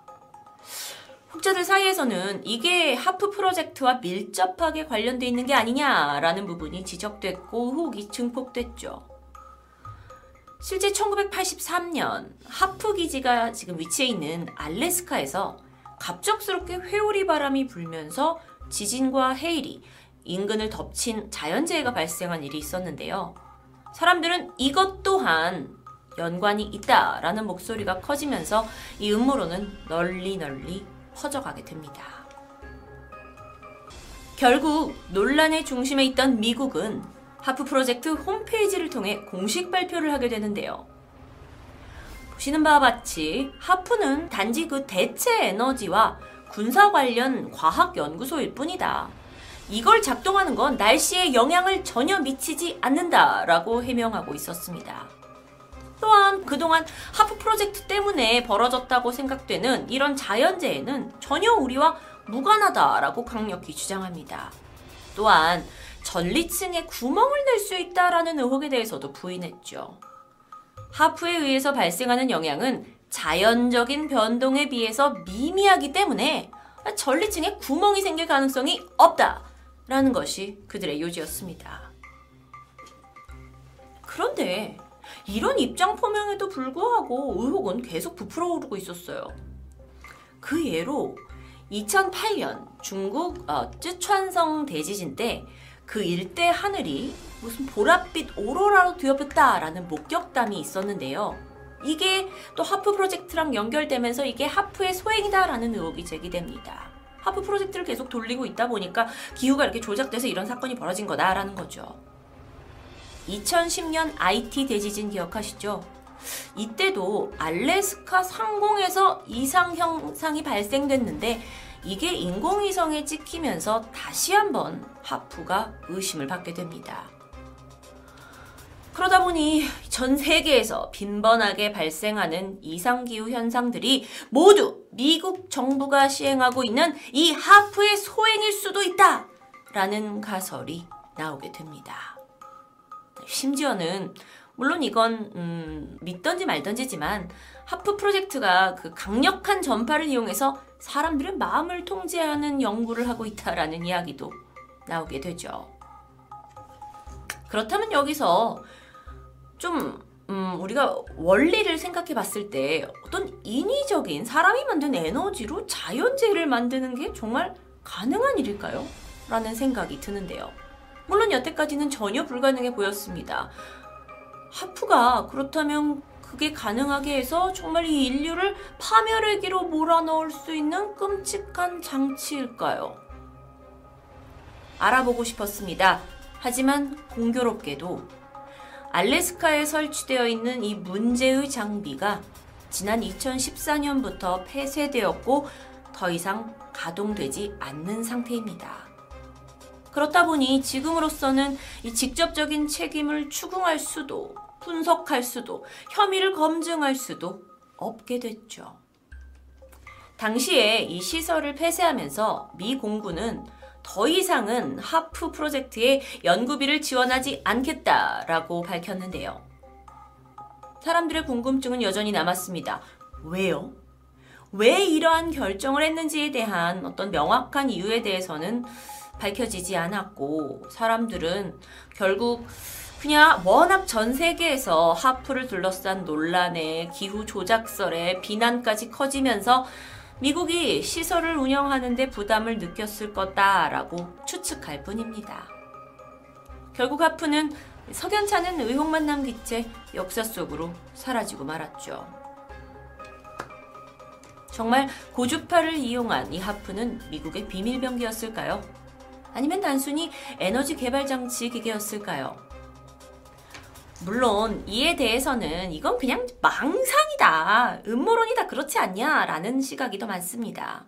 학자들 사이에서는 이게 하프 프로젝트와 밀접하게 관련돼 있는 게 아니냐라는 부분이 지적됐고 의혹이 증폭됐죠. 실제 1983년 하프 기지가 지금 위치해 있는 알래스카에서 갑작스럽게 회오리 바람이 불면서 지진과 해일이 인근을 덮친 자연재해가 발생한 일이 있었는데요. 사람들은 이것 또한 연관이 있다라는 목소리가 커지면서 이 음모론은 널리 널리 퍼져가게 됩니다. 결국 논란의 중심에 있던 미국은 하프 프로젝트 홈페이지를 통해 공식 발표를 하게 되는데요. 보시는 바와 같이 하프는 단지 그 대체 에너지와 군사 관련 과학 연구소일 뿐이다. 이걸 작동하는 건 날씨에 영향을 전혀 미치지 않는다라고 해명하고 있었습니다. 또한 그동안 하프 프로젝트 때문에 벌어졌다고 생각되는 이런 자연재해는 전혀 우리와 무관하다라고 강력히 주장합니다. 또한 전리층에 구멍을 낼 수 있다라는 의혹에 대해서도 부인했죠. 하프에 의해서 발생하는 영향은 자연적인 변동에 비해서 미미하기 때문에 전리층에 구멍이 생길 가능성이 없다라는 것이 그들의 요지였습니다. 그런데 이런 입장 표명에도 불구하고 의혹은 계속 부풀어 오르고 있었어요. 그 예로 2008년 중국 어, 쯔촨성 대지진 때 그 일대 하늘이 무슨 보랏빛 오로라로 뒤덮였다라는 목격담이 있었는데요. 이게 또 하프 프로젝트랑 연결되면서 이게 하프의 소행이다라는 의혹이 제기됩니다. 하프 프로젝트를 계속 돌리고 있다 보니까 기후가 이렇게 조작돼서 이런 사건이 벌어진 거다라는 거죠. 2010년 IT 대지진 기억하시죠? 이때도 알래스카 상공에서 이상 현상이 발생됐는데 이게 인공위성에 찍히면서 다시 한번 하프가 의심을 받게 됩니다. 그러다 보니 전 세계에서 빈번하게 발생하는 이상기후 현상들이 모두 미국 정부가 시행하고 있는 이 하프의 소행일 수도 있다! 라는 가설이 나오게 됩니다. 심지어는 물론 이건 음, 믿던지 말던지지만 하프 프로젝트가 그 강력한 전파를 이용해서 사람들의 마음을 통제하는 연구를 하고 있다라는 이야기도 나오게 되죠. 그렇다면 여기서 좀 음, 우리가 원리를 생각해 봤을 때 어떤 인위적인 사람이 만든 에너지로 자연재해를 만드는 게 정말 가능한 일일까요? 라는 생각이 드는데요. 물론 여태까지는 전혀 불가능해 보였습니다. 하프가 그렇다면 그게 가능하게 해서 정말 이 인류를 파멸의기로 몰아넣을 수 있는 끔찍한 장치일까요? 알아보고 싶었습니다. 하지만 공교롭게도 알래스카에 설치되어 있는 이 문제의 장비가 지난 2014년부터 폐쇄되었고 더 이상 가동되지 않는 상태입니다. 그렇다 보니 지금으로서는 이 직접적인 책임을 추궁할 수도 분석할 수도 혐의를 검증할 수도 없게 됐죠. 당시에 이 시설을 폐쇄하면서 미 공군은 더 이상은 하프 프로젝트에 연구비를 지원하지 않겠다라고 밝혔는데요. 사람들의 궁금증은 여전히 남았습니다. 왜요? 왜 이러한 결정을 했는지에 대한 어떤 명확한 이유에 대해서는 밝혀지지 않았고 사람들은 결국 그냥 워낙 전 세계에서 하프를 둘러싼 논란에 기후 조작설에 비난까지 커지면서 미국이 시설을 운영하는데 부담을 느꼈을 거다라고 추측할 뿐입니다. 결국 하프는 석연찮은 의혹만 남긴 채 역사 속으로 사라지고 말았죠. 정말 고주파를 이용한 이 하프는 미국의 비밀병기였을까요? 아니면 단순히 에너지 개발 장치 기계였을까요? 물론 이에 대해서는 이건 그냥 망상이다. 음모론이다. 그렇지 않냐? 라는 시각이 더 많습니다.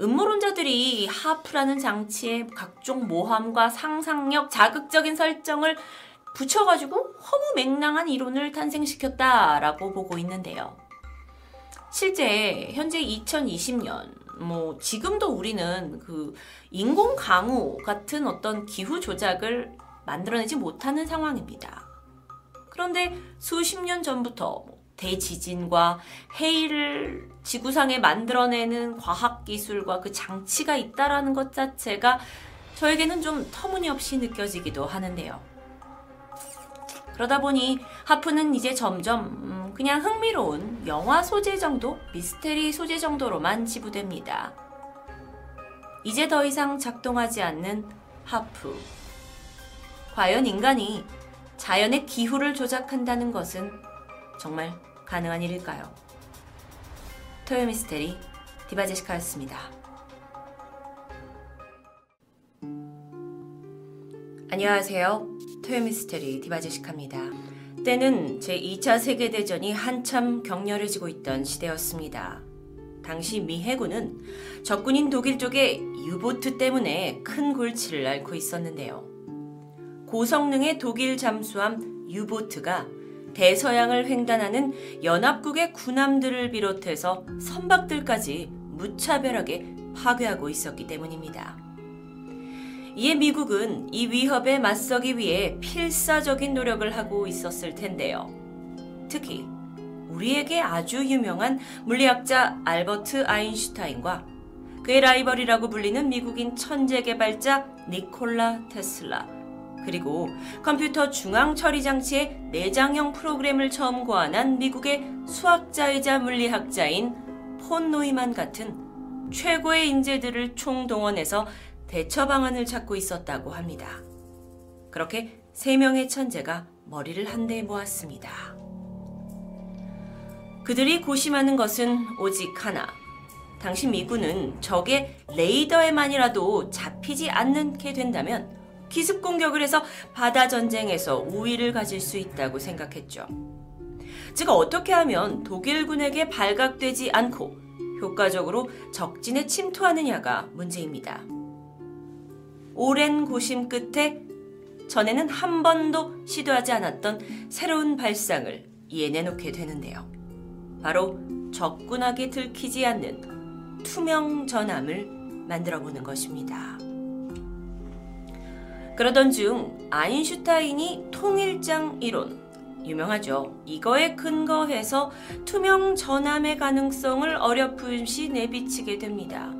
음모론자들이 하프라는 장치에 각종 모함과 상상력, 자극적인 설정을 붙여가지고 허무맹랑한 이론을 탄생시켰다라고 보고 있는데요. 실제 현재 2020년 뭐 지금도 우리는 그 인공 강우 같은 어떤 기후 조작을 만들어내지 못하는 상황입니다. 그런데 수십 년 전부터 뭐 대지진과 해일을 지구상에 만들어내는 과학 기술과 그 장치가 있다라는 것 자체가 저에게는 좀 터무니없이 느껴지기도 하는데요. 그러다 보니 하프는 이제 점점 음, 그냥 흥미로운 영화 소재 정도, 미스테리 소재 정도로만 지부됩니다. 이제 더 이상 작동하지 않는 하프. 과연 인간이 자연의 기후를 조작한다는 것은 정말 가능한 일일까요? 토요 미스테리 디바제시카였습니다. 안녕하세요. 토요 미스테리 디바제시카입니다. 때는 제2차 세계대전이 한참 격렬해지고 있던 시대였습니다. 당시 미 해군은 적군인 독일 쪽에 유보트 때문에 큰 골치를 앓고 있었는데요. 고성능의 독일 잠수함 유보트가 대서양을 횡단하는 연합국의 군함들을 비롯해서 선박들까지 무차별하게 파괴하고 있었기 때문입니다. 이에 미국은 이 위협에 맞서기 위해 필사적인 노력을 하고 있었을 텐데요. 특히 우리에게 아주 유명한 물리학자 알버트 아인슈타인과 그의 라이벌이라고 불리는 미국인 천재 개발자 니콜라 테슬라, 그리고 컴퓨터 중앙 처리 장치의 내장형 프로그램을 처음 고안한 미국의 수학자이자 물리학자인 폰 노이만 같은 최고의 인재들을 총동원해서 대처 방안을 찾고 있었다고 합니다. 그렇게 세 명의 천재가 머리를 한데 모았습니다. 그들이 고심하는 것은 오직 하나. 당시 미군은 적의 레이더에만이라도 잡히지 않게 된다면 기습 공격을 해서 바다 전쟁에서 우위를 가질 수 있다고 생각했죠. 즉 어떻게 하면 독일군에게 발각되지 않고 효과적으로 적진에 침투하느냐가 문제입니다. 오랜 고심 끝에 전에는 한 번도 시도하지 않았던 새로운 발상을 이해내놓게 되는데요. 바로 적군하게 들키지 않는 투명 전함을 만들어 보는 것입니다. 그러던 중 아인슈타인이 통일장 이론, 유명하죠. 이거에 근거해서 투명 전함의 가능성을 어렴풋이 내비치게 됩니다.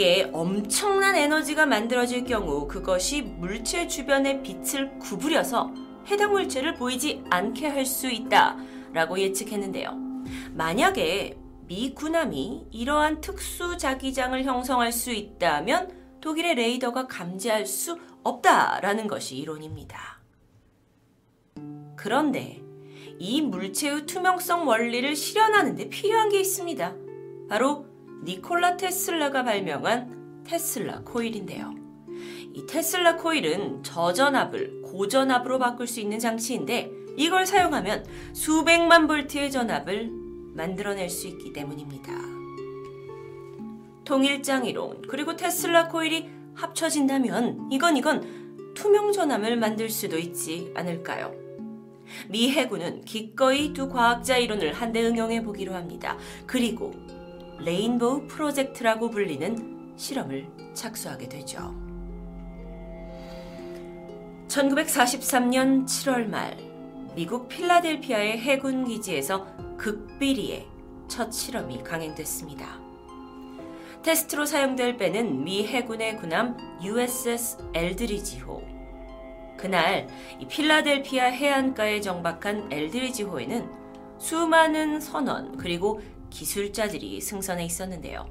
그게 엄청난 에너지가 만들어질 경우 그것이 물체 주변의 빛을 구부려서 해당 물체를 보이지 않게 할 수 있다 라고 예측했는데요. 만약에 미 군함이 이러한 특수 자기장을 형성할 수 있다면 독일의 레이더가 감지할 수 없다라는 것이 이론입니다. 그런데 이 물체의 투명성 원리를 실현하는데 필요한 게 있습니다. 바로 니콜라 테슬라가 발명한 테슬라 코일인데요. 이 테슬라 코일은 저전압을 고전압으로 바꿀 수 있는 장치인데 이걸 사용하면 수백만 볼트의 전압을 만들어낼 수 있기 때문입니다. 통일장 이론 그리고 테슬라 코일이 합쳐진다면 이건 이건 투명 전함을 만들 수도 있지 않을까요? 미 해군은 기꺼이 두 과학자 이론을 한데 응용해 보기로 합니다. 그리고 레인보우 프로젝트라고 불리는 실험을 착수하게 되죠. 1943년 7월 말 미국 필라델피아의 해군 기지에서 극비리의 첫 실험이 강행됐습니다. 테스트로 사용될 배는 미 해군의 군함 USS 엘드리지호. 그날 필라델피아 해안가에 정박한 엘드리지호에는 수많은 선원 그리고 기술자들이 승선해 있었는데요.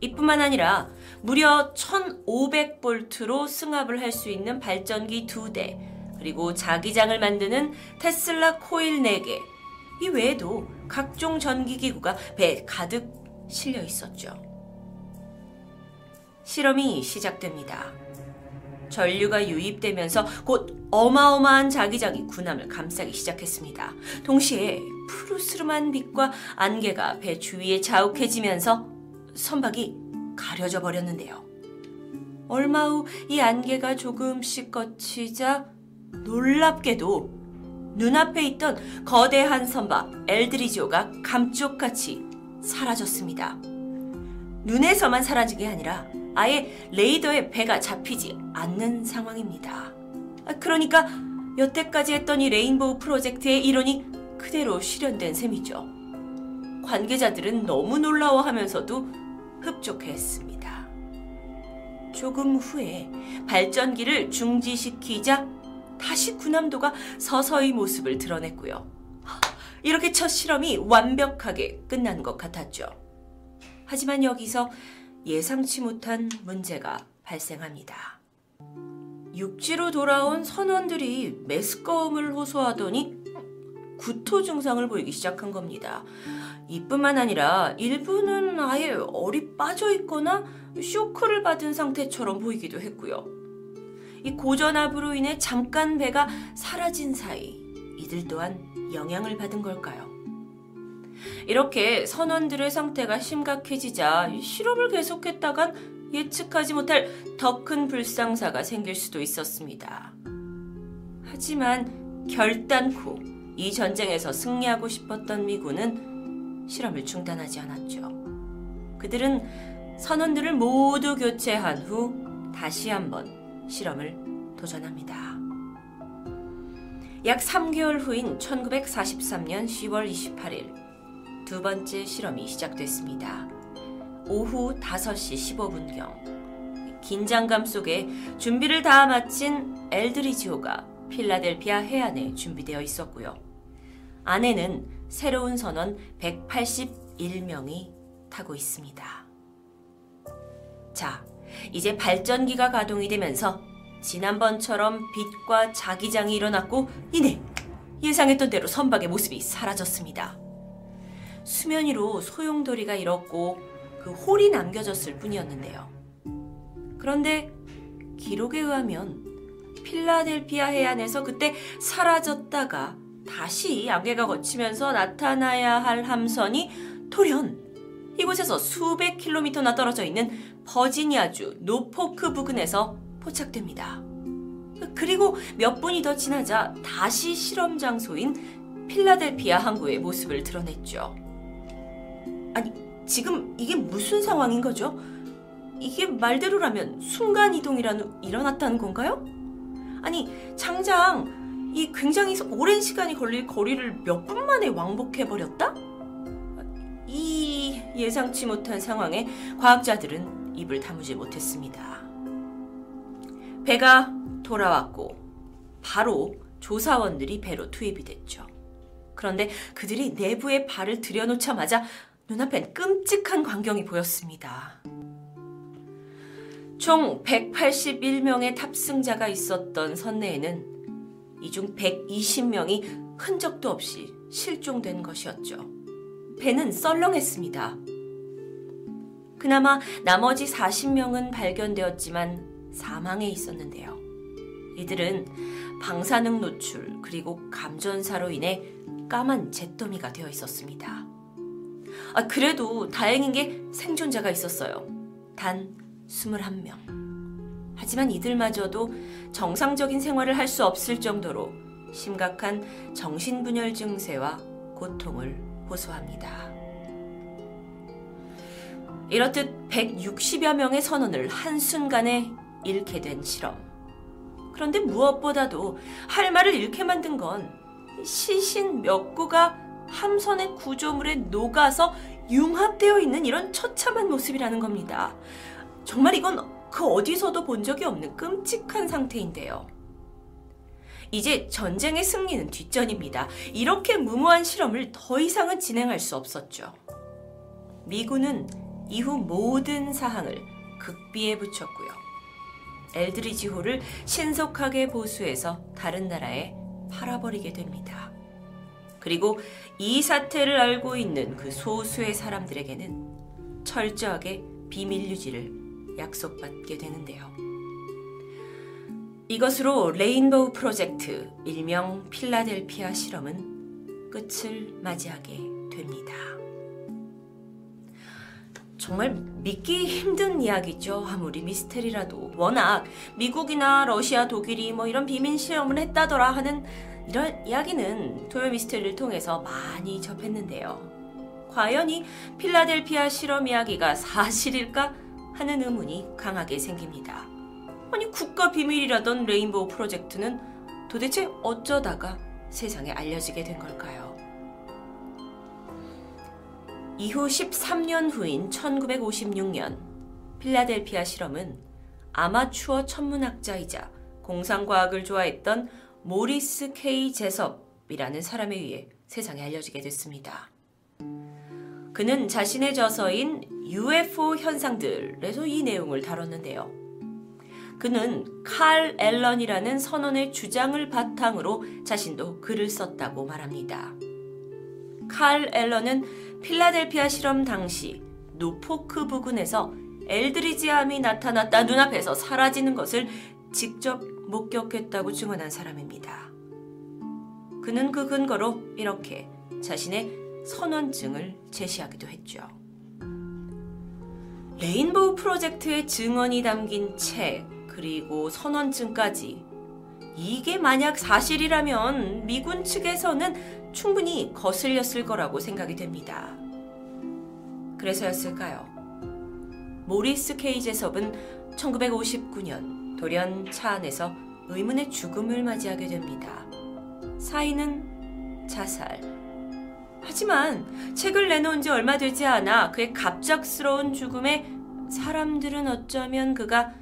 이뿐만 아니라 무려 1500볼트로 승합을 할 수 있는 발전기 2대, 그리고 자기장을 만드는 테슬라 코일 4개, 이 외에도 각종 전기기구가 배 가득 실려 있었죠. 실험이 시작됩니다. 전류가 유입되면서 곧 어마어마한 자기장이 군함을 감싸기 시작했습니다. 동시에 푸르스름한 빛과 안개가 배 주위에 자욱해지면서 선박이 가려져 버렸는데요. 얼마 후 이 안개가 조금씩 걷히자 놀랍게도 눈앞에 있던 거대한 선박 엘드리지오가 감쪽같이 사라졌습니다. 눈에서만 사라진 게 아니라 아예 레이더에 배가 잡히지 않는 상황입니다. 아, 그러니까 여태까지 했던 이 레인보우 프로젝트의 이론이 그대로 실현된 셈이죠. 관계자들은 너무 놀라워하면서도 흡족했습니다. 조금 후에 발전기를 중지시키자 다시 군함도가 서서히 모습을 드러냈고요. 이렇게 첫 실험이 완벽하게 끝난 것 같았죠. 하지만 여기서 예상치 못한 문제가 발생합니다. 육지로 돌아온 선원들이 메스꺼움을 호소하더니 구토 증상을 보이기 시작한 겁니다. 이뿐만 아니라 일부는 아예 얼이 빠져 있거나 쇼크를 받은 상태처럼 보이기도 했고요. 이 고전압으로 인해 잠깐 배가 사라진 사이 이들 또한 영향을 받은 걸까요? 이렇게 선원들의 상태가 심각해지자 실험을 계속했다간 예측하지 못할 더 큰 불상사가 생길 수도 있었습니다. 하지만 결단코 이 전쟁에서 승리하고 싶었던 미군은 실험을 중단하지 않았죠. 그들은 선원들을 모두 교체한 후 다시 한번 실험을 도전합니다. 약 3개월 후인 1943년 10월 28일 두 번째 실험이 시작됐습니다. 오후 5시 15분경 긴장감 속에 준비를 다 마친 엘드리지호가 필라델피아 해안에 준비되어 있었고요. 안에는 새로운 선원 181명이 타고 있습니다. 자, 이제 발전기가 가동이 되면서 지난번처럼 빛과 자기장이 일어났고 이내 예상했던 대로 선박의 모습이 사라졌습니다. 수면 위로 소용돌이가 일었고 그 홀이 남겨졌을 뿐이었는데요. 그런데 기록에 의하면 필라델피아 해안에서 그때 사라졌다가 다시 안개가 거치면서 나타나야 할 함선이 돌연 이곳에서 수백 킬로미터나 떨어져 있는 버지니아주 노포크 부근에서 포착됩니다. 그리고 몇 분이 더 지나자 다시 실험 장소인 필라델피아 항구의 모습을 드러냈죠. 아니, 지금 이게 무슨 상황인 거죠? 이게 말대로라면 순간이동이라는 일어났다는 건가요? 아니, 장장 이 굉장히 오랜 시간이 걸릴 거리를 몇 분 만에 왕복해버렸다? 이 예상치 못한 상황에 과학자들은 입을 다무지 못했습니다. 배가 돌아왔고 바로 조사원들이 배로 투입이 됐죠. 그런데 그들이 내부에 발을 들여놓자마자 눈앞엔 끔찍한 광경이 보였습니다. 총 181명의 탑승자가 있었던 선내에는 이 중 120명이 흔적도 없이 실종된 것이었죠. 배는 썰렁했습니다. 그나마 나머지 40명은 발견되었지만 사망해 있었는데요. 이들은 방사능 노출 그리고 감전사로 인해 까만 잿더미가 되어 있었습니다. 아, 그래도 다행인 게 생존자가 있었어요. 단 21명. 하지만 이들마저도 정상적인 생활을 할 수 없을 정도로 심각한 정신분열 증세와 고통을 호소합니다. 이렇듯 160여 명의 선원을 한순간에 잃게 된 실험. 그런데 무엇보다도 할 말을 잃게 만든 건 시신 몇 구가 함선의 구조물에 녹아서 융합되어 있는 이런 처참한 모습이라는 겁니다. 정말 이건 그 어디서도 본 적이 없는 끔찍한 상태인데요. 이제 전쟁의 승리는 뒷전입니다. 이렇게 무모한 실험을 더 이상은 진행할 수 없었죠. 미군은 이후 모든 사항을 극비에 붙였고요. 엘드리지호를 신속하게 보수해서 다른 나라에 팔아버리게 됩니다. 그리고 이 사태를 알고 있는 그 소수의 사람들에게는 철저하게 비밀 유지를 약속받게 되는데요. 이것으로 레인보우 프로젝트, 일명 필라델피아 실험은 끝을 맞이하게 됩니다. 정말 믿기 힘든 이야기죠. 아무리 미스테리라도. 워낙 미국이나 러시아, 독일이 뭐 이런 비밀 실험을 했다더라 하는 이런 이야기는 토요 미스테리를 통해서 많이 접했는데요. 과연 이 필라델피아 실험 이야기가 사실일까 하는 의문이 강하게 생깁니다. 아니 국가 비밀이라던 레인보우 프로젝트는 도대체 어쩌다가 세상에 알려지게 된 걸까요? 이후 13년 후인 1956년 필라델피아 실험은 아마추어 천문학자이자 공상과학을 좋아했던 모리스 K. 제섭이라는 사람에 의해 세상에 알려지게 됐습니다. 그는 자신의 저서인 UFO 현상들에서 이 내용을 다뤘는데요. 그는 칼 앨런이라는 선원의 주장을 바탕으로 자신도 글을 썼다고 말합니다. 칼 앨런은 필라델피아 실험 당시 노포크 부근에서 엘드리지암이 나타났다 눈앞에서 사라지는 것을 직접 목격했다고 증언한 사람입니다. 그는 그 근거로 이렇게 자신의 선원증을 제시하기도 했죠. 레인보우 프로젝트의 증언이 담긴 책, 그리고 선원증까지. 이게 만약 사실이라면 미군 측에서는 충분히 거슬렸을 거라고 생각이 됩니다. 그래서였을까요? 모리스 케이 제섭은 1959년 돌연 차 안에서 의문의 죽음을 맞이하게 됩니다. 사인은 자살. 하지만 책을 내놓은 지 얼마 되지 않아 그의 갑작스러운 죽음에 사람들은 어쩌면 그가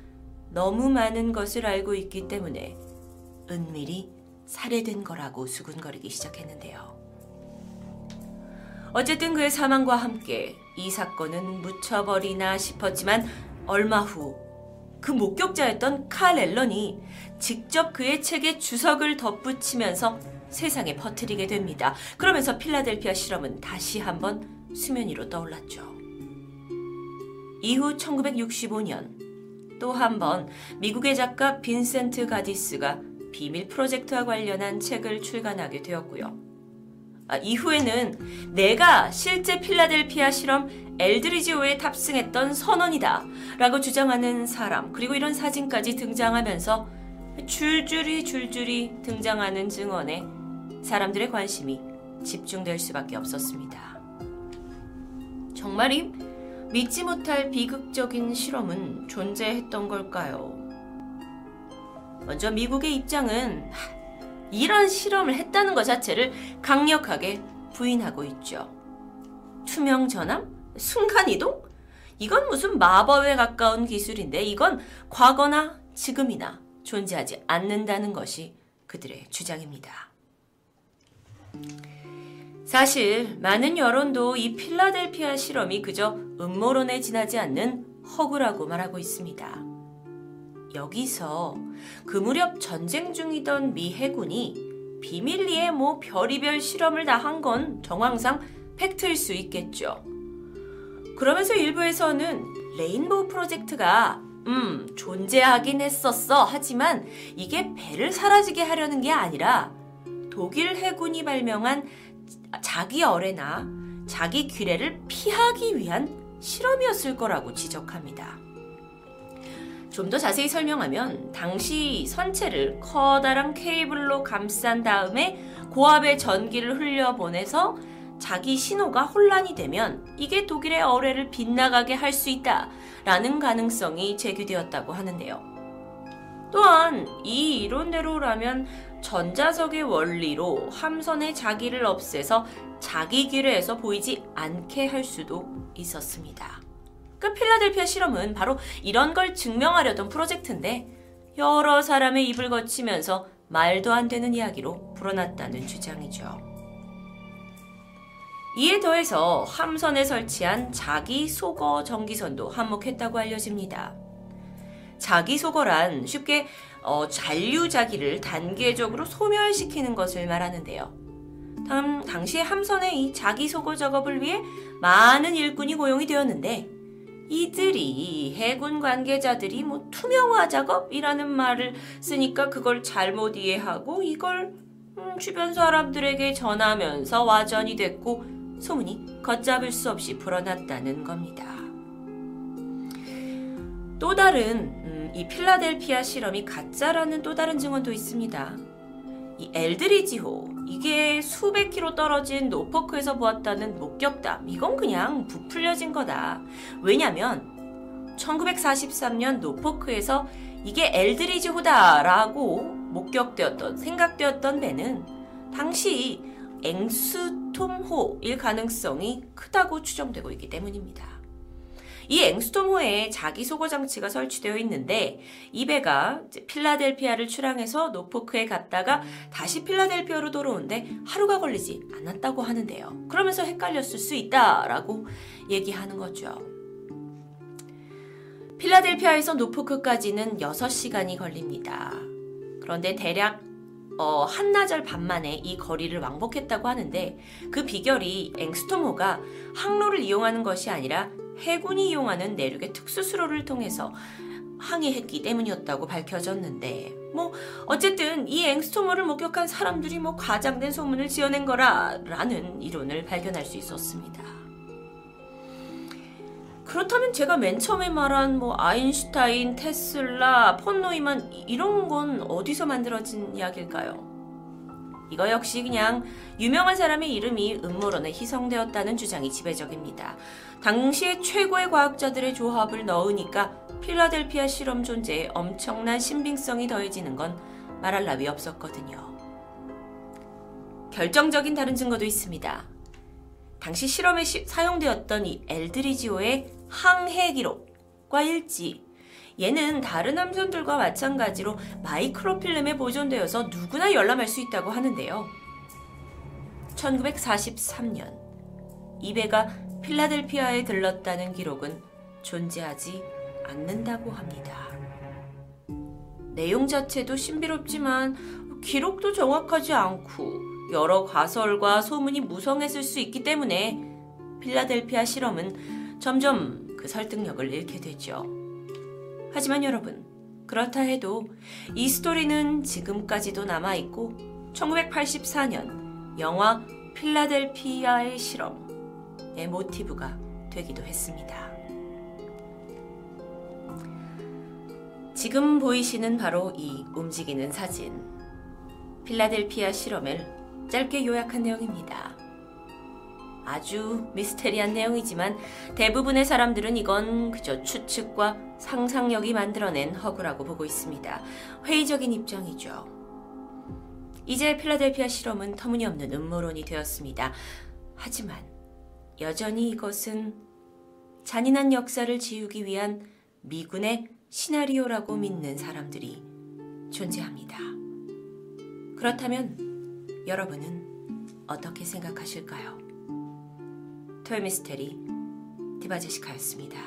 너무 많은 것을 알고 있기 때문에 은밀히 살해된 거라고 수군거리기 시작했는데요. 어쨌든 그의 사망과 함께 이 사건은 묻혀버리나 싶었지만 얼마 후 그 목격자였던 칼 앨런이 직접 그의 책에 주석을 덧붙이면서 세상에 퍼뜨리게 됩니다. 그러면서 필라델피아 실험은 다시 한번 수면 위로 떠올랐죠. 이후 1965년 또 한 번 미국의 작가 빈센트 가디스가 비밀 프로젝트와 관련한 책을 출간하게 되었고요. 아, 이후에는 내가 실제 필라델피아 실험 엘드리지오에 탑승했던 선원이다 라고 주장하는 사람 그리고 이런 사진까지 등장하면서 줄줄이 줄줄이 등장하는 증언에 사람들의 관심이 집중될 수밖에 없었습니다. 정말 이 믿지 못할 비극적인 실험은 존재했던 걸까요? 먼저 미국의 입장은 이런 실험을 했다는 것 자체를 강력하게 부인하고 있죠. 투명 전함? 순간이동? 이건 무슨 마법에 가까운 기술인데 이건 과거나 지금이나 존재하지 않는다는 것이 그들의 주장입니다. 사실 많은 여론도 이 필라델피아 실험이 그저 음모론에 지나지 않는 허구라고 말하고 있습니다. 여기서 그 무렵 전쟁 중이던 미 해군이 비밀리에 뭐 별이별 실험을 다 한 건 정황상 팩트일 수 있겠죠. 그러면서 일부에서는 레인보우 프로젝트가 음, 존재하긴 했었어. 하지만 이게 배를 사라지게 하려는 게 아니라 독일 해군이 발명한 자기 어뢰나 자기 귀뢰를 피하기 위한 실험이었을 거라고 지적합니다. 좀 더 자세히 설명하면 당시 선체를 커다란 케이블로 감싼 다음에 고압의 전기를 흘려보내서 자기 신호가 혼란이 되면 이게 독일의 어뢰를 빗나가게 할 수 있다 라는 가능성이 제기되었다고 하는데요. 또한 이 이론대로라면 전자석의 원리로 함선의 자기를 없애서 자기 기뢰에서 보이지 않게 할 수도 있었습니다. 그 필라델피아 실험은 바로 이런 걸 증명하려던 프로젝트인데 여러 사람의 입을 거치면서 말도 안 되는 이야기로 불어났다는 주장이죠. 이에 더해서 함선에 설치한 자기 소거 전기선도 한몫했다고 알려집니다. 자기 소거란 쉽게 어, 잔류자기를 단계적으로 소멸시키는 것을 말하는데요. 당, 당시에 함선의 이 자기 소거 작업을 위해 많은 일꾼이 고용이 되었는데 이들이 해군 관계자들이 뭐 투명화 작업이라는 말을 쓰니까 그걸 잘못 이해하고 이걸 음, 주변 사람들에게 전하면서 와전이 됐고 소문이 걷잡을 수 없이 불어났다는 겁니다. 또 다른 음, 이 필라델피아 실험이 가짜라는 또 다른 증언도 있습니다. 이 엘드리지호 이게 수백 킬로 떨어진 노포크에서 보았다는 목격담 이건 그냥 부풀려진 거다. 왜냐면 1943년 노포크에서 이게 엘드리지호다라고 목격되었던 생각되었던 배는 당시 앵스톰호일 가능성이 크다고 추정되고 있기 때문입니다. 이 앵스톰호에 자기 소거 장치가 설치되어 있는데 이 배가 필라델피아를 출항해서 노포크에 갔다가 다시 필라델피아로 돌아오는데 하루가 걸리지 않았다고 하는데요. 그러면서 헷갈렸을 수 있다라고 얘기하는 거죠. 필라델피아에서 노포크까지는 6시간이 걸립니다. 그런데 대략 어, 한나절 반 만에 이 거리를 왕복했다고 하는데 그 비결이 앵스토모가 항로를 이용하는 것이 아니라 해군이 이용하는 내륙의 특수 수로를 통해서 항해했기 때문이었다고 밝혀졌는데 뭐 어쨌든 이 앵스토머를 목격한 사람들이 뭐 과장된 소문을 지어낸 거라라는 이론을 발견할 수 있었습니다. 그렇다면 제가 맨 처음에 말한 뭐 아인슈타인, 테슬라, 폰노이만 이런 건 어디서 만들어진 이야기일까요? 이거 역시 그냥 유명한 사람의 이름이 음모론에 희성되었다는 주장이 지배적입니다. 당시의 최고의 과학자들의 조합을 넣으니까 필라델피아 실험 존재에 엄청난 신빙성이 더해지는 건 말할 나위 없었거든요. 결정적인 다른 증거도 있습니다. 당시 실험에 시, 사용되었던 이 엘드리지오의 항해 기록과 일치. 얘는 다른 함선들과 마찬가지로 마이크로필름에 보존되어서 누구나 열람할 수 있다고 하는데요. 1943년 이 배가 필라델피아에 들렀다는 기록은 존재하지 않는다고 합니다. 내용 자체도 신비롭지만 기록도 정확하지 않고 여러 가설과 소문이 무성했을 수 있기 때문에 필라델피아 실험은 점점 그 설득력을 잃게 되죠. 하지만 여러분, 그렇다 해도 이 스토리는 지금까지도 남아있고 1984년 영화 필라델피아의 실험의 모티브가 되기도 했습니다. 지금 보이시는 바로 이 움직이는 사진. 필라델피아 실험을 짧게 요약한 내용입니다. 아주 미스테리한 내용이지만 대부분의 사람들은 이건 그저 추측과 상상력이 만들어낸 허구라고 보고 있습니다. 회의적인 입장이죠. 이제 필라델피아 실험은 터무니없는 음모론이 되었습니다. 하지만 여전히 이것은 잔인한 역사를 지우기 위한 미군의 시나리오라고 믿는 사람들이 존재합니다. 그렇다면 여러분은 어떻게 생각하실까요? 토요미스테리 디바제시카였습니다.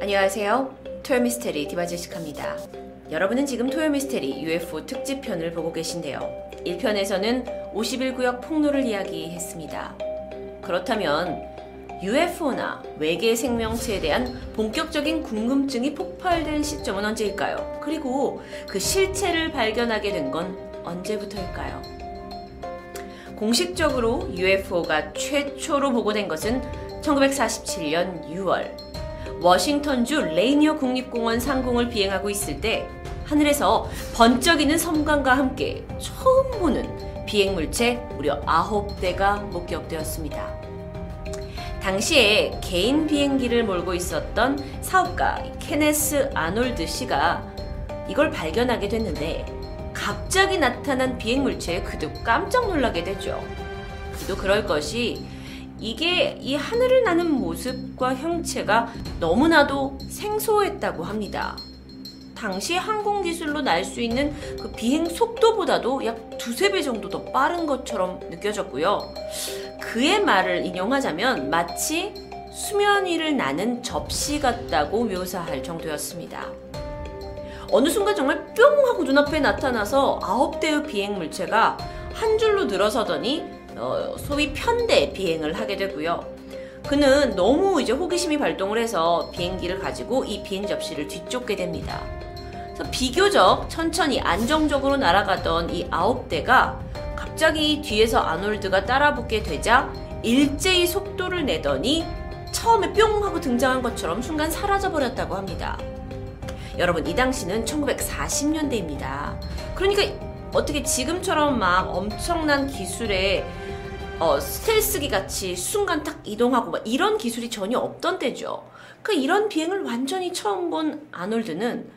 안녕하세요. 토요미스테리 디바제시카입니다. 여러분은 지금 토요미스테리 UFO 특집편을 보고 계신데요. 1편에서는 51구역 폭로를 이야기했습니다. 그렇다면 UFO나 외계 생명체에 대한 본격적인 궁금증이 폭발된 시점은 언제일까요? 그리고 그 실체를 발견하게 된 건 언제부터일까요? 공식적으로 UFO가 최초로 보고된 것은 1947년 6월 워싱턴주 레이니어 국립공원 상공을 비행하고 있을 때 하늘에서 번쩍이는 섬광과 함께 처음 보는 비행물체 무려 9대가 목격되었습니다. 당시에 개인 비행기를 몰고 있었던 사업가 케네스 아놀드 씨가 이걸 발견하게 됐는데 갑자기 나타난 비행물체에 그도 깜짝 놀라게 되죠. 그도 그럴 것이 이게 이 하늘을 나는 모습과 형체가 너무나도 생소했다고 합니다. 당시 항공 기술로 날 수 있는 그 비행 속도보다도 약 두세 배 정도 더 빠른 것처럼 느껴졌고요. 그의 말을 인용하자면 마치 수면 위를 나는 접시 같다고 묘사할 정도였습니다. 어느 순간 정말 뿅 하고 눈앞에 나타나서 아홉 대의 비행 물체가 한 줄로 늘어서더니 어, 소위 편대 비행을 하게 되고요. 그는 너무 이제 호기심이 발동을 해서 비행기를 가지고 이 비행 접시를 뒤쫓게 됩니다. 그래서 비교적 천천히 안정적으로 날아가던 이 아홉 대가 갑자기 뒤에서 아놀드가 따라붙게 되자 일제히 속도를 내더니 처음에 뿅 하고 등장한 것처럼 순간 사라져 버렸다고 합니다. 여러분, 이 당시는 1940년대입니다. 그러니까 어떻게 지금처럼 막 엄청난 기술의 어, 스텔스기 같이 순간 딱 이동하고 막 이런 기술이 전혀 없던 때죠. 그 이런 비행을 완전히 처음 본 아놀드는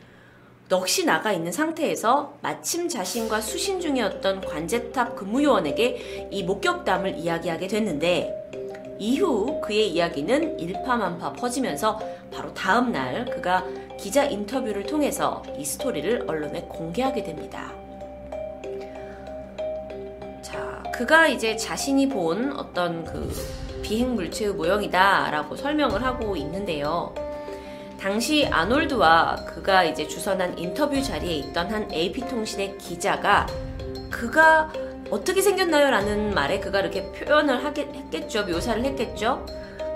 넋이 나가 있는 상태에서 마침 자신과 수신 중이었던 관제탑 근무요원에게 이 목격담을 이야기하게 됐는데 이후 그의 이야기는 일파만파 퍼지면서 바로 다음 날 그가 기자 인터뷰를 통해서 이 스토리를 언론에 공개하게 됩니다. 자, 그가 이제 자신이 본 어떤 그 비행 물체의 모형이다라고 설명을 하고 있는데요. 당시 아놀드와 그가 이제 주선한 인터뷰 자리에 있던 한 AP통신의 기자가 그가 어떻게 생겼나요? 라는 말에 그가 이렇게 표현을 하겠, 했겠죠. 묘사를 했겠죠.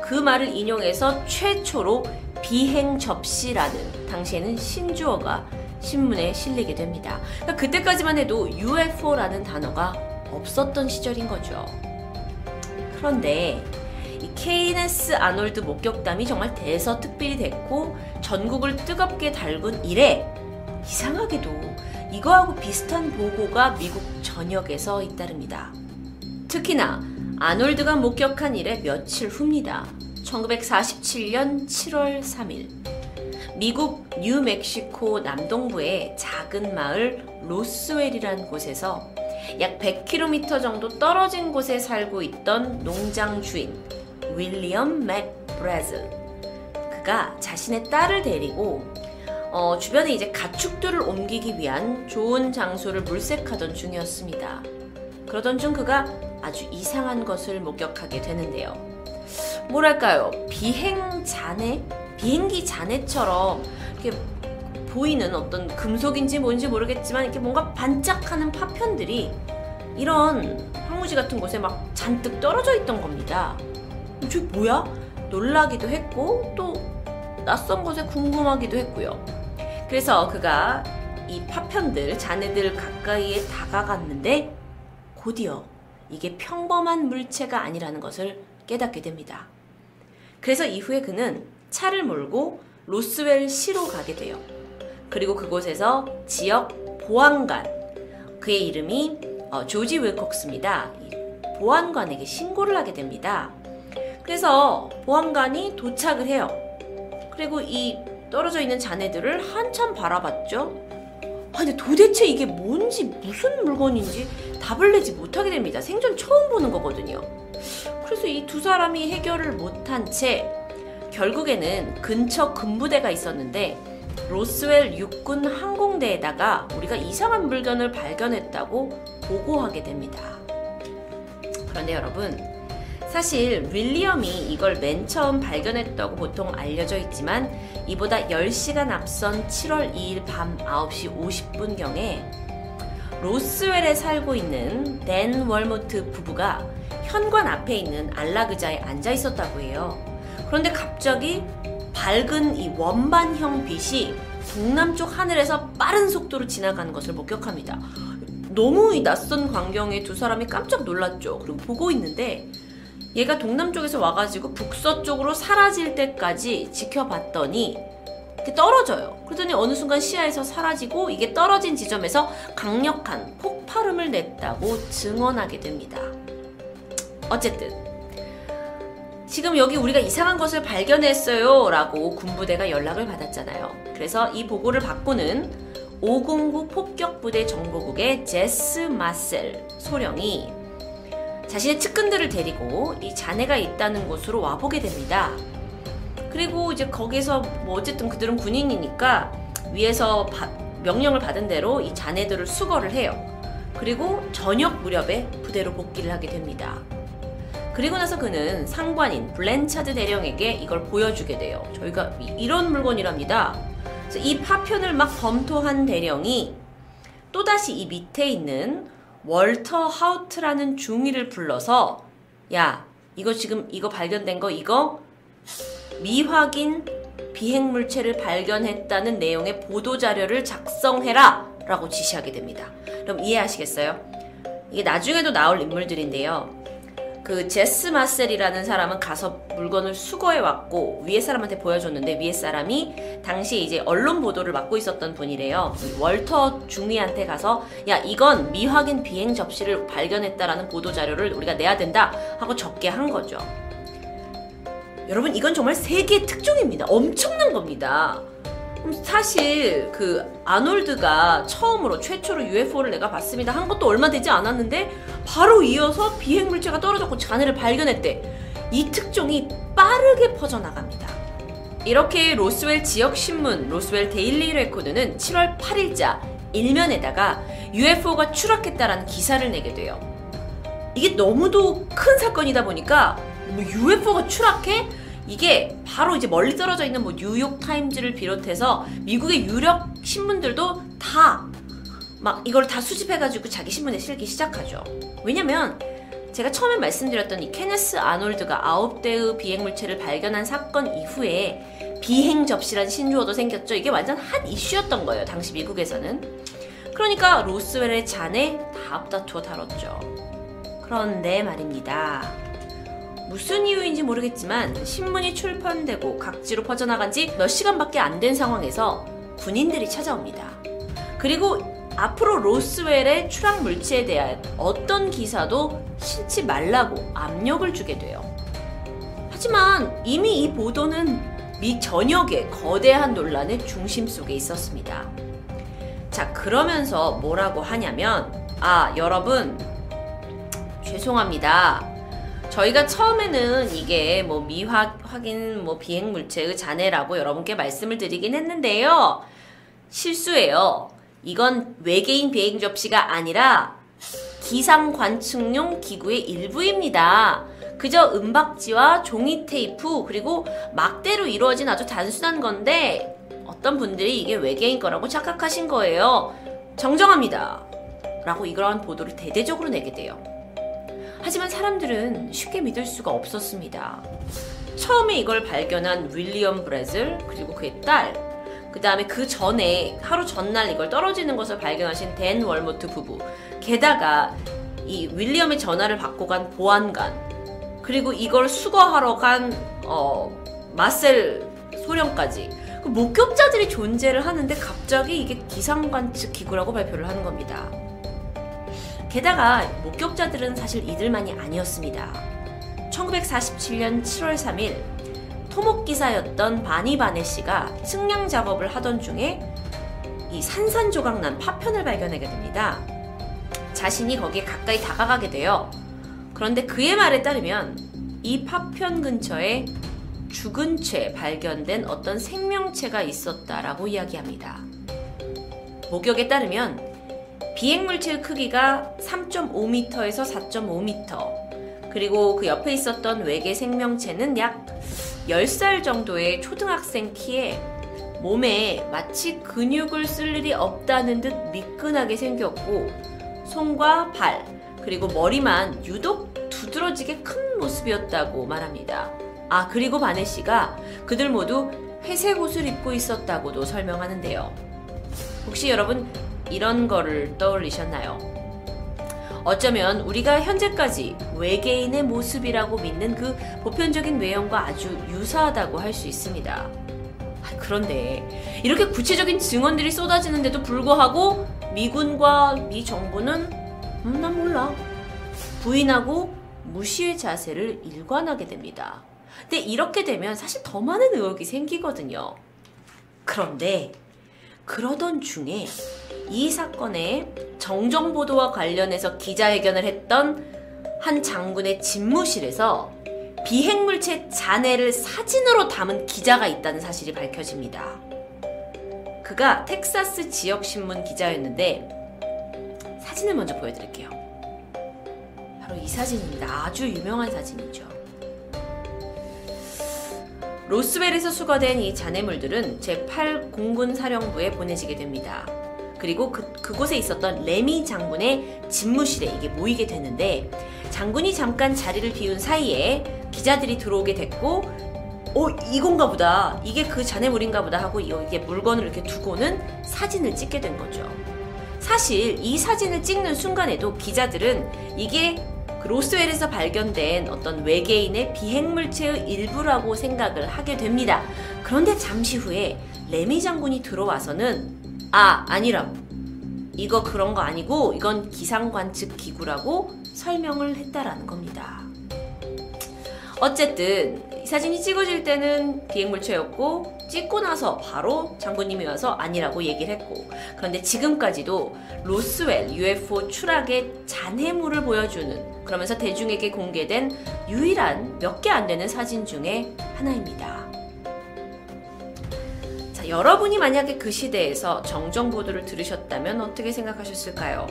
그 말을 인용해서 최초로 비행 접시라는 당시에는 신주어가 신문에 실리게 됩니다. 그러니까 그때까지만 해도 UFO라는 단어가 없었던 시절인 거죠. 그런데 이 케이네스 아놀드 목격담이 정말 대서특필이 됐고 전국을 뜨겁게 달군 이래 이상하게도 이거하고 비슷한 보고가 미국 전역에서 잇따릅니다. 특히나 아놀드가 목격한 일의 며칠 후입니다. 1947년 7월 3일. 미국 뉴멕시코 남동부의 작은 마을 로스웰이란 곳에서 약 100km 정도 떨어진 곳에 살고 있던 농장 주인 윌리엄 맥브레즐. 그가 자신의 딸을 데리고 어, 주변에 이제 가축들을 옮기기 위한 좋은 장소를 물색하던 중이었습니다. 그러던 중 그가 아주 이상한 것을 목격하게 되는데요. 뭐랄까요? 비행 잔해? 비행기 잔해처럼 이렇게 보이는 어떤 금속인지 뭔지 모르겠지만 이렇게 뭔가 반짝하는 파편들이 이런 황무지 같은 곳에 막 잔뜩 떨어져 있던 겁니다. 저 뭐야? 놀라기도 했고 또 낯선 것에 궁금하기도 했고요. 그래서 그가 이 파편들, 잔해들 가까이에 다가갔는데 곧이어 이게 평범한 물체가 아니라는 것을 깨닫게 됩니다. 그래서 이후에 그는 차를 몰고 로스웰 시로 가게 돼요. 그리고 그곳에서 지역 보안관, 그의 이름이 어, 조지 윌콕스입니다. 보안관에게 신고를 하게 됩니다. 그래서 보안관이 도착을 해요. 그리고 이 떨어져 있는 잔해들을 한참 바라봤죠. 아, 근데 도대체 이게 뭔지 무슨 물건인지 답을 내지 못하게 됩니다. 생전 처음 보는 거거든요. 그래서 이 두 사람이 해결을 못한 채 결국에는 근처 군부대가 있었는데 로스웰 육군 항공대에다가 우리가 이상한 물건을 발견했다고 보고하게 됩니다. 그런데 여러분, 사실 윌리엄이 이걸 맨 처음 발견했다고 보통 알려져 있지만 이보다 10시간 앞선 7월 2일 밤 9시 50분경에 로스웰에 살고 있는 댄 월모트 부부가 현관 앞에 있는 안락의자에 앉아 있었다고 해요. 그런데 갑자기 밝은 이 원반형 빛이 동남쪽 하늘에서 빠른 속도로 지나가는 것을 목격합니다. 너무 이 낯선 광경에 두 사람이 깜짝 놀랐죠. 그리고 보고 있는데 얘가 동남쪽에서 와가지고 북서쪽으로 사라질 때까지 지켜봤더니 떨어져요. 그러더니 어느 순간 시야에서 사라지고 이게 떨어진 지점에서 강력한 폭발음을 냈다고 증언하게 됩니다. 어쨌든 지금 여기 우리가 이상한 것을 발견했어요 라고 군부대가 연락을 받았잖아요. 그래서 이 보고를 받고는 509 폭격부대 정보국의 제스 마셀 소령이 자신의 측근들을 데리고 이 자네가 있다는 곳으로 와보게 됩니다. 그리고 이제 거기서 뭐 어쨌든 그들은 군인이니까 위에서 바, 명령을 받은 대로 이 잔해들을 수거를 해요. 그리고 저녁 무렵에 부대로 복귀를 하게 됩니다. 그리고 나서 그는 상관인 블렌차드 대령에게 이걸 보여주게 돼요. 저희가 이런 물건이랍니다. 이 파편을 막 검토한 대령이 또다시 이 밑에 있는 월터 하우트라는 중위를 불러서 야 이거 지금 이거 발견된 거 이거 미확인 비행 물체를 발견했다는 내용의 보도 자료를 작성해라 라고 지시하게 됩니다. 그럼 이해하시겠어요? 이게 나중에도 나올 인물들인데요. 그 제스 마셀이라는 사람은 가서 물건을 수거해 왔고 위에 사람한테 보여줬는데 위에 사람이 당시 이제 언론 보도를 맡고 있었던 분이래요. 월터 중위한테 가서 야 이건 미확인 비행 접시를 발견했다라는 보도 자료를 우리가 내야 된다 하고 적게 한 거죠. 여러분 이건 정말 세계 특종입니다. 엄청난 겁니다. 사실 그 아놀드가 처음으로 최초로 UFO를 내가 봤습니다 한 것도 얼마 되지 않았는데 바로 이어서 비행 물체가 떨어졌고 잔해를 발견했대. 이 특종이 빠르게 퍼져나갑니다. 이렇게 로스웰 지역 신문 로스웰 데일리 레코드는 7월 8일자 일면에다가 UFO가 추락했다라는 기사를 내게 돼요. 이게 너무도 큰 사건이다 보니까 뭐 UFO가 추락해? 이게 바로 이제 멀리 떨어져 있는 뭐 뉴욕 타임즈를 비롯해서 미국의 유력 신문들도 다 막 이걸 다 수집해가지고 자기 신문에 실기 시작하죠. 왜냐면 제가 처음에 말씀드렸던 이 케네스 아놀드가 아홉 대의 비행 물체를 발견한 사건 이후에 비행 접시란 신조어도 생겼죠. 이게 완전 핫 이슈였던 거예요. 당시 미국에서는. 그러니까 로스웰의 잔에 다 앞다투어 다뤘죠. 그런데 말입니다. 무슨 이유인지 모르겠지만 신문이 출판되고 각지로 퍼져나간 지 몇 시간밖에 안 된 상황에서 군인들이 찾아옵니다. 그리고 앞으로 로스웰의 추락 물체에 대한 어떤 기사도 실지 말라고 압력을 주게 돼요. 하지만 이미 이 보도는 미 전역의 거대한 논란의 중심 속에 있었습니다. 자, 그러면서 뭐라고 하냐면, 아, 여러분, 죄송합니다. 저희가 처음에는 이게 뭐 미확 확인 뭐 비행 물체의 잔해라고 여러분께 말씀을 드리긴 했는데요. 실수예요. 이건 외계인 비행 접시가 아니라 기상 관측용 기구의 일부입니다. 그저 은박지와 종이 테이프 그리고 막대로 이루어진 아주 단순한 건데 어떤 분들이 이게 외계인 거라고 착각하신 거예요. 정정합니다. 라고 이러한 보도를 대대적으로 내게 돼요. 하지만 사람들은 쉽게 믿을 수가 없었습니다. 처음에 이걸 발견한 윌리엄 브레즐 그리고 그의 딸, 그 다음에 그 전에 하루 전날 이걸 떨어지는 것을 발견하신 댄 월모트 부부, 게다가 이 윌리엄의 전화를 받고 간 보안관, 그리고 이걸 수거하러 간 어, 마셀 소령까지 그 목격자들이 존재를 하는데 갑자기 이게 기상관측 기구라고 발표를 하는 겁니다. 게다가 목격자들은 사실 이들만이 아니었습니다. 1947년 7월 3일 토목 기사였던 바니 바네 씨가 측량 작업을 하던 중에 이 산산조각 난 파편을 발견하게 됩니다. 자신이 거기에 가까이 다가가게 돼요. 그런데 그의 말에 따르면 이 파편 근처에 죽은 채 발견된 어떤 생명체가 있었다라고 이야기합니다. 목격에 따르면 비행물체의 크기가 3.5m에서 4.5m, 그리고 그 옆에 있었던 외계 생명체는 약 10살 정도의 초등학생 키에 몸에 마치 근육을 쓸 일이 없다는 듯 미끈하게 생겼고, 손과 발, 그리고 머리만 유독 두드러지게 큰 모습이었다고 말합니다. 아, 그리고 바네 씨가 그들 모두 회색 옷을 입고 있었다고도 설명하는데요. 혹시 여러분 이런 거를 떠올리셨나요? 어쩌면 우리가 현재까지 외계인의 모습이라고 믿는 그 보편적인 외형과 아주 유사하다고 할 수 있습니다. 아, 그런데 이렇게 구체적인 증언들이 쏟아지는데도 불구하고 미군과 미 정부는 음, 난 몰라. 부인하고 무시의 자세를 일관하게 됩니다. 근데 이렇게 되면 사실 더 많은 의혹이 생기거든요. 그런데 그러던 중에 이 사건의 정정 보도와 관련해서 기자회견을 했던 한 장군의 집무실에서 비행물체 잔해를 사진으로 담은 기자가 있다는 사실이 밝혀집니다. 그가 텍사스 지역 신문 기자였는데 사진을 먼저 보여드릴게요. 바로 이 사진입니다. 아주 유명한 사진이죠. 로스웰에서 수거된 이 잔해물들은 제8공군 사령부에 보내지게 됩니다. 그리고 그, 그곳에 있었던 레미 장군의 집무실에 이게 모이게 되는데 장군이 잠깐 자리를 비운 사이에 기자들이 들어오게 됐고 어 이건가 보다 이게 그 잔해물인가 보다 하고 이게 물건을 이렇게 두고는 사진을 찍게 된 거죠. 사실 이 사진을 찍는 순간에도 기자들은 이게 그 로스웰에서 발견된 어떤 외계인의 비행물체의 일부라고 생각을 하게 됩니다. 그런데 잠시 후에 레미 장군이 들어와서는 아, 아니라고. 이거 그런 거 아니고 이건 기상 관측 기구라고 설명을 했다라는 겁니다. 어쨌든 이 사진이 찍어질 때는 비행물체였고 찍고 나서 바로 장군님이 와서 아니라고 얘기를 했고 그런데 지금까지도 로스웰 UFO 추락의 잔해물을 보여주는 그러면서 대중에게 공개된 유일한 몇 개 안 되는 사진 중에 하나입니다. 자, 여러분이 만약에 그 시대에서 정정 보도를 들으셨다면 어떻게 생각하셨을까요?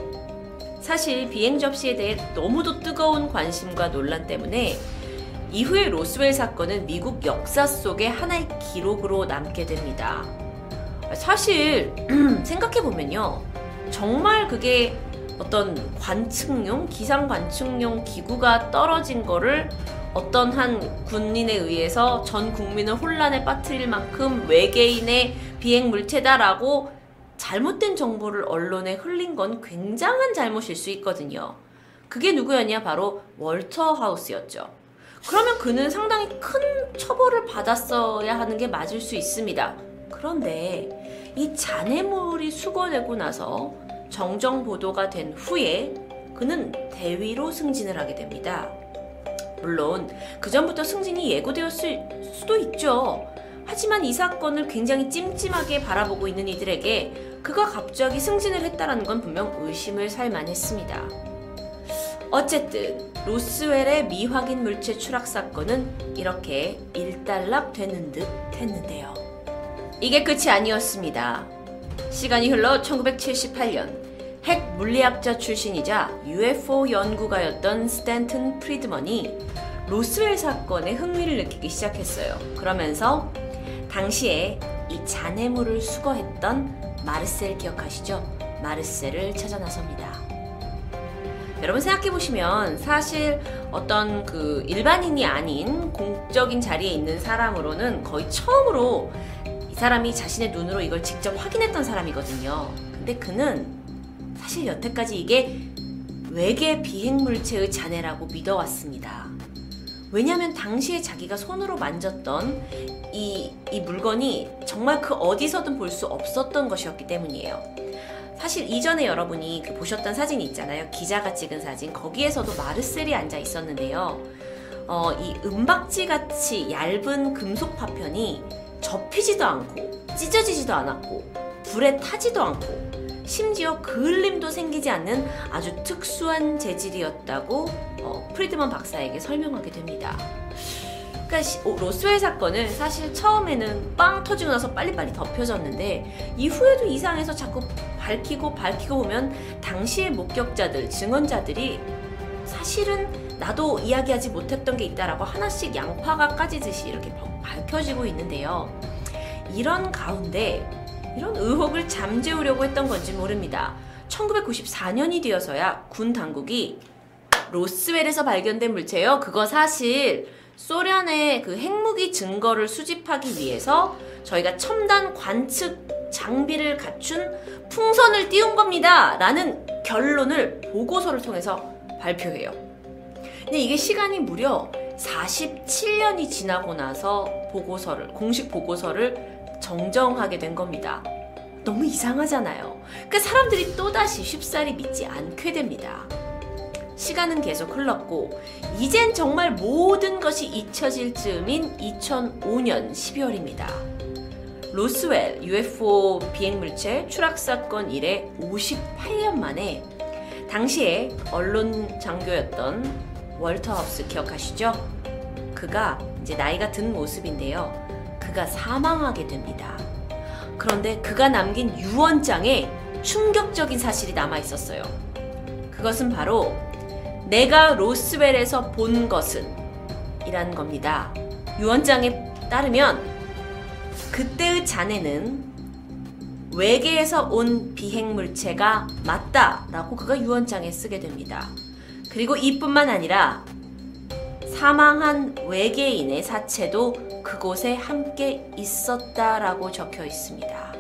사실 비행 접시에 대해 너무도 뜨거운 관심과 논란 때문에 이후에 로스웰 사건은 미국 역사 속에 하나의 기록으로 남게 됩니다. 사실 [CLEARS THROAT] 생각해보면요. 정말 그게 어떤 관측용, 기상 관측용 기구가 떨어진 거를 어떤 한 군인에 의해서 전 국민을 혼란에 빠뜨릴 만큼 외계인의 비행 물체다라고 잘못된 정보를 언론에 흘린 건 굉장한 잘못일 수 있거든요. 그게 누구였냐? 바로 월터 하우스였죠. 그러면 그는 상당히 큰 처벌을 받았어야 하는 게 맞을 수 있습니다. 그런데 이 잔해물이 수거되고 나서 정정 보도가 된 후에 그는 대위로 승진을 하게 됩니다. 물론 그전부터 승진이 예고되었을 수도 있죠. 하지만 이 사건을 굉장히 찜찜하게 바라보고 있는 이들에게 그가 갑자기 승진을 했다라는 건 분명 의심을 살 만했습니다. 어쨌든 로스웰의 미확인 물체 추락 사건은 이렇게 일단락 되는 듯 했는데요. 이게 끝이 아니었습니다. 시간이 흘러 1978년 핵 물리학자 출신이자 UFO 연구가였던 스탠튼 프리드먼이 로스웰 사건에 흥미를 느끼기 시작했어요. 그러면서 당시에 이 잔해물을 수거했던 마르셀 기억하시죠? 마르셀을 찾아 나섭니다. 여러분 생각해보시면 사실 어떤 그 일반인이 아닌 공적인 자리에 있는 사람으로는 거의 처음으로 이 사람이 자신의 눈으로 이걸 직접 확인했던 사람이거든요. 근데 그는 사실 여태까지 이게 외계 비행물체의 잔해라고 믿어왔습니다. 왜냐하면 당시에 자기가 손으로 만졌던 이, 이 물건이 정말 그 어디서든 볼 수 없었던 것이었기 때문이에요. 사실 이전에 여러분이 그 보셨던 사진이 있잖아요. 기자가 찍은 사진. 거기에서도 마르셀이 앉아 있었는데요. 어, 이 은박지 같이 얇은 금속 파편이 접히지도 않고 찢어지지도 않았고 불에 타지도 않고 심지어 그을림도 생기지 않는 아주 특수한 재질이었다고 어, 프리드먼 박사에게 설명하게 됩니다. 그러니까 시, 오, 로스웰 사건은 사실 처음에는 빵 터지고 나서 빨리빨리 덮여졌는데 이후에도 이상해서 자꾸 밝히고 밝히고 보면 당시의 목격자들, 증언자들이 사실은 나도 이야기하지 못했던 게 있다라고 하나씩 양파가 까지듯이 이렇게 밝혀지고 있는데요. 이런 가운데 이런 의혹을 잠재우려고 했던 건지 모릅니다. 1994년이 되어서야 군 당국이 로스웰에서 발견된 물체요. 그거 사실 소련의 그 핵무기 증거를 수집하기 위해서 저희가 첨단 관측 장비를 갖춘 풍선을 띄운 겁니다. 라는 결론을 보고서를 통해서 발표해요. 근데 이게 시간이 무려 47년이 지나고 나서 보고서를, 공식 보고서를 정정하게 된 겁니다. 너무 이상하잖아요. 그 사람들이 또다시 쉽사리 믿지 않게 됩니다. 시간은 계속 흘렀고, 이젠 정말 모든 것이 잊혀질 즈음인 2005년 12월입니다. 로스웰 UFO 비행물체 추락 사건 이래 58년 만에 당시에 언론 장교였던 월터 하우스 기억하시죠? 그가 이제 나이가 든 모습인데요. 그가 사망하게 됩니다. 그런데 그가 남긴 유언장에 충격적인 사실이 남아 있었어요. 그것은 바로 내가 로스웰에서 본 것은 이라는 겁니다. 유언장에 따르면 그때의 자네는 외계에서 온 비행 물체가 맞다라고 그가 유언장에 쓰게 됩니다. 그리고 이뿐만 아니라 사망한 외계인의 사체도 그곳에 함께 있었다라고 적혀 있습니다.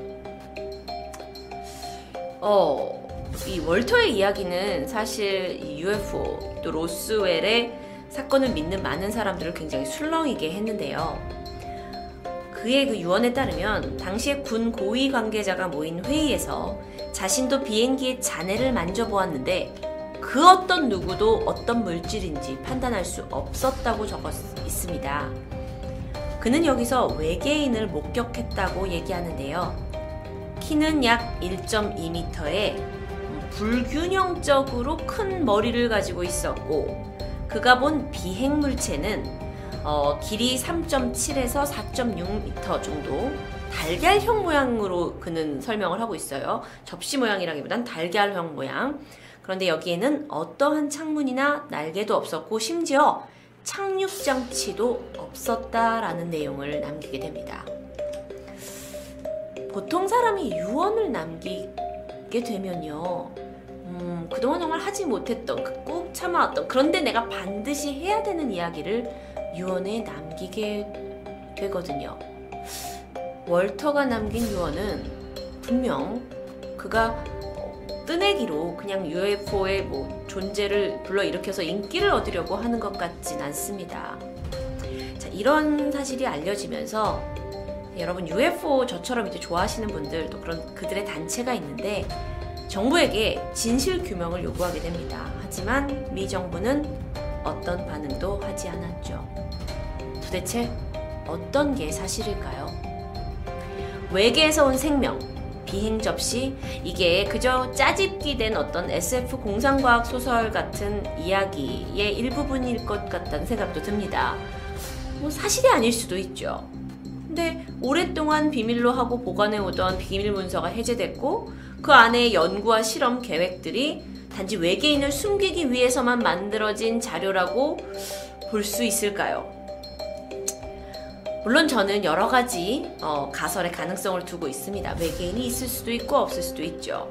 어, 이 월터의 이야기는 사실 이 UFO 또 로스웰의 사건을 믿는 많은 사람들을 굉장히 술렁이게 했는데요. 그의 그 유언에 따르면 당시에 군 고위 관계자가 모인 회의에서 자신도 비행기의 잔해를 만져보았는데 그 어떤 누구도 어떤 물질인지 판단할 수 없었다고 적었 있습니다. 그는 여기서 외계인을 목격했다고 얘기하는데요. 키는 약 1.2m에 불균형적으로 큰 머리를 가지고 있었고 그가 본 비행 물체는 어, 길이 3.7에서 4.6m 정도 달걀형 모양으로 그는 설명을 하고 있어요. 접시 모양이라기보단 달걀형 모양. 그런데 여기에는 어떠한 창문이나 날개도 없었고 심지어 착륙 장치도 없었다라는 내용을 남기게 됩니다. 보통 사람이 유언을 남기게 되면요. 음, 그동안 정말 하지 못했던, 그 꾹 참아왔던, 그런데 내가 반드시 해야 되는 이야기를 유언에 남기게 되거든요. 월터가 남긴 유언은 분명 그가 뜨내기로 그냥 UFO의 뭐 존재를 불러일으켜서 인기를 얻으려고 하는 것 같진 않습니다. 자, 이런 사실이 알려지면서 여러분 UFO 저처럼 이제 좋아하시는 분들 또 그런 그들의 단체가 있는데 정부에게 진실 규명을 요구하게 됩니다. 하지만 미 정부는 어떤 반응도 하지 않았죠. 도대체 어떤 게 사실일까요? 외계에서 온 생명, 비행 접시, 이게 그저 짜집기 된 어떤 SF 공상과학 소설 같은 이야기의 일부분일 것 같다는 생각도 듭니다. 뭐 사실이 아닐 수도 있죠. 근데 오랫동안 비밀로 하고 보관해오던 비밀 문서가 해제됐고 그 안에 연구와 실험 계획들이 단지 외계인을 숨기기 위해서만 만들어진 자료라고 볼 수 있을까요? 물론 저는 여러 가지 어, 가설의 가능성을 두고 있습니다. 외계인이 있을 수도 있고 없을 수도 있죠.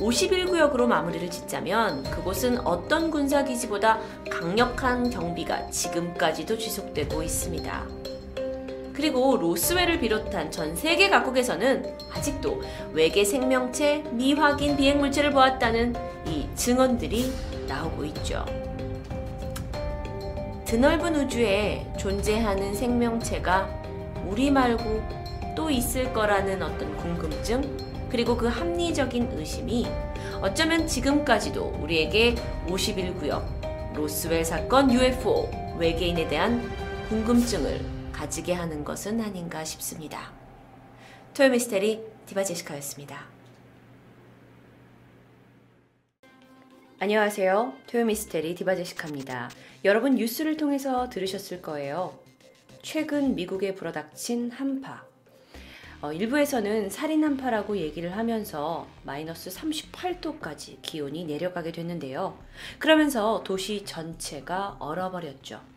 51구역으로 마무리를 짓자면 그곳은 어떤 군사기지보다 강력한 경비가 지금까지도 지속되고 있습니다. 그리고 로스웰을 비롯한 전 세계 각국에서는 아직도 외계 생명체 미확인 비행 물체를 보았다는 이 증언들이 나오고 있죠. 드넓은 우주에 존재하는 생명체가 우리 말고 또 있을 거라는 어떤 궁금증, 그리고 그 합리적인 의심이 어쩌면 지금까지도 우리에게 51구역, 로스웰 사건 UFO, 외계인에 대한 궁금증을 가지게 하는 것은 아닌가 싶습니다. 토요미스테리 디바제시카였습니다. 안녕하세요. 토요미스테리 디바제시카입니다. 여러분 뉴스를 통해서 들으셨을 거예요. 최근 미국에 불어닥친 한파. 어, 일부에서는 살인 한파라고 얘기를 하면서 마이너스 38도까지 기온이 내려가게 됐는데요. 그러면서 도시 전체가 얼어버렸죠.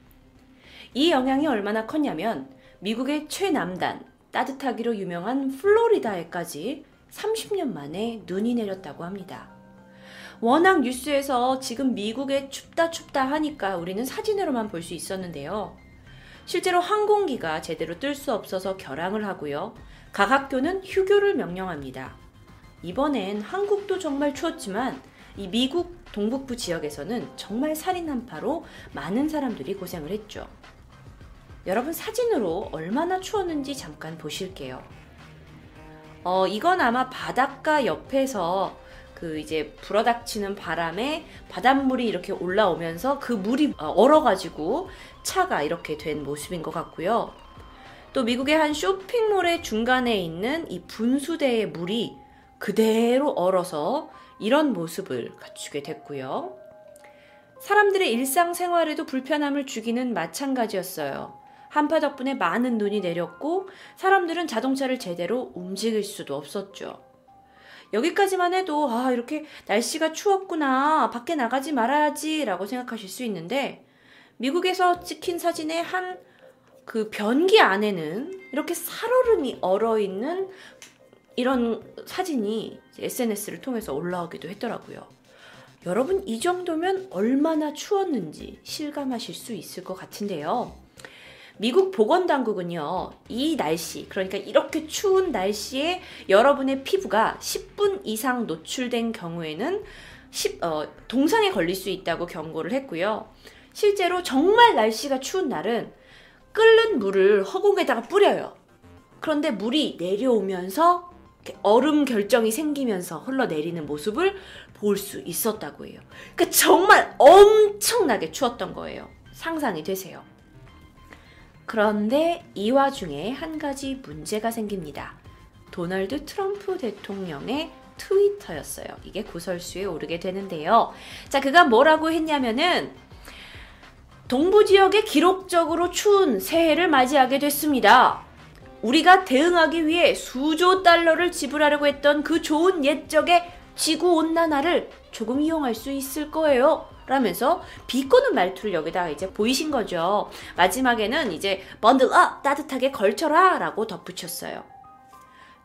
이 영향이 얼마나 컸냐면 미국의 최남단, 따뜻하기로 유명한 플로리다에까지 30년 만에 눈이 내렸다고 합니다. 워낙 뉴스에서 지금 미국에 춥다 춥다 하니까 우리는 사진으로만 볼 수 있었는데요. 실제로 항공기가 제대로 뜰 수 없어서 결항을 하고요. 각 학교는 휴교를 명령합니다. 이번엔 한국도 정말 추웠지만 이 미국 동북부 지역에서는 정말 살인 한파로 많은 사람들이 고생을 했죠. 여러분 사진으로 얼마나 추웠는지 잠깐 보실게요. 어, 이건 아마 바닷가 옆에서 그 이제 불어닥치는 바람에 바닷물이 이렇게 올라오면서 그 물이 어, 얼어가지고 차가 이렇게 된 모습인 것 같고요. 또 미국의 한 쇼핑몰의 중간에 있는 이 분수대의 물이 그대로 얼어서 이런 모습을 갖추게 됐고요. 사람들의 일상생활에도 불편함을 주기는 마찬가지였어요. 한파 덕분에 많은 눈이 내렸고 사람들은 자동차를 제대로 움직일 수도 없었죠. 여기까지만 해도 아 이렇게 날씨가 추웠구나 밖에 나가지 말아야지 라고 생각하실 수 있는데 미국에서 찍힌 사진의 한 그 변기 안에는 이렇게 살얼음이 얼어 있는 이런 사진이 SNS를 통해서 올라오기도 했더라고요. 여러분 이 정도면 얼마나 추웠는지 실감하실 수 있을 것 같은데요. 미국 보건당국은요, 이 날씨, 그러니까 이렇게 추운 날씨에 여러분의 피부가 10분 이상 노출된 경우에는 10, 어, 동상에 걸릴 수 있다고 경고를 했고요. 실제로 정말 날씨가 추운 날은 끓는 물을 허공에다가 뿌려요. 그런데 물이 내려오면서 얼음 결정이 생기면서 흘러내리는 모습을 볼 수 있었다고 해요. 그러니까 정말 엄청나게 추웠던 거예요. 상상이 되세요. 그런데 이 와중에 한 가지 문제가 생깁니다. 도널드 트럼프 대통령의 트위터였어요. 이게 구설수에 오르게 되는데요. 자, 그가 뭐라고 했냐면은 동부 지역에 기록적으로 추운 새해를 맞이하게 됐습니다. 우리가 대응하기 위해 수조 달러를 지불하려고 했던 그 좋은 옛적의 지구 온난화를 조금 이용할 수 있을 거예요. 라면서 비꼬는 말투를 여기다가 이제 보이신 거죠. 마지막에는 이제 bundle up 따뜻하게 걸쳐라 라고 덧붙였어요.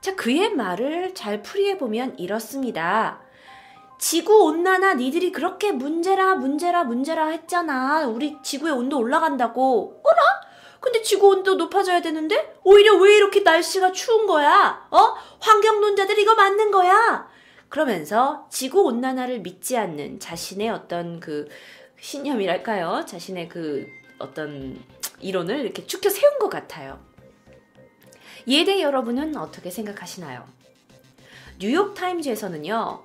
자, 그의 말을 잘 풀이해보면 이렇습니다. 지구 온난화 니들이 그렇게 문제라 문제라 문제라 했잖아. 우리 지구의 온도 올라간다고. 어라? 근데 지구 온도 높아져야 되는데 오히려 왜 이렇게 날씨가 추운 거야? 어? 환경론자들 이거 맞는 거야. 그러면서 지구 온난화를 믿지 않는 자신의 어떤 그 신념이랄까요? 자신의 그 어떤 이론을 이렇게 축혀 세운 것 같아요. 이에 대해 여러분은 어떻게 생각하시나요? 뉴욕 타임즈에서는요,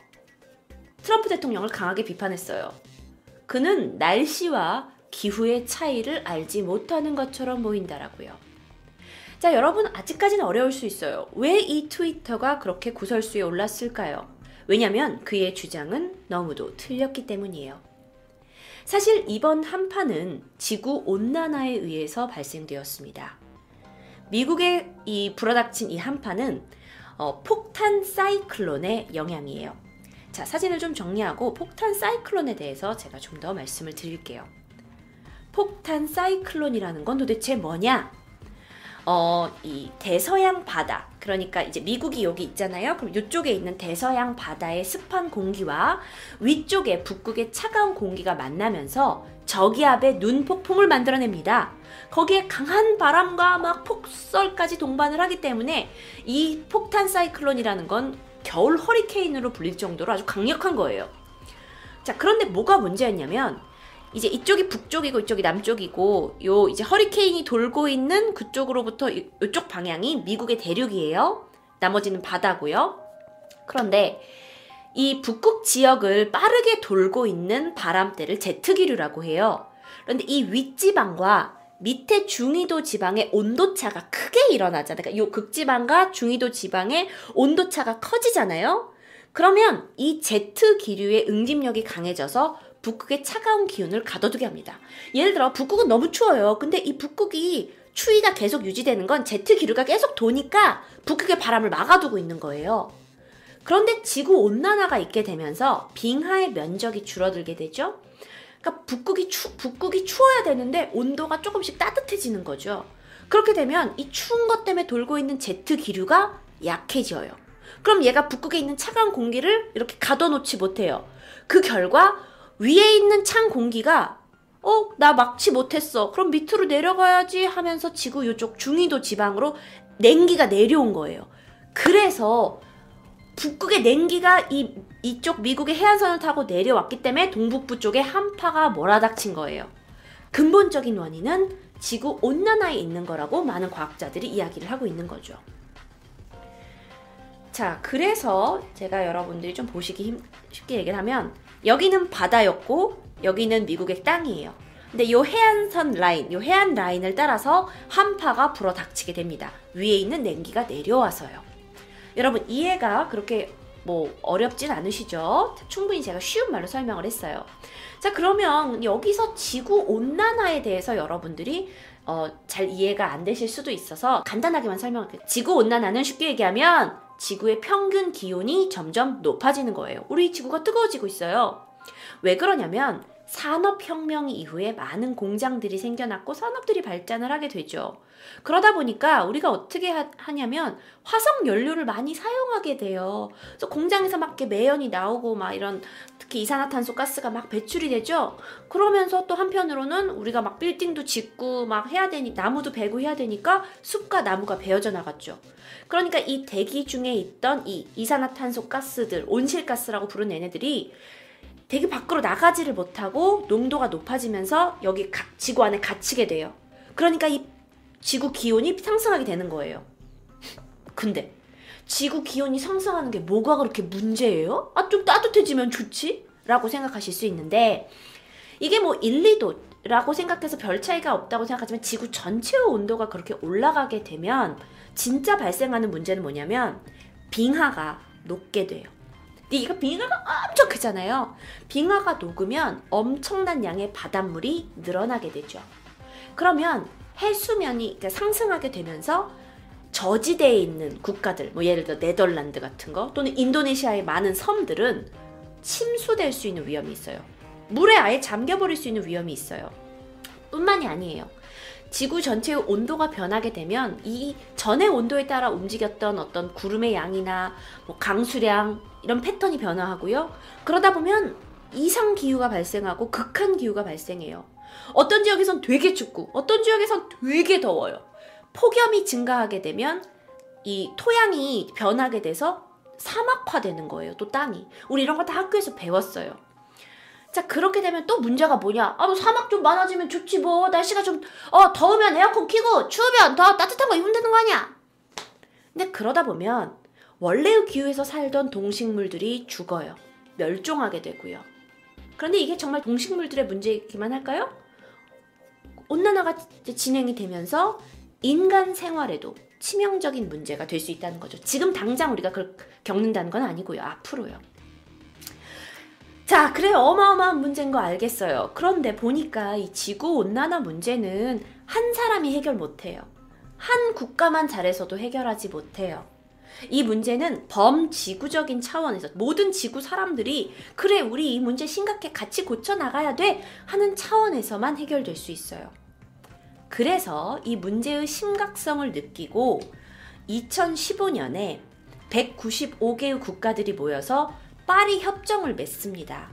트럼프 대통령을 강하게 비판했어요. 그는 날씨와 기후의 차이를 알지 못하는 것처럼 보인다라고요. 자, 여러분 아직까지는 어려울 수 있어요. 왜 이 트위터가 그렇게 구설수에 올랐을까요? 왜냐면 그의 주장은 너무도 틀렸기 때문이에요. 사실 이번 한파는 지구 온난화에 의해서 발생되었습니다. 미국에 이 불어닥친 이 한파는 어, 폭탄 사이클론의 영향이에요. 자, 사진을 좀 정리하고 폭탄 사이클론에 대해서 제가 좀 더 말씀을 드릴게요. 폭탄 사이클론이라는 건 도대체 뭐냐? 어, 이 대서양 바다, 그러니까 이제 미국이 여기 있잖아요. 그럼 이쪽에 있는 대서양 바다의 습한 공기와 위쪽에 북극의 차가운 공기가 만나면서 저기압의 눈 폭풍을 만들어냅니다. 거기에 강한 바람과 막 폭설까지 동반을 하기 때문에 이 폭탄 사이클론이라는 건 겨울 허리케인으로 불릴 정도로 아주 강력한 거예요. 자, 그런데 뭐가 문제였냐면 이제 이쪽이 북쪽이고 이쪽이 남쪽이고 요 이제 허리케인이 돌고 있는 그쪽으로부터 이, 이쪽 방향이 미국의 대륙이에요. 나머지는 바다고요. 그런데 이 북극 지역을 빠르게 돌고 있는 바람대를 제트기류라고 해요. 그런데 이 윗지방과 밑에 중위도 지방의 온도차가 크게 일어나잖아요. 그러니까 요 극지방과 중위도 지방의 온도차가 커지잖아요. 그러면 이 제트 기류의 응집력이 강해져서 북극의 차가운 기운을 가둬두게 합니다. 예를 들어 북극은 너무 추워요. 근데 이 북극이 추위가 계속 유지되는 건 제트 기류가 계속 도니까 북극의 바람을 막아두고 있는 거예요. 그런데 지구 온난화가 있게 되면서 빙하의 면적이 줄어들게 되죠. 그러니까 북극이 추, 북극이 추워야 되는데 온도가 조금씩 따뜻해지는 거죠. 그렇게 되면 이 추운 것 때문에 돌고 있는 제트 기류가 약해져요. 그럼 얘가 북극에 있는 차가운 공기를 이렇게 가둬놓지 못해요. 그 결과 위에 있는 찬 공기가 어, 나 막지 못했어. 그럼 밑으로 내려가야지 하면서 지구 이쪽 중위도 지방으로 냉기가 내려온 거예요. 그래서 북극의 냉기가 이, 이쪽 미국의 해안선을 타고 내려왔기 때문에 동북부 쪽에 한파가 몰아닥친 거예요. 근본적인 원인은 지구 온난화에 있는 거라고 많은 과학자들이 이야기를 하고 있는 거죠. 자, 그래서 제가 여러분들이 좀 보시기 힘, 쉽게 얘기를 하면 여기는 바다였고 여기는 미국의 땅이에요. 근데 요 해안선 라인, 요 해안 라인을 따라서 한파가 불어 닥치게 됩니다. 위에 있는 냉기가 내려와서요. 여러분 이해가 그렇게 뭐 어렵진 않으시죠? 충분히 제가 쉬운 말로 설명을 했어요. 자 그러면 여기서 지구 온난화에 대해서 여러분들이 어, 잘 이해가 안 되실 수도 있어서 간단하게만 설명할게요. 지구 온난화는 쉽게 얘기하면 지구의 평균 기온이 점점 높아지는 거예요. 우리 지구가 뜨거워지고 있어요. 왜 그러냐면 산업혁명 이후에 많은 공장들이 생겨났고 산업들이 발전을 하게 되죠. 그러다 보니까 우리가 어떻게 하, 냐면 화석 연료를 많이 사용하게 돼요. 그래서 공장에서 막 이렇게 매연이 나오고 막 이런 특히 이산화탄소 가스가 막 배출이 되죠. 그러면서 또 한편으로는 우리가 막 빌딩도 짓고 막 해야 되니 나무도 베고 해야 되니까 숲과 나무가 베어져 나갔죠. 그러니까 이 대기 중에 있던 이 이산화탄소 가스들 온실가스라고 부르는 얘네들이 대기 밖으로 나가지를 못하고 농도가 높아지면서 여기 가, 지구 안에 갇히게 돼요. 그러니까 이 지구 기온이 상승하게 되는 거예요. 근데 지구 기온이 상승하는 게 뭐가 그렇게 문제예요? 아, 좀 따뜻해지면 좋지? 라고 생각하실 수 있는데 이게 뭐 1, 2도 라고 생각해서 별 차이가 없다고 생각하지만 지구 전체의 온도가 그렇게 올라가게 되면 진짜 발생하는 문제는 뭐냐면 빙하가 녹게 돼요. 이거 빙하가 엄청 크잖아요. 빙하가 녹으면 엄청난 양의 바닷물이 늘어나게 되죠. 그러면 해수면이 상승하게 되면서 저지대에 있는 국가들, 뭐 예를 들어 네덜란드 같은 거 또는 인도네시아의 많은 섬들은 침수될 수 있는 위험이 있어요. 물에 아예 잠겨버릴 수 있는 위험이 있어요. 뿐만이 아니에요. 지구 전체의 온도가 변하게 되면 이 전의 온도에 따라 움직였던 어떤 구름의 양이나 뭐 강수량 이런 패턴이 변화하고요. 그러다 보면 이상 기후가 발생하고 극한 기후가 발생해요. 어떤 지역에선 되게 춥고 어떤 지역에선 되게 더워요. 폭염이 증가하게 되면 이 토양이 변하게 돼서 사막화되는 거예요. 또 땅이. 우리 이런 거 다 학교에서 배웠어요. 자, 그렇게 되면 또 문제가 뭐냐? 아, 뭐 사막 좀 많아지면 좋지 뭐. 날씨가 좀, 어, 더우면 에어컨 키고, 추우면 더 따뜻한 거 입으면 되는 거 아니야? 근데 그러다 보면, 원래의 기후에서 살던 동식물들이 죽어요. 멸종하게 되고요. 그런데 이게 정말 동식물들의 문제이기만 할까요? 온난화가 진행이 되면서 인간 생활에도 치명적인 문제가 될 수 있다는 거죠. 지금 당장 우리가 그걸 겪는다는 건 아니고요. 앞으로요. 자, 그래 어마어마한 문제인 거 알겠어요. 그런데 보니까 이 지구 온난화 문제는 한 사람이 해결 못 해요. 한 국가만 잘해서도 해결하지 못해요. 이 문제는 범지구적인 차원에서 모든 지구 사람들이 그래 우리 이 문제 심각해 같이 고쳐 나가야 돼 하는 차원에서만 해결될 수 있어요. 그래서 이 문제의 심각성을 느끼고 2015년에 195개의 국가들이 모여서 파리 협정을 맺습니다.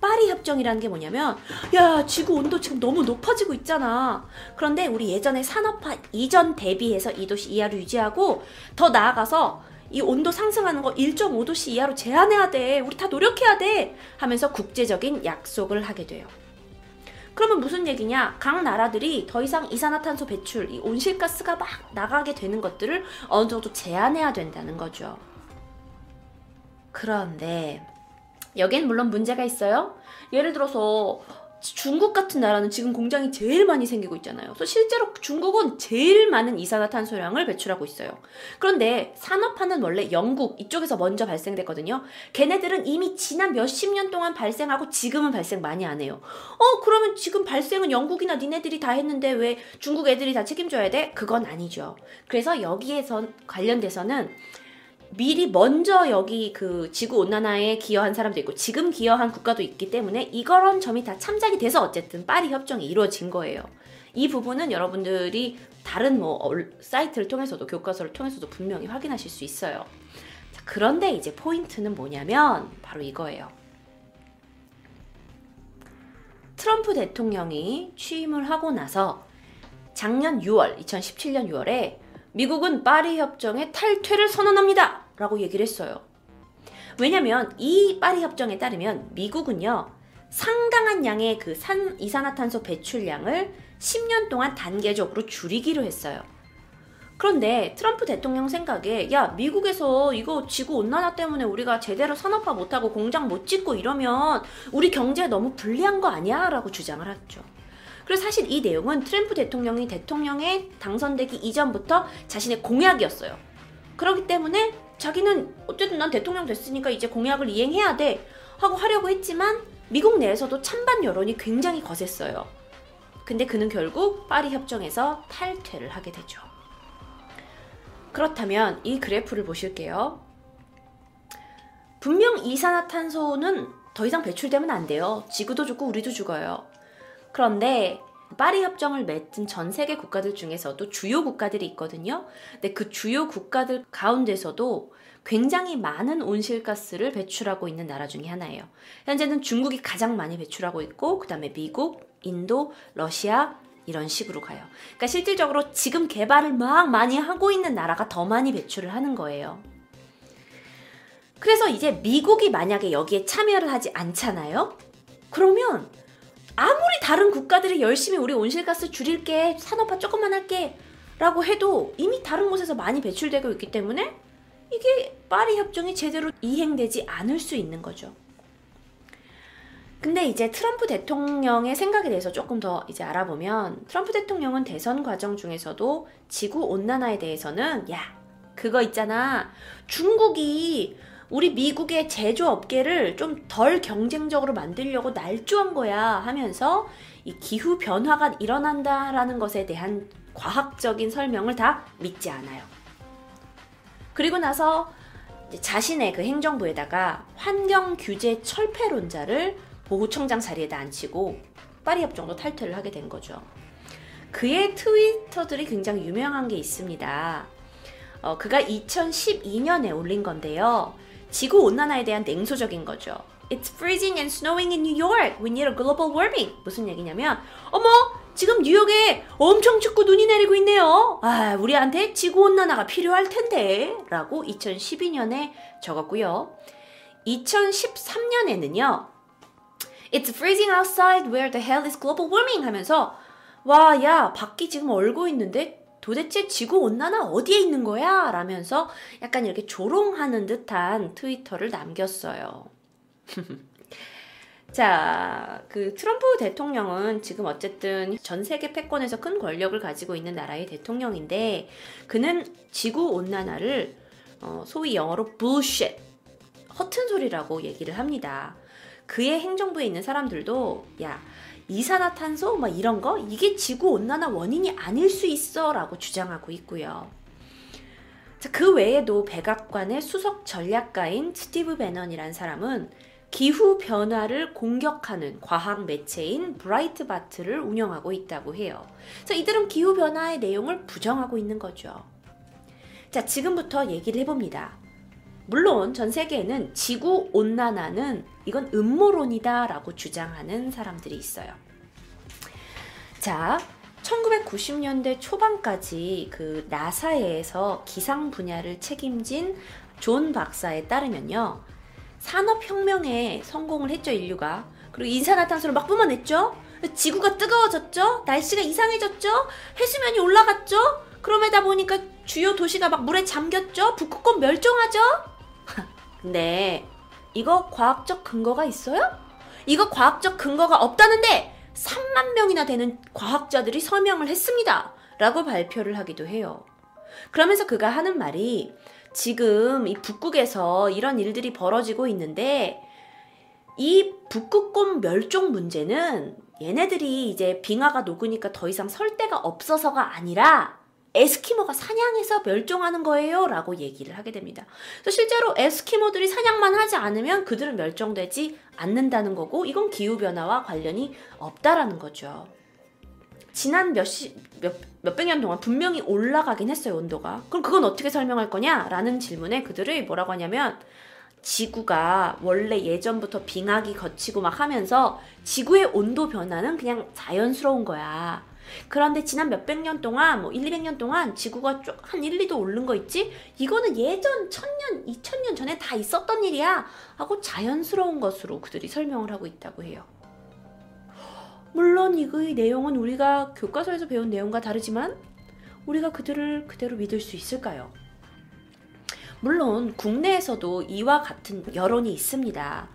파리 협정이라는 게 뭐냐면 야 지구 온도 지금 너무 높아지고 있잖아. 그런데 우리 예전에 산업화 이전 대비해서 2도씨 이하로 유지하고 더 나아가서 이 온도 상승하는 거 1.5도씨 이하로 제한해야 돼. 우리 다 노력해야 돼. 하면서 국제적인 약속을 하게 돼요. 그러면 무슨 얘기냐? 각 나라들이 더 이상 이산화탄소 배출, 이 온실가스가 막 나가게 되는 것들을 어느 정도 제한해야 된다는 거죠. 그런데 여기엔 물론 문제가 있어요. 예를 들어서 중국 같은 나라는 지금 공장이 제일 많이 생기고 있잖아요. 그래서 실제로 중국은 제일 많은 이산화탄소량을 배출하고 있어요. 그런데 산업화는 원래 영국 이쪽에서 먼저 발생됐거든요. 걔네들은 이미 지난 몇십 년 동안 발생하고 지금은 발생 많이 안 해요. 어, 그러면 지금 발생은 영국이나 니네들이 다 했는데 왜 중국 애들이 다 책임져야 돼? 그건 아니죠. 그래서 여기에서 관련돼서는 미리 먼저 여기 그 지구 온난화에 기여한 사람도 있고 지금 기여한 국가도 있기 때문에 이런 점이 다 참작이 돼서 어쨌든 파리 협정이 이루어진 거예요. 이 부분은 여러분들이 다른 뭐 사이트를 통해서도 교과서를 통해서도 분명히 확인하실 수 있어요. 자, 그런데 이제 포인트는 뭐냐면 바로 이거예요. 트럼프 대통령이 취임을 하고 나서 작년 6월, 2017년 6월에 미국은 파리 협정의 탈퇴를 선언합니다. 라고 얘기를 했어요. 왜냐면 이 파리 협정에 따르면 미국은요. 상당한 양의 그 산, 이산화탄소 배출량을 10년 동안 단계적으로 줄이기로 했어요. 그런데 트럼프 대통령 생각에 야 미국에서 이거 지구 온난화 때문에 우리가 제대로 산업화 못하고 공장 못 짓고 이러면 우리 경제에 너무 불리한 거 아니야? 라고 주장을 했죠. 그래서 사실 이 내용은 트럼프 대통령이 대통령에 당선되기 이전부터 자신의 공약이었어요. 그렇기 때문에 자기는 어쨌든 난 대통령 됐으니까 이제 공약을 이행해야 돼 하고 하려고 했지만 미국 내에서도 찬반 여론이 굉장히 거셌어요. 근데 그는 결국 파리 협정에서 탈퇴를 하게 되죠. 그렇다면 이 그래프를 보실게요. 분명 이산화탄소는 더 이상 배출되면 안 돼요. 지구도 죽고 우리도 죽어요. 그런데 파리 협정을 맺은 전 세계 국가들 중에서도 주요 국가들이 있거든요. 근데 그 주요 국가들 가운데서도 굉장히 많은 온실가스를 배출하고 있는 나라 중에 하나예요. 현재는 중국이 가장 많이 배출하고 있고 그다음에 미국, 인도, 러시아 이런 식으로 가요. 그러니까 실질적으로 지금 개발을 막 많이 하고 있는 나라가 더 많이 배출을 하는 거예요. 그래서 이제 미국이 만약에 여기에 참여를 하지 않잖아요? 그러면 아무리 다른 국가들이 열심히 우리 온실가스 줄일게, 산업화 조금만 할게, 라고 해도 이미 다른 곳에서 많이 배출되고 있기 때문에 이게 파리 협정이 제대로 이행되지 않을 수 있는 거죠. 근데 이제 트럼프 대통령의 생각에 대해서 조금 더 이제 알아보면 트럼프 대통령은 대선 과정 중에서도 지구 온난화에 대해서는 야, 그거 있잖아. 중국이 우리 미국의 제조업계를 좀 덜 경쟁적으로 만들려고 날조한 거야 하면서 이 기후 변화가 일어난다라는 것에 대한 과학적인 설명을 다 믿지 않아요. 그리고 나서 자신의 그 행정부에다가 환경 규제 철폐론자를 보호청장 자리에다 앉히고 파리 협정도 탈퇴를 하게 된 거죠. 그의 트위터들이 굉장히 유명한 게 있습니다. 어, 그가 2012년에 올린 건데요. 지구 온난화에 대한 냉소적인 거죠. It's freezing and snowing in New York. We need a global warming. 무슨 얘기냐면, 어머, 지금 뉴욕에 엄청 춥고 눈이 내리고 있네요. 아, 우리한테 지구 온난화가 필요할 텐데. 라고 2012년에 적었고요. 2013년에는요. It's freezing outside. Where the hell is global warming? 하면서 와, 야, 밖이 지금 얼고 있는데 도대체 지구 온난화 어디에 있는 거야? 라면서 약간 이렇게 조롱하는 듯한 트위터를 남겼어요. [LAUGHS] 자, 그 트럼프 대통령은 지금 어쨌든 전 세계 패권에서 큰 권력을 가지고 있는 나라의 대통령인데 그는 지구 온난화를 어, 소위 영어로 bullshit, 허튼 소리라고 얘기를 합니다. 그의 행정부에 있는 사람들도 야, 이산화탄소 뭐 이런 거 이게 지구 온난화 원인이 아닐 수 있어라고 주장하고 있고요. 자, 그 외에도 백악관의 수석 전략가인 스티브 베넌이란 사람은 기후 변화를 공격하는 과학 매체인 브라이트바트를 운영하고 있다고 해요. 그래서 이들은 기후 변화의 내용을 부정하고 있는 거죠. 자, 지금부터 얘기를 해봅니다. 물론 전 세계에는 지구 온난화는 이건 음모론이다라고 주장하는 사람들이 있어요. 자, 1990년대 초반까지 그 나사에서 기상 분야를 책임진 존 박사에 따르면요. 산업혁명에 성공을 했죠, 인류가. 그리고 이산화탄소를 막 뿜어냈죠? 지구가 뜨거워졌죠? 날씨가 이상해졌죠? 해수면이 올라갔죠? 그러다 보니까 주요 도시가 막 물에 잠겼죠? 북극곰 멸종하죠? 근데 이거 과학적 근거가 있어요? 이거 과학적 근거가 없다는데 3만 명이나 되는 과학자들이 서명을 했습니다. 라고 발표를 하기도 해요. 그러면서 그가 하는 말이 지금 이 북극에서 이런 일들이 벌어지고 있는데 이 북극곰 멸종 문제는 얘네들이 이제 빙하가 녹으니까 더 이상 설 데가 없어서가 아니라 에스키모가 사냥해서 멸종하는 거예요. 라고 얘기를 하게 됩니다. 그래서 실제로 에스키모들이 사냥만 하지 않으면 그들은 멸종되지 않는다는 거고, 이건 기후변화와 관련이 없다라는 거죠. 지난 몇 시, 몇, 년 동안 분명히 올라가긴 했어요, 온도가. 그럼 그건 어떻게 설명할 거냐? 라는 질문에 그들이 뭐라고 하냐면, 지구가 원래 예전부터 빙하기 거치고 막 하면서 지구의 온도 변화는 그냥 자연스러운 거야. 그런데 지난 몇백 년 동안, 뭐 1, 200년 동안 지구가 쭉 한 1, 2도 오른 거 있지? 이거는 예전 천년, 2000년 전에 다 있었던 일이야. 하고 자연스러운 것으로 그들이 설명을 하고 있다고 해요. 물론 이의 내용은 우리가 교과서에서 배운 내용과 다르지만 우리가 그들을 그대로 믿을 수 있을까요? 물론 국내에서도 이와 같은 여론이 있습니다.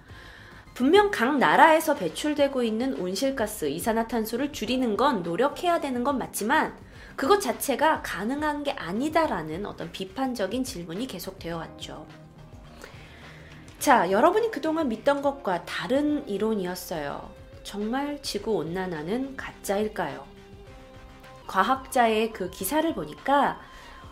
분명 각 나라에서 배출되고 있는 온실가스, 이산화탄소를 줄이는 건 노력해야 되는 건 맞지만 그것 자체가 가능한 게 아니다라는 어떤 비판적인 질문이 계속되어 왔죠. 자, 여러분이 그동안 믿던 것과 다른 이론이었어요. 정말 지구 온난화는 가짜일까요? 과학자의 그 기사를 보니까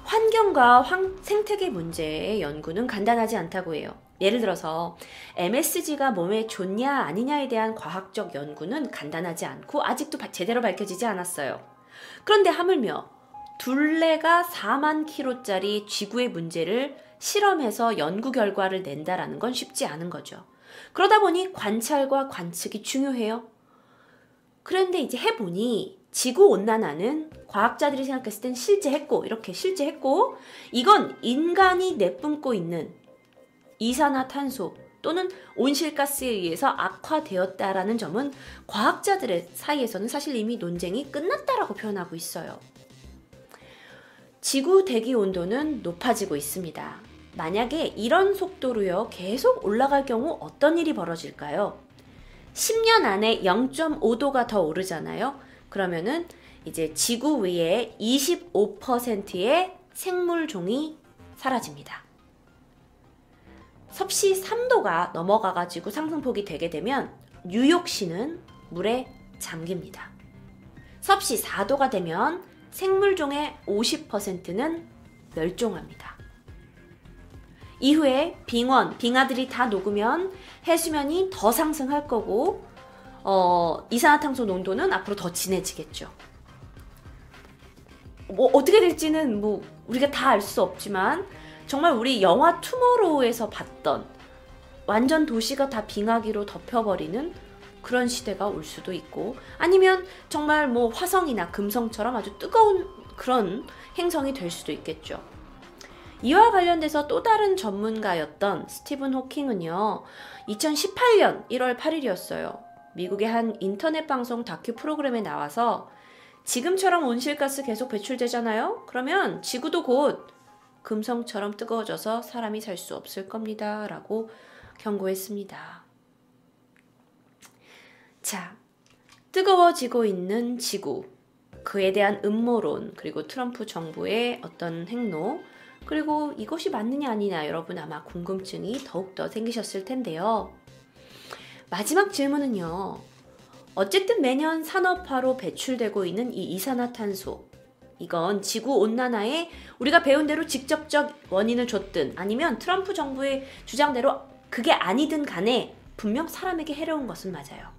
환경과 황, 생태계 문제의 연구는 간단하지 않다고 해요. 예를 들어서 MSG가 몸에 좋냐 아니냐에 대한 과학적 연구는 간단하지 않고 아직도 제대로 밝혀지지 않았어요. 그런데 하물며 둘레가 4만 킬로짜리 지구의 문제를 실험해서 연구 결과를 낸다라는 건 쉽지 않은 거죠. 그러다 보니 관찰과 관측이 중요해요. 그런데 이제 해보니 지구 온난화는 과학자들이 생각했을 땐 실제했고 이렇게 실제했고 이건 인간이 내뿜고 있는 이산화탄소 또는 온실가스에 의해서 악화되었다라는 점은 과학자들의 사이에서는 사실 이미 논쟁이 끝났다라고 표현하고 있어요. 지구 대기 온도는 높아지고 있습니다. 만약에 이런 속도로요 계속 올라갈 경우 어떤 일이 벌어질까요? 10년 안에 0.5도가 더 오르잖아요. 그러면은 이제 지구 위에 25%의 생물 종이 사라집니다. 섭씨 3도가 넘어가가지고 상승폭이 되게 되면 뉴욕시는 물에 잠깁니다. 섭씨 4도가 되면 생물종의 50%는 멸종합니다. 이후에 빙원, 빙하들이 다 녹으면 해수면이 더 상승할 거고 어, 이산화탄소 농도는 앞으로 더 진해지겠죠. 뭐 어떻게 될지는 뭐 우리가 다 알 수 없지만 정말 우리 영화 투모로우에서 봤던 완전 도시가 다 빙하기로 덮여버리는 그런 시대가 올 수도 있고 아니면 정말 뭐 화성이나 금성처럼 아주 뜨거운 그런 행성이 될 수도 있겠죠. 이와 관련돼서 또 다른 전문가였던 스티븐 호킹은요, 2018년 1월 8일이었어요. 미국의 한 인터넷 방송 다큐 프로그램에 나와서 지금처럼 온실가스 계속 배출되잖아요? 그러면 지구도 곧 금성처럼 뜨거워져서 사람이 살 수 없을 겁니다. 라고 경고했습니다. 자, 뜨거워지고 있는 지구, 그에 대한 음모론, 그리고 트럼프 정부의 어떤 행로, 그리고 이것이 맞느냐 아니냐 여러분 아마 궁금증이 더욱더 생기셨을 텐데요. 마지막 질문은요. 어쨌든 매년 산업화로 배출되고 있는 이 이산화탄소. 이건 지구 온난화에 우리가 배운 대로 직접적 원인을 줬든 아니면 트럼프 정부의 주장대로 그게 아니든 간에 분명 사람에게 해로운 것은 맞아요.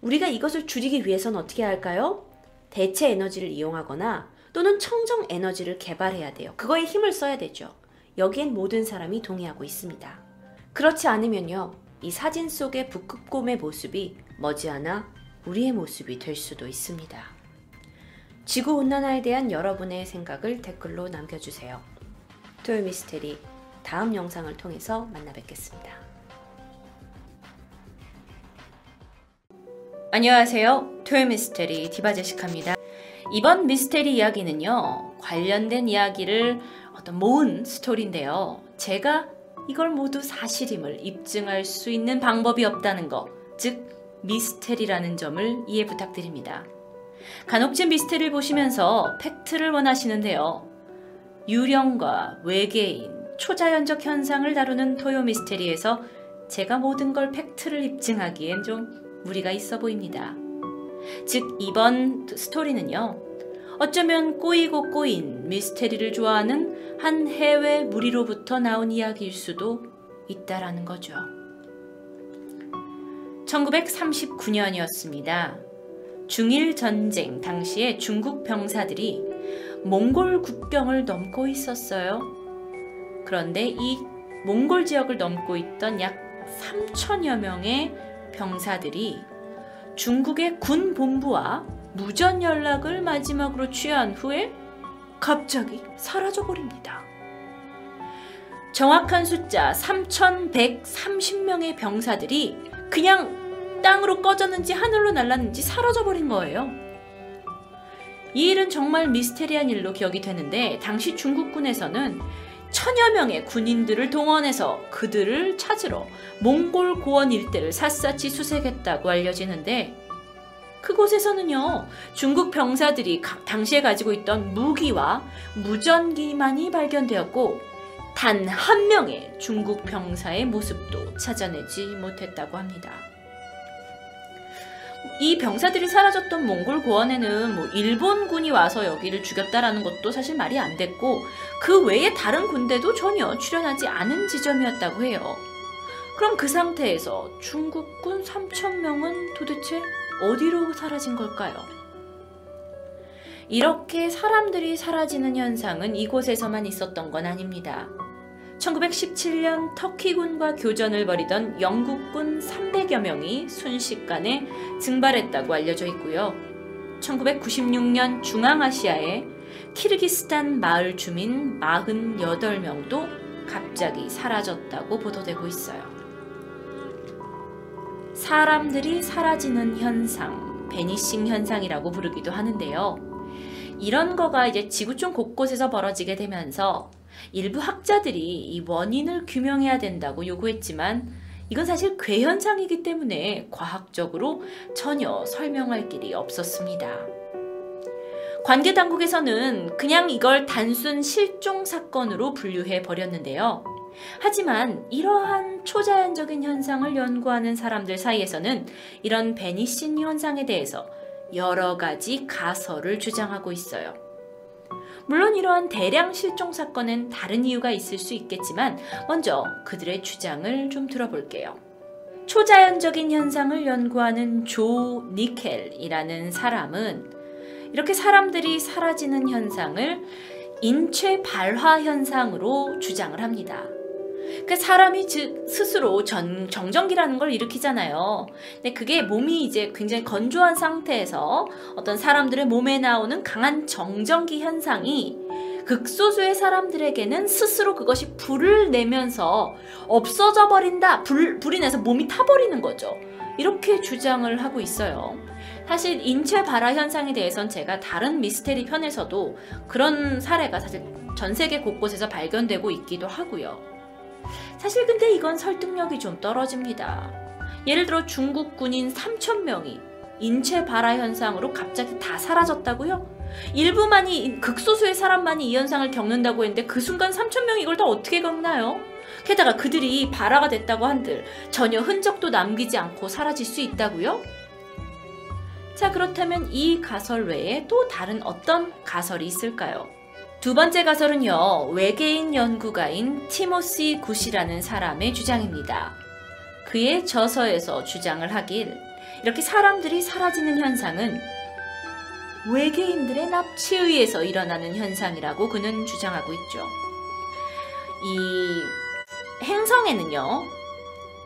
우리가 이것을 줄이기 위해서는 어떻게 할까요? 대체 에너지를 이용하거나 또는 청정 에너지를 개발해야 돼요. 그거에 힘을 써야 되죠. 여기엔 모든 사람이 동의하고 있습니다. 그렇지 않으면요. 이 사진 속의 북극곰의 모습이 머지않아 우리의 모습이 될 수도 있습니다. 지구 온난화에 대한 여러분의 생각을 댓글로 남겨주세요. 토요 미스테리 다음 영상을 통해서 만나 뵙겠습니다. 안녕하세요. 토요 미스테리 디바제시카입니다. 이번 미스테리 이야기는요, 관련된 이야기를 어떤 모은 스토리인데요. 제가 이걸 모두 사실임을 입증할 수 있는 방법이 없다는 것, 즉, 미스테리라는 점을 이해 부탁드립니다. 간혹진 미스테리를 보시면서 팩트를 원하시는데요. 유령과 외계인, 초자연적 현상을 다루는 토요 미스테리에서 제가 모든 걸 팩트를 입증하기엔 좀 무리가 있어 보입니다. 즉, 이번 스토리는요, 어쩌면 꼬이고 꼬인 미스테리를 좋아하는 한 해외 무리로부터 나온 이야기일 수도 있다라는 거죠. 1939년이었습니다. 중일 전쟁 당시에 중국 병사들이 몽골 국경을 넘고 있었어요. 그런데 이 몽골 지역을 넘고 있던 약 3천여 명의 병사들이 중국의 군 본부와 무전 연락을 마지막으로 취한 후에 갑자기 사라져 버립니다. 정확한 숫자 3,130명의 병사들이 그냥 땅으로 꺼졌는지 하늘로 날랐는지 사라져 버린 거예요. 이 일은 정말 미스테리한 일로 기억이 되는데 당시 중국군에서는 천여 명의 군인들을 동원해서 그들을 찾으러 몽골 고원 일대를 샅샅이 수색했다고 알려지는데 그곳에서는요, 중국 병사들이 당시에 가지고 있던 무기와 무전기만이 발견되었고, 단 한 명의 중국 병사의 모습도 찾아내지 못했다고 합니다. 이 병사들이 사라졌던 몽골 고원에는 뭐 일본군이 와서 여기를 죽였다라는 것도 사실 말이 안 됐고, 그 외에 다른 군대도 전혀 출연하지 않은 지점이었다고 해요. 그럼 그 상태에서 중국군 3천명은 도대체 어디로 사라진 걸까요? 이렇게 사람들이 사라지는 현상은 이곳에서만 있었던 건 아닙니다. 1917년 터키군과 교전을 벌이던 영국군 300여 명이 순식간에 증발했다고 알려져 있고요. 1996년 중앙아시아에 키르기스탄 마을 주민 48명도 갑자기 사라졌다고 보도되고 있어요. 사람들이 사라지는 현상, 베니싱 현상이라고 부르기도 하는데요. 이런 거가 이제 지구촌 곳곳에서 벌어지게 되면서 일부 학자들이 이 원인을 규명해야 된다고 요구했지만 이건 사실 괴현상이기 때문에 과학적으로 전혀 설명할 길이 없었습니다. 관계 당국에서는 그냥 이걸 단순 실종 사건으로 분류해 버렸는데요. 하지만 이러한 초자연적인 현상을 연구하는 사람들 사이에서는 이런 베니신 현상에 대해서 여러 가지 가설을 주장하고 있어요. 물론 이러한 대량 실종 사건엔 다른 이유가 있을 수 있겠지만 먼저 그들의 주장을 좀 들어볼게요. 초자연적인 현상을 연구하는 조 니켈이라는 사람은 이렇게 사람들이 사라지는 현상을 인체 발화 현상으로 주장을 합니다. 그 사람이 즉 스스로 전, 정전기라는 걸 일으키잖아요. 근데 그게 몸이 이제 굉장히 건조한 상태에서 어떤 사람들의 몸에 나오는 강한 정전기 현상이 극소수의 사람들에게는 스스로 그것이 불을 내면서 없어져 버린다. 불, 불이 내서 몸이 타버리는 거죠. 이렇게 주장을 하고 있어요. 사실 인체 발화 현상에 대해선 제가 다른 미스테리 편에서도 그런 사례가 사실 전 세계 곳곳에서 발견되고 있기도 하고요. 사실 근데 이건 설득력이 좀 떨어집니다. 예를 들어 중국 군인 3천명이 인체 발화 현상으로 갑자기 다 사라졌다고요? 일부만이 극소수의 사람만이 이 현상을 겪는다고 했는데 그 순간 3천명이 이걸 다 어떻게 겪나요? 게다가 그들이 발화가 됐다고 한들 전혀 흔적도 남기지 않고 사라질 수 있다고요? 자 그렇다면 이 가설 외에 또 다른 어떤 가설이 있을까요? 두 번째 가설은요, 외계인 연구가인 티모시 굿이라는 사람의 주장입니다. 그의 저서에서 주장을 하길, 이렇게 사람들이 사라지는 현상은 외계인들의 납치에 의해서 일어나는 현상이라고 그는 주장하고 있죠. 이 행성에는요,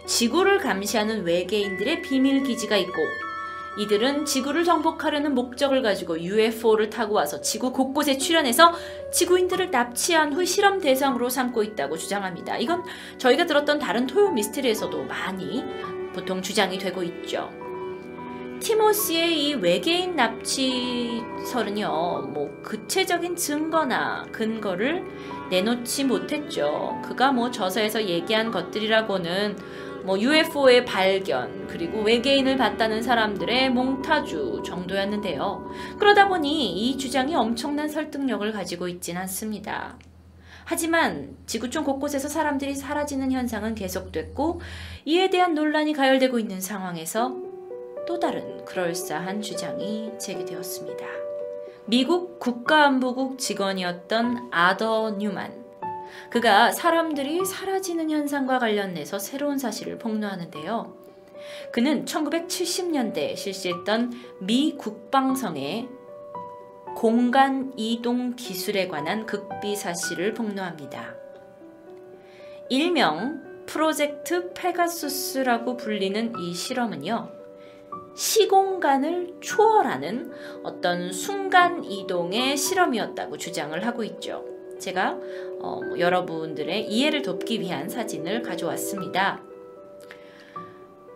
지구를 감시하는 외계인들의 비밀 기지가 있고, 이들은 지구를 정복하려는 목적을 가지고 UFO를 타고 와서 지구 곳곳에 출현해서 지구인들을 납치한 후 실험 대상으로 삼고 있다고 주장합니다. 이건 저희가 들었던 다른 토요 미스테리에서도 많이 보통 주장이 되고 있죠. 티모시의 이 외계인 납치설은요, 뭐, 구체적인 증거나 근거를 내놓지 못했죠. 그가 뭐 저서에서 얘기한 것들이라고는 뭐 UFO의 발견, 그리고 외계인을 봤다는 사람들의 몽타주 정도였는데요. 그러다 보니 이 주장이 엄청난 설득력을 가지고 있진 않습니다. 하지만 지구촌 곳곳에서 사람들이 사라지는 현상은 계속됐고 이에 대한 논란이 가열되고 있는 상황에서 또 다른 그럴싸한 주장이 제기되었습니다. 미국 국가안보국 직원이었던 아더 뉴만 그가 사람들이 사라지는 현상과 관련해서 새로운 사실을 폭로하는데요. 그는 1970년대 실시했던 미 국방성의 공간 이동 기술에 관한 극비 사실을 폭로합니다. 일명 프로젝트 페가수스라고 불리는 이 실험은요. 시공간을 초월하는 어떤 순간 이동의 실험이었다고 주장을 하고 있죠. 제가 어, 뭐 여러분들의 이해를 돕기 위한 사진을 가져왔습니다.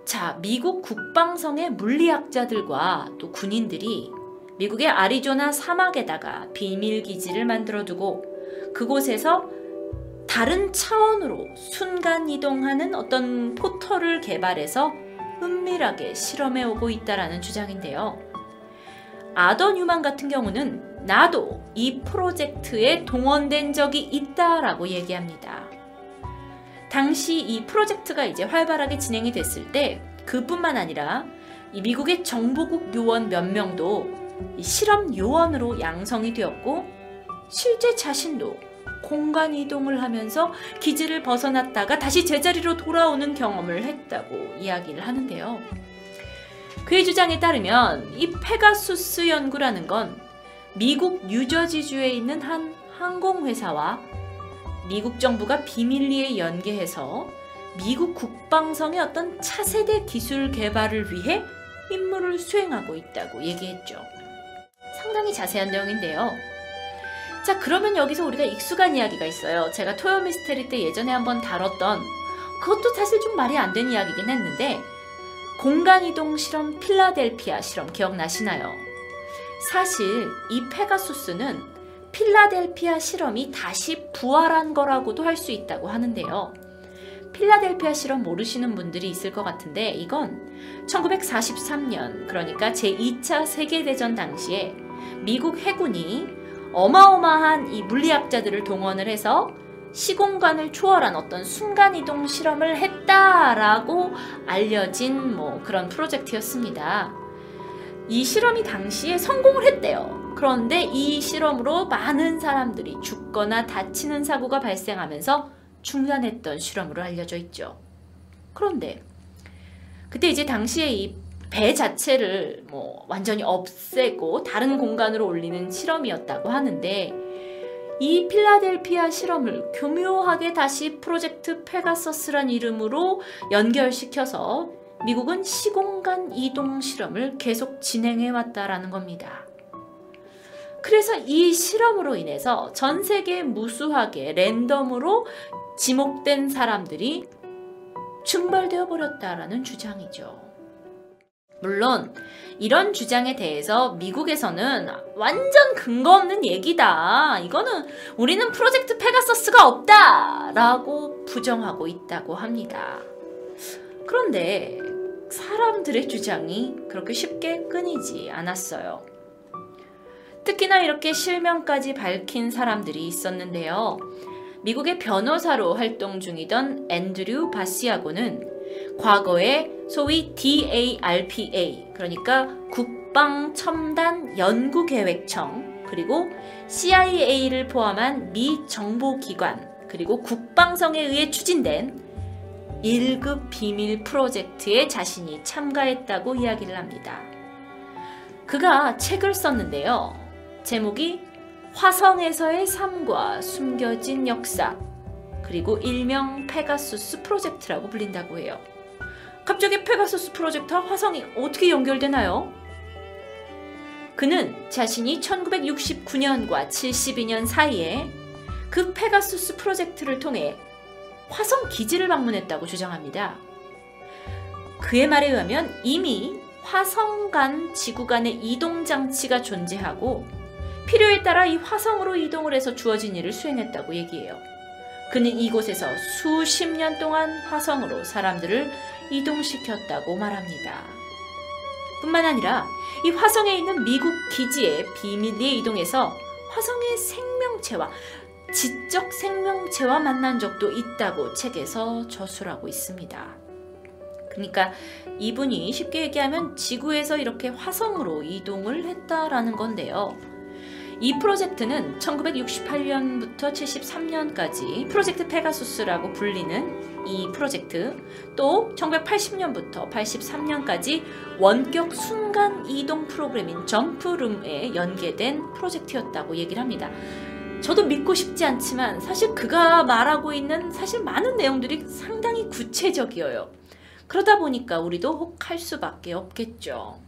자, 미국 국방성의 물리학자들과 또 군인들이 미국의 아리조나 사막에다가 비밀 기지를 만들어 두고 그곳에서 다른 차원으로 순간 이동하는 어떤 포털을 개발해서 은밀하게 실험해 오고 있다라는 주장인데요. 아더 뉴만 같은 경우는 나도 이 프로젝트에 동원된 적이 있다라고 얘기합니다. 당시 이 프로젝트가 이제 활발하게 진행이 됐을 때 그뿐만 아니라 이 미국의 정보국 요원 몇 명도 실험 요원으로 양성이 되었고 실제 자신도 공간 이동을 하면서 기지를 벗어났다가 다시 제자리로 돌아오는 경험을 했다고 이야기를 하는데요. 그의 주장에 따르면 이 페가수스 연구라는 건 미국 뉴저지주에 있는 한 항공회사와 미국 정부가 비밀리에 연계해서 미국 국방성의 어떤 차세대 기술 개발을 위해 임무를 수행하고 있다고 얘기했죠. 상당히 자세한 내용인데요. 자, 그러면 여기서 우리가 익숙한 이야기가 있어요. 제가 토요 미스테리 때 예전에 한번 다뤘던 그것도 사실 좀 말이 안 되는 이야기긴 했는데 공간이동 실험 필라델피아 실험 기억나시나요? 사실 이 페가수스는 필라델피아 실험이 다시 부활한 거라고도 할 수 있다고 하는데요. 필라델피아 실험 모르시는 분들이 있을 것 같은데 이건 1943년 그러니까 제2차 세계대전 당시에 미국 해군이 어마어마한 이 물리학자들을 동원을 해서 시공간을 초월한 어떤 순간이동 실험을 했다라고 알려진 뭐 그런 프로젝트였습니다. 이 실험이 당시에 성공을 했대요. 그런데 이 실험으로 많은 사람들이 죽거나 다치는 사고가 발생하면서 중단했던 실험으로 알려져 있죠. 그런데 그때 이제 당시에 이 배 자체를 뭐 완전히 없애고 다른 공간으로 올리는 실험이었다고 하는데 이 필라델피아 실험을 교묘하게 다시 프로젝트 페가서스란 이름으로 연결시켜서 미국은 시공간 이동 실험을 계속 진행해 왔다라는 겁니다. 그래서 이 실험으로 인해서 전 세계 무수하게 랜덤으로 지목된 사람들이 증발되어 버렸다라는 주장이죠. 물론 이런 주장에 대해서 미국에서는 완전 근거 없는 얘기다. 이거는 우리는 프로젝트 페가서스가 없다라고 부정하고 있다고 합니다. 그런데 사람들의 주장이 그렇게 쉽게 끊이지 않았어요. 특히나 이렇게 실명까지 밝힌 사람들이 있었는데요. 미국의 변호사로 활동 중이던 앤드류 바시아고는 과거에 소위 DARPA 그러니까 국방 첨단 연구 계획청 그리고 CIA를 포함한 미 정보기관 그리고 국방성에 의해 추진된 1급 비밀 프로젝트에 자신이 참가했다고 이야기를 합니다. 그가 책을 썼는데요. 제목이 화성에서의 삶과 숨겨진 역사 그리고 일명 페가수스 프로젝트라고 불린다고 해요. 갑자기 페가수스 프로젝트와 화성이 어떻게 연결되나요? 그는 자신이 1969년과 72년 사이에 그 페가수스 프로젝트를 통해 화성 기지를 방문했다고 주장합니다. 그의 말에 의하면 이미 화성 간 지구 간의 이동 장치가 존재하고 필요에 따라 이 화성으로 이동을 해서 주어진 일을 수행했다고 얘기해요. 그는 이곳에서 수십 년 동안 화성으로 사람들을 이동시켰다고 말합니다. 뿐만 아니라 이 화성에 있는 미국 기지에 비밀리에 이동해서 화성의 생명체와 지적 생명체와 만난 적도 있다고 책에서 저술하고 있습니다. 그러니까 이분이 쉽게 얘기하면 지구에서 이렇게 화성으로 이동을 했다라는 건데요. 이 프로젝트는 1968년부터 73년까지 프로젝트 페가수스라고 불리는 이 프로젝트 또 1980년부터 83년까지 원격 순간 이동 프로그램인 점프룸에 연계된 프로젝트였다고 얘기를 합니다. 저도 믿고 싶지 않지만 사실 그가 말하고 있는 사실 많은 내용들이 상당히 구체적이어요. 그러다 보니까 우리도 혹할 수밖에 없겠죠.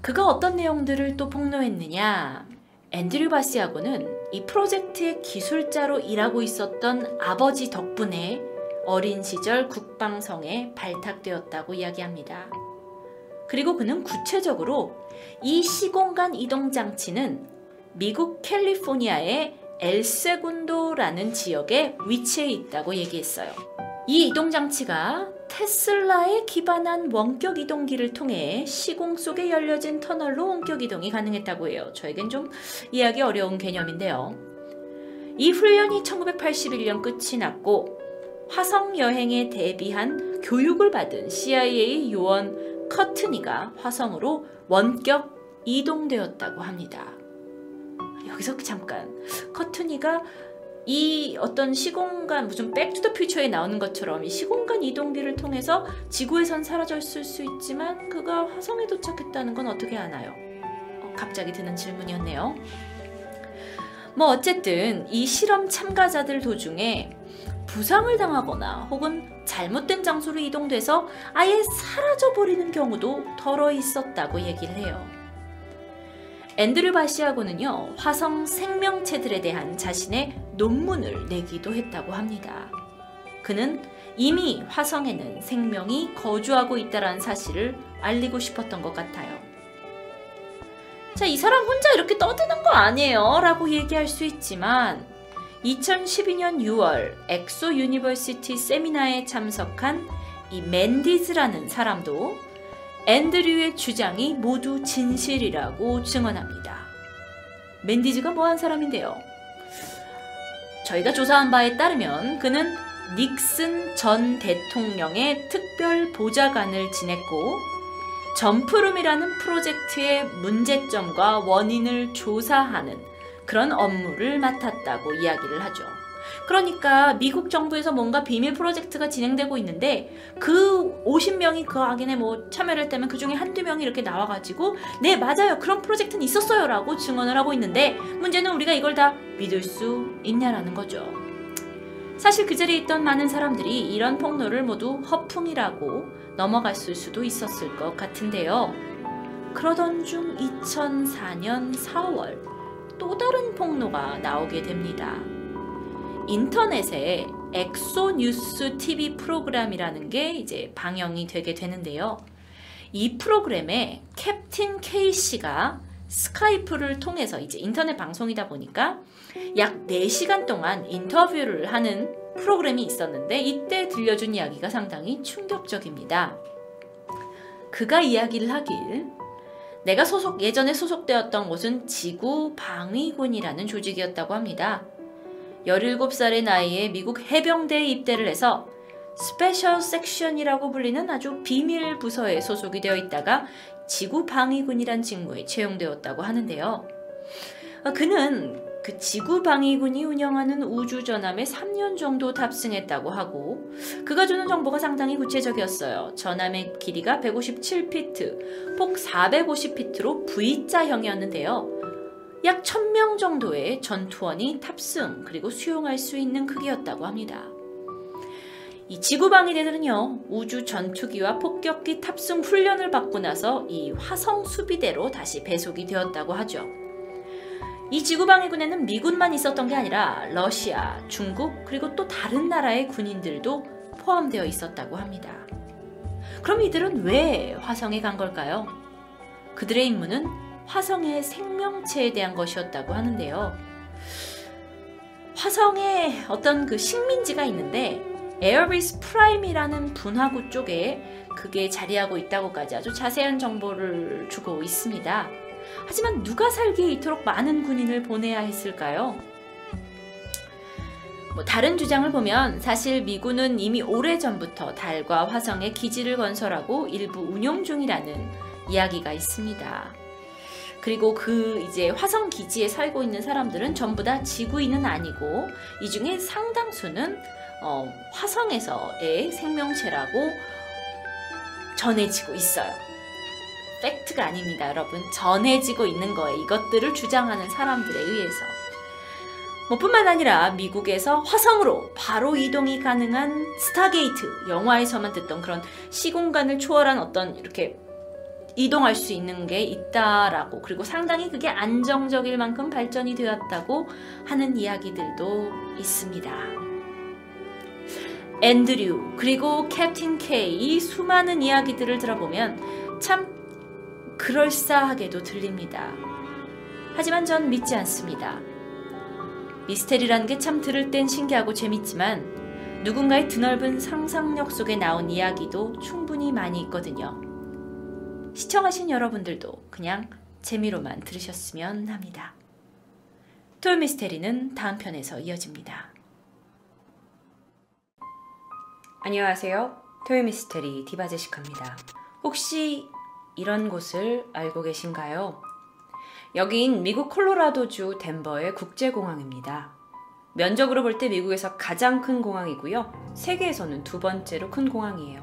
그가 어떤 내용들을 또 폭로했느냐? 앤드류 바시하고는 이 프로젝트의 기술자로 일하고 있었던 아버지 덕분에 어린 시절 국방성에 발탁되었다고 이야기합니다. 그리고 그는 구체적으로 이 시공간 이동 장치는 미국 캘리포니아의 엘세군도라는 지역에 위치해 있다고 얘기했어요. 이 이동 장치가 테슬라에 기반한 원격 이동기를 통해 시공 속에 열려진 터널로 원격 이동이 가능했다고 해요. 저에겐 좀 이해하기 어려운 개념인데요. 이 훈련이 1981년 끝이 났고 화성 여행에 대비한 교육을 받은 CIA 요원 커트니가 화성으로 원격 이동되었다고 합니다. 여기서 잠깐 커트니가 이 어떤 시공간 무슨 백투더 퓨처에 나오는 것처럼 이 시공간 이동기를 통해서 지구에선 사라졌을 수 있지만 그가 화성에 도착했다는 건 어떻게 아나요? 어, 갑자기 드는 질문이었네요. 뭐 어쨌든 이 실험 참가자들 도중에 부상을 당하거나 혹은 잘못된 장소로 이동돼서 아예 사라져 버리는 경우도 덜어 있었다고 얘기를 해요. 앤드류 바시아고는요, 화성 생명체들에 대한 자신의 논문을 내기도 했다고 합니다. 그는 이미 화성에는 생명이 거주하고 있다는 사실을 알리고 싶었던 것 같아요. 자, 이 사람 혼자 이렇게 떠드는 거 아니에요? 라고 얘기할 수 있지만, 2012년 6월 엑소 유니버시티 세미나에 참석한 이 맨디즈라는 사람도 앤드류의 주장이 모두 진실이라고 증언합니다. 맨디즈가 뭐한 사람인데요? 저희가 조사한 바에 따르면 그는 닉슨 전 대통령의 특별 보좌관을 지냈고 점프룸이라는 프로젝트의 문제점과 원인을 조사하는 그런 업무를 맡았다고 이야기를 하죠. 그러니까 미국 정부에서 뭔가 비밀 프로젝트가 진행되고 있는데 그 50명이 그 확인에 뭐 참여를 했다면 그 중에 한두 명이 이렇게 나와가지고 네 맞아요 그런 프로젝트는 있었어요 라고 증언을 하고 있는데 문제는 우리가 이걸 다 믿을 수 있냐라는 거죠. 사실 그 자리에 있던 많은 사람들이 이런 폭로를 모두 허풍이라고 넘어갔을 수도 있었을 것 같은데요. 그러던 중 2004년 4월 또 다른 폭로가 나오게 됩니다. 인터넷에 엑소 뉴스 TV 프로그램이라는 게 이제 방영이 되게 되는데요. 이 프로그램에 캡틴 K 씨가 스카이프를 통해서 이제 인터넷 방송이다 보니까 약 4시간 동안 인터뷰를 하는 프로그램이 있었는데 이때 들려준 이야기가 상당히 충격적입니다. 그가 이야기를 하길 내가 소속 예전에 소속되었던 곳은 지구 방위군이라는 조직이었다고 합니다. 17살의 나이에 미국 해병대에 입대를 해서 special section이라고 불리는 아주 비밀 부서에 소속이 되어 있다가 지구 방위군이란 직무에 채용되었다고 하는데요. 아, 그는 그 지구 방위군이 운영하는 우주 전함에 3년 정도 탑승했다고 하고 그가 주는 정보가 상당히 구체적이었어요. 전함의 길이가 157피트, 폭 450피트로 V자형이었는데요. 약 1000명 정도의 전투원이 탑승 그리고 수용할 수 있는 크기였다고 합니다. 이 지구방위대들은요 우주 전투기와 폭격기 탑승 훈련을 받고 나서 이 화성 수비대로 다시 배속이 되었다고 하죠. 이 지구방위군에는 미군만 있었던 게 아니라 러시아, 중국 그리고 또 다른 나라의 군인들도 포함되어 있었다고 합니다. 그럼 이들은 왜 화성에 간 걸까요? 그들의 임무는 화성의 생명체에 대한 것이었다고 하는데요. 화성에 어떤 그 식민지가 있는데 에어비스 프라임이라는 분화구 쪽에 그게 자리하고 있다고까지 아주 자세한 정보를 주고 있습니다. 하지만 누가 살기에 이토록 많은 군인을 보내야 했을까요? 뭐 다른 주장을 보면 사실 미군은 이미 오래전부터 달과 화성에 기지를 건설하고 일부 운용 중이라는 이야기가 있습니다. 그리고 그 이제 화성 기지에 살고 있는 사람들은 전부 다 지구인은 아니고 이 중에 상당수는 어, 화성에서의 생명체라고 전해지고 있어요. 팩트가 아닙니다, 여러분. 전해지고 있는 거예요. 이것들을 주장하는 사람들에 의해서. 뭐 뿐만 아니라 미국에서 화성으로 바로 이동이 가능한 스타게이트 영화에서만 듣던 그런 시공간을 초월한 어떤 이렇게 이동할 수 있는 게 있다라고 그리고 상당히 그게 안정적일 만큼 발전이 되었다고 하는 이야기들도 있습니다. 앤드류 그리고 캡틴 K 이 수많은 이야기들을 들어보면 참 그럴싸하게도 들립니다. 하지만 전 믿지 않습니다. 미스테리라는 게 참 들을 땐 신기하고 재밌지만 누군가의 드넓은 상상력 속에 나온 이야기도 충분히 많이 있거든요. 시청하신 여러분들도 그냥 재미로만 들으셨으면 합니다. 톨미스테리는 다음 편에서 이어집니다. 안녕하세요. 토요미스테리 디바제시카입니다. 혹시 이런 곳을 알고 계신가요? 여긴 미국 콜로라도주 덴버의 국제공항입니다. 면적으로 볼 때 미국에서 가장 큰 공항이고요. 세계에서는 두 번째로 큰 공항이에요.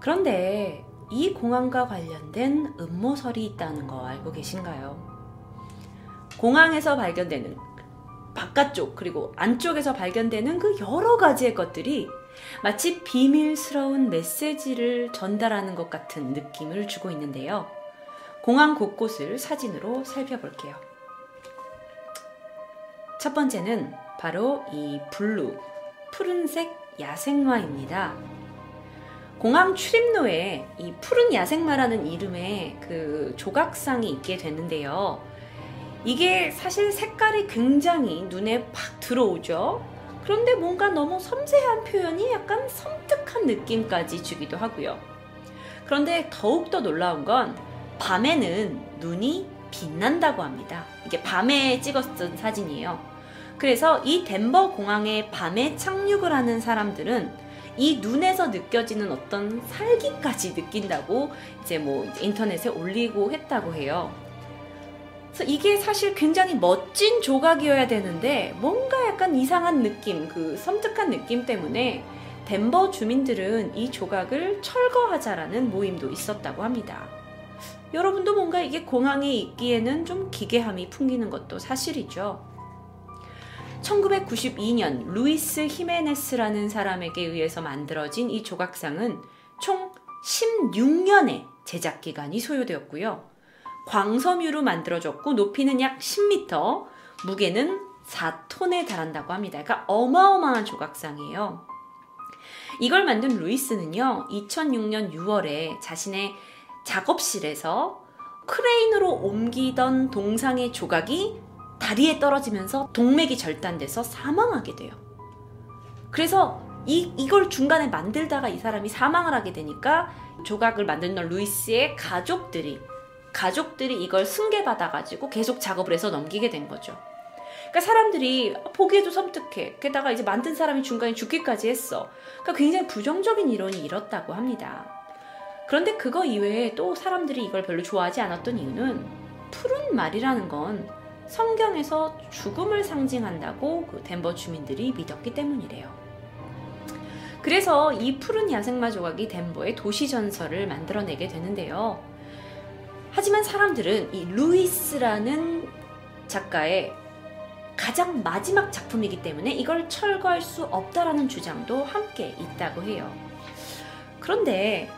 그런데 이 공항과 관련된 음모설이 있다는 거 알고 계신가요? 공항에서 발견되는 바깥쪽 그리고 안쪽에서 발견되는 그 여러 가지의 것들이 마치 비밀스러운 메시지를 전달하는 것 같은 느낌을 주고 있는데요. 공항 곳곳을 사진으로 살펴볼게요. 첫 번째는 바로 이 blue, 푸른색 야생마입니다. 공항 출입로에 이 푸른 야생마라는 이름의 그 조각상이 있게 되는데요. 이게 사실 색깔이 굉장히 눈에 팍 들어오죠. 그런데 뭔가 너무 섬세한 표현이 약간 섬뜩한 느낌까지 주기도 하고요. 그런데 더욱더 놀라운 건 밤에는 눈이 빛난다고 합니다. 이게 밤에 찍었던 사진이에요. 그래서 이 덴버 공항에 밤에 착륙을 하는 사람들은 이 눈에서 느껴지는 어떤 살기까지 느낀다고 이제 뭐 인터넷에 올리고 했다고 해요. 그래서 이게 사실 굉장히 멋진 조각이어야 되는데 뭔가 약간 이상한 느낌, 그 섬뜩한 느낌 때문에 덴버 주민들은 이 조각을 철거하자라는 모임도 있었다고 합니다. 여러분도 뭔가 이게 공항에 있기에는 좀 기괴함이 풍기는 것도 사실이죠. 1992년 루이스 히메네스라는 사람에게 의해서 만들어진 이 조각상은 총 16년의 제작 기간이 소요되었고요. 광섬유로 만들어졌고 높이는 약 10m, 무게는 4톤에 달한다고 합니다. 그러니까 어마어마한 조각상이에요. 이걸 만든 루이스는요, 2006년 6월에 자신의 작업실에서 크레인으로 옮기던 동상의 조각이 다리에 떨어지면서 동맥이 절단돼서 사망하게 돼요. 그래서 이, 이걸 중간에 만들다가 이 사람이 사망을 하게 되니까 조각을 만드는 루이스의 가족들이 가족들이 이걸 승계받아가지고 계속 작업을 해서 넘기게 된 거죠. 그러니까 사람들이 보기에도 섬뜩해. 게다가 이제 만든 사람이 중간에 죽기까지 했어. 그러니까 굉장히 부정적인 이론이 일었다고 합니다. 그런데 그거 이외에 또 사람들이 이걸 별로 좋아하지 않았던 이유는 푸른 말이라는 건 성경에서 죽음을 상징한다고 그 덴버 주민들이 믿었기 때문이래요. 그래서 이 푸른 야생마 조각이 덴버의 도시 전설을 만들어내게 되는데요. 하지만 사람들은 이 루이스라는 작가의 가장 마지막 작품이기 때문에 이걸 철거할 수 없다라는 주장도 함께 있다고 해요. 그런데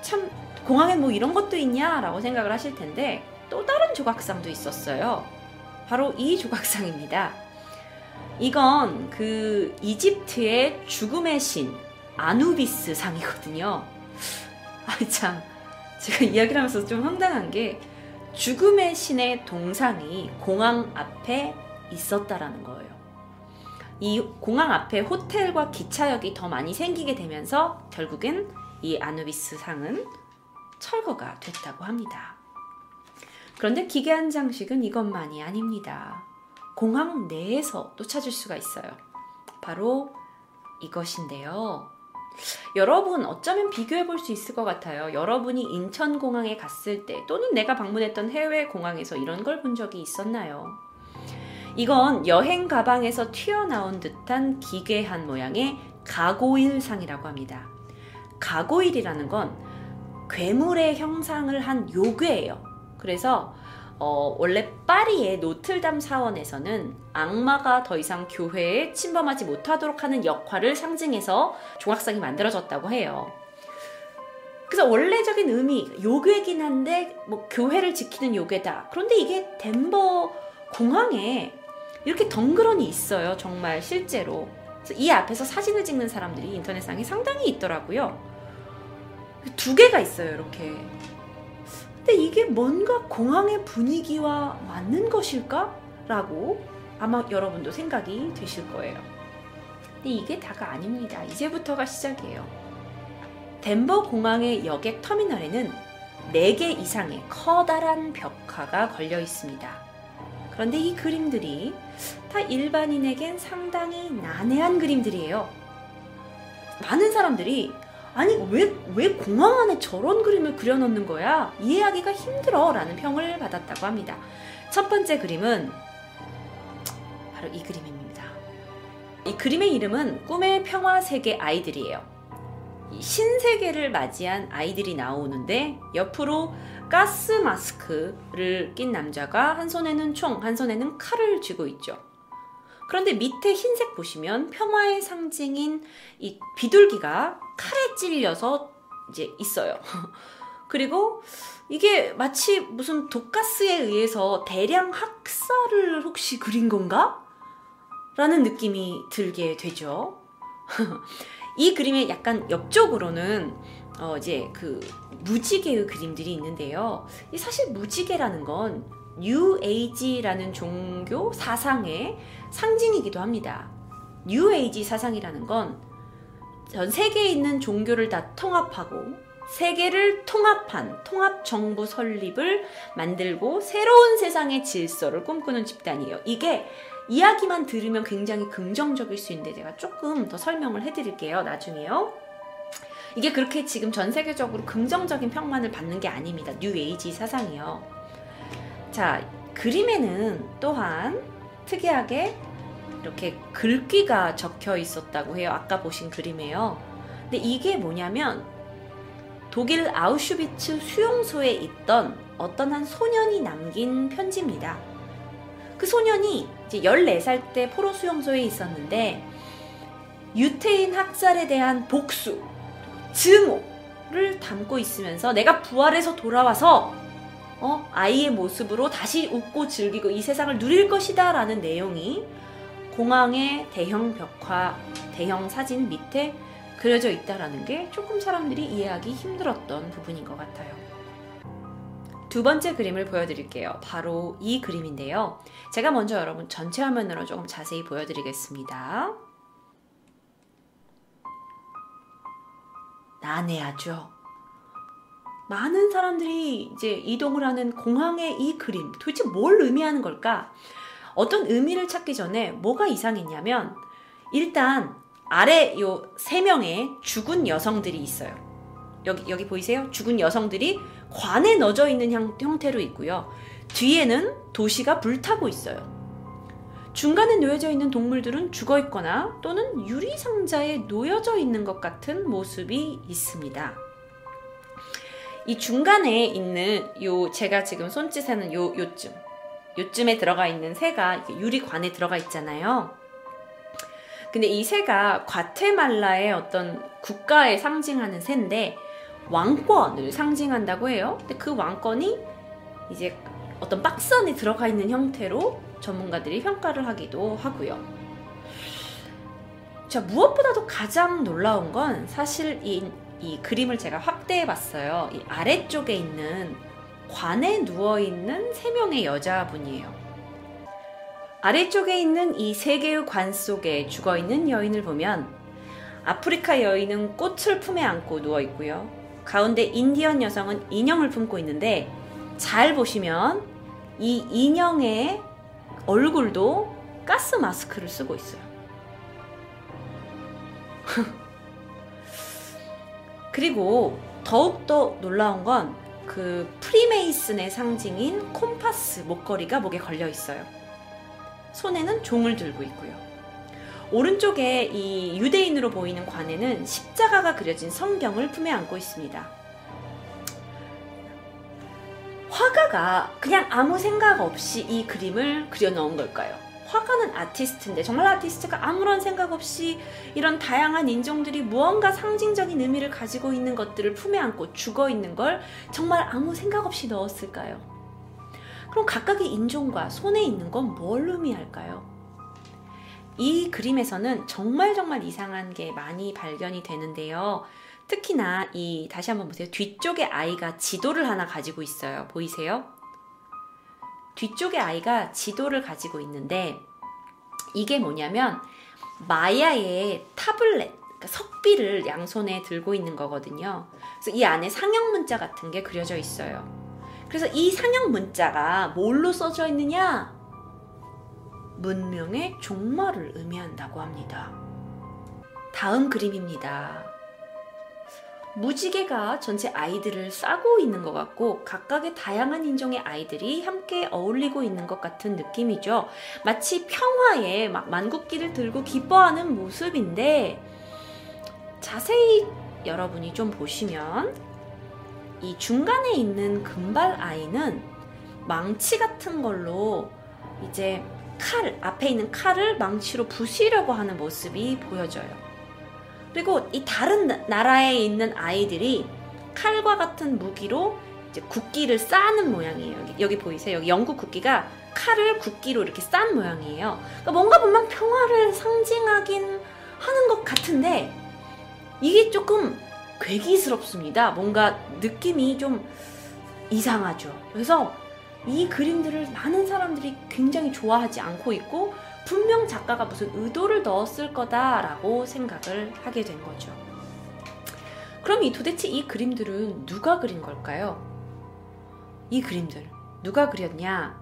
참 공항엔 뭐 이런 것도 있냐라고 생각을 하실 텐데 또 다른 조각상도 있었어요. 바로 이 조각상입니다. 이건 그 이집트의 죽음의 신 아누비스 상이거든요. 아, 참. 제가 이야기를 하면서 좀 황당한 게 죽음의 신의 동상이 공항 앞에 있었다라는 거예요. 이 공항 앞에 호텔과 기차역이 더 많이 생기게 되면서 결국엔 이 아누비스 상은 철거가 됐다고 합니다. 그런데 기괴한 장식은 이것만이 아닙니다. 공항 내에서 또 찾을 수가 있어요. 바로 이것인데요. 여러분 어쩌면 비교해 볼 수 있을 것 같아요. 여러분이 인천공항에 갔을 때 또는 내가 방문했던 해외 공항에서 이런 걸 본 적이 있었나요? 이건 여행 가방에서 튀어나온 듯한 기괴한 모양의 가고일상이라고 합니다. 가고일이라는 건 괴물의 형상을 한 요괴예요. 그래서 어, 원래 파리의 노틀담 사원에서는 악마가 더 이상 교회에 침범하지 못하도록 하는 역할을 상징해서 조각상이 만들어졌다고 해요. 그래서 원래적인 의미, 요괴긴 한데 뭐 교회를 지키는 요괴다. 그런데 이게 덴버 공항에 이렇게 덩그러니 있어요. 정말 실제로. 이 앞에서 사진을 찍는 사람들이 인터넷상에 상당히 있더라고요. 두 개가 있어요. 이렇게. 근데 이게 뭔가 공항의 분위기와 맞는 것일까? 라고 아마 여러분도 생각이 되실 거예요. 근데 이게 다가 아닙니다. 이제부터가 시작이에요. 덴버 공항의 여객 터미널에는 4개 이상의 커다란 벽화가 걸려 있습니다. 그런데 이 그림들이 다 일반인에겐 상당히 난해한 그림들이에요. 많은 사람들이 아니 왜, 왜 공항 안에 저런 그림을 그려놓는 거야? 이해하기가 힘들어 라는 평을 받았다고 합니다. 첫 번째 그림은 바로 이 그림입니다. 이 그림의 이름은 꿈의 평화 세계 아이들이에요. 신세계를 맞이한 아이들이 나오는데 옆으로 가스 마스크를 낀 남자가 한 손에는 총, 한 손에는 칼을 쥐고 있죠. 그런데 밑에 흰색 보시면 평화의 상징인 이 비둘기가 칼에 찔려서 이제 있어요. [LAUGHS] 그리고 이게 마치 무슨 독가스에 의해서 대량 학살을 혹시 그린 건가? 라는 느낌이 들게 되죠. [LAUGHS] 이 그림의 약간 옆쪽으로는 어 이제 그 무지개의 그림들이 있는데요. 이 사실 무지개라는 건 Age라는 종교 사상의 상징이기도 합니다. Age 사상이라는 건 전 세계에 있는 종교를 다 통합하고 세계를 통합한 통합 정부 설립을 만들고 새로운 세상의 질서를 꿈꾸는 집단이에요. 이게 이야기만 들으면 굉장히 긍정적일 수 있는데 제가 조금 더 설명을 해드릴게요. 나중에요. 이게 그렇게 지금 전 세계적으로 긍정적인 평만을 받는 게 아닙니다. New Age 사상이요. 자, 그림에는 또한 특이하게 이렇게 글귀가 적혀 있었다고 해요. 아까 보신 그림에요. 근데 이게 뭐냐면 독일 아우슈비츠 수용소에 있던 어떤 한 소년이 남긴 편지입니다. 그 소년이 이제 14살 때 포로 수용소에 있었는데 유태인 학살에 대한 복수, 증오를 담고 있으면서 내가 부활해서 돌아와서 어, 아이의 모습으로 다시 웃고 즐기고 이 세상을 누릴 것이다 라는 내용이 공항의 대형 벽화, 대형 사진 밑에 그려져 있다라는 게 조금 사람들이 이해하기 힘들었던 부분인 것 같아요. 두 번째 그림을 보여드릴게요. 바로 이 그림인데요. 제가 먼저 여러분 전체 화면으로 조금 자세히 보여드리겠습니다. 난해하죠. 많은 사람들이 이제 이동을 하는 공항의 이 그림 도대체 뭘 의미하는 걸까? 어떤 의미를 찾기 전에 뭐가 이상했냐면 일단 아래 요 세 명의 죽은 여성들이 있어요. 여기 여기 보이세요? 죽은 여성들이 관에 넣어져 있는 형, 형태로 있고요. 뒤에는 도시가 불타고 있어요. 중간에 놓여져 있는 동물들은 죽어 있거나 또는 유리 상자에 놓여져 있는 것 같은 모습이 있습니다. 이 중간에 있는 요 제가 지금 손짓하는 요 요쯤 요쯤에 들어가 있는 새가 유리관에 들어가 있잖아요. 근데 이 새가 과테말라의 어떤 국가에 상징하는 새인데 왕권을 상징한다고 해요. 근데 그 왕권이 이제 어떤 박스 안에 들어가 있는 형태로 전문가들이 평가를 하기도 하고요. 자, 무엇보다도 가장 놀라운 건 사실 이, 이 그림을 제가 확대해 봤어요. 이 아래쪽에 있는 관에 누워 있는 세 명의 여자분이에요. 아래쪽에 있는 이 세 개의 관 속에 죽어 있는 여인을 보면 아프리카 여인은 꽃을 품에 안고 누워 있고요. 가운데 인디언 여성은 인형을 품고 있는데 잘 보시면 이 인형의 얼굴도 가스 마스크를 쓰고 있어요. [LAUGHS] 그리고 더욱더 놀라운 건 그 프리메이슨의 상징인 콤파스 목걸이가 목에 걸려 있어요. 손에는 종을 들고 있고요. 오른쪽에 이 유대인으로 보이는 관에는 십자가가 그려진 성경을 품에 안고 있습니다. 화가가 그냥 아무 생각 없이 이 그림을 그려 넣은 걸까요? 화가는 아티스트인데 정말 아티스트가 아무런 생각 없이 이런 다양한 인종들이 무언가 상징적인 의미를 가지고 있는 것들을 품에 안고 죽어 있는 걸 정말 아무 생각 없이 넣었을까요? 그럼 각각의 인종과 손에 있는 건 뭘 의미할까요? 이 그림에서는 정말 정말 이상한 게 많이 발견이 되는데요. 특히나 이 다시 한번 보세요. 뒤쪽에 아이가 지도를 하나 가지고 있어요. 보이세요? 뒤쪽에 아이가 지도를 가지고 있는데 이게 뭐냐면 마야의 타블렛, 그러니까 석비를 양손에 들고 있는 거거든요. 그래서 이 안에 상형 문자 같은 게 그려져 있어요. 그래서 이 상형 문자가 뭘로 써져 있느냐? 문명의 종말을 의미한다고 합니다. 다음 그림입니다. 무지개가 전체 아이들을 싸고 있는 것 같고 각각의 다양한 인종의 아이들이 함께 어울리고 있는 것 같은 느낌이죠. 마치 평화에 막 만국기를 들고 기뻐하는 모습인데 자세히 여러분이 좀 보시면 이 중간에 있는 금발 아이는 망치 같은 걸로 이제 칼 앞에 있는 칼을 망치로 부시려고 하는 모습이 보여져요. 그리고 이 다른 나라에 있는 아이들이 칼과 같은 무기로 국기를 쌓는 모양이에요. 여기, 여기 보이세요? 여기 영국 국기가 칼을 국기로 이렇게 싼 모양이에요. 그러니까 뭔가 보면 평화를 상징하긴 하는 것 같은데 이게 조금 괴기스럽습니다. 뭔가 느낌이 좀 이상하죠. 그래서 이 그림들을 많은 사람들이 굉장히 좋아하지 않고 있고 분명 작가가 무슨 의도를 넣었을 거다라고 생각을 하게 된 거죠. 그럼 이 도대체 이 그림들은 누가 그린 걸까요? 이 그림들 누가 그렸냐?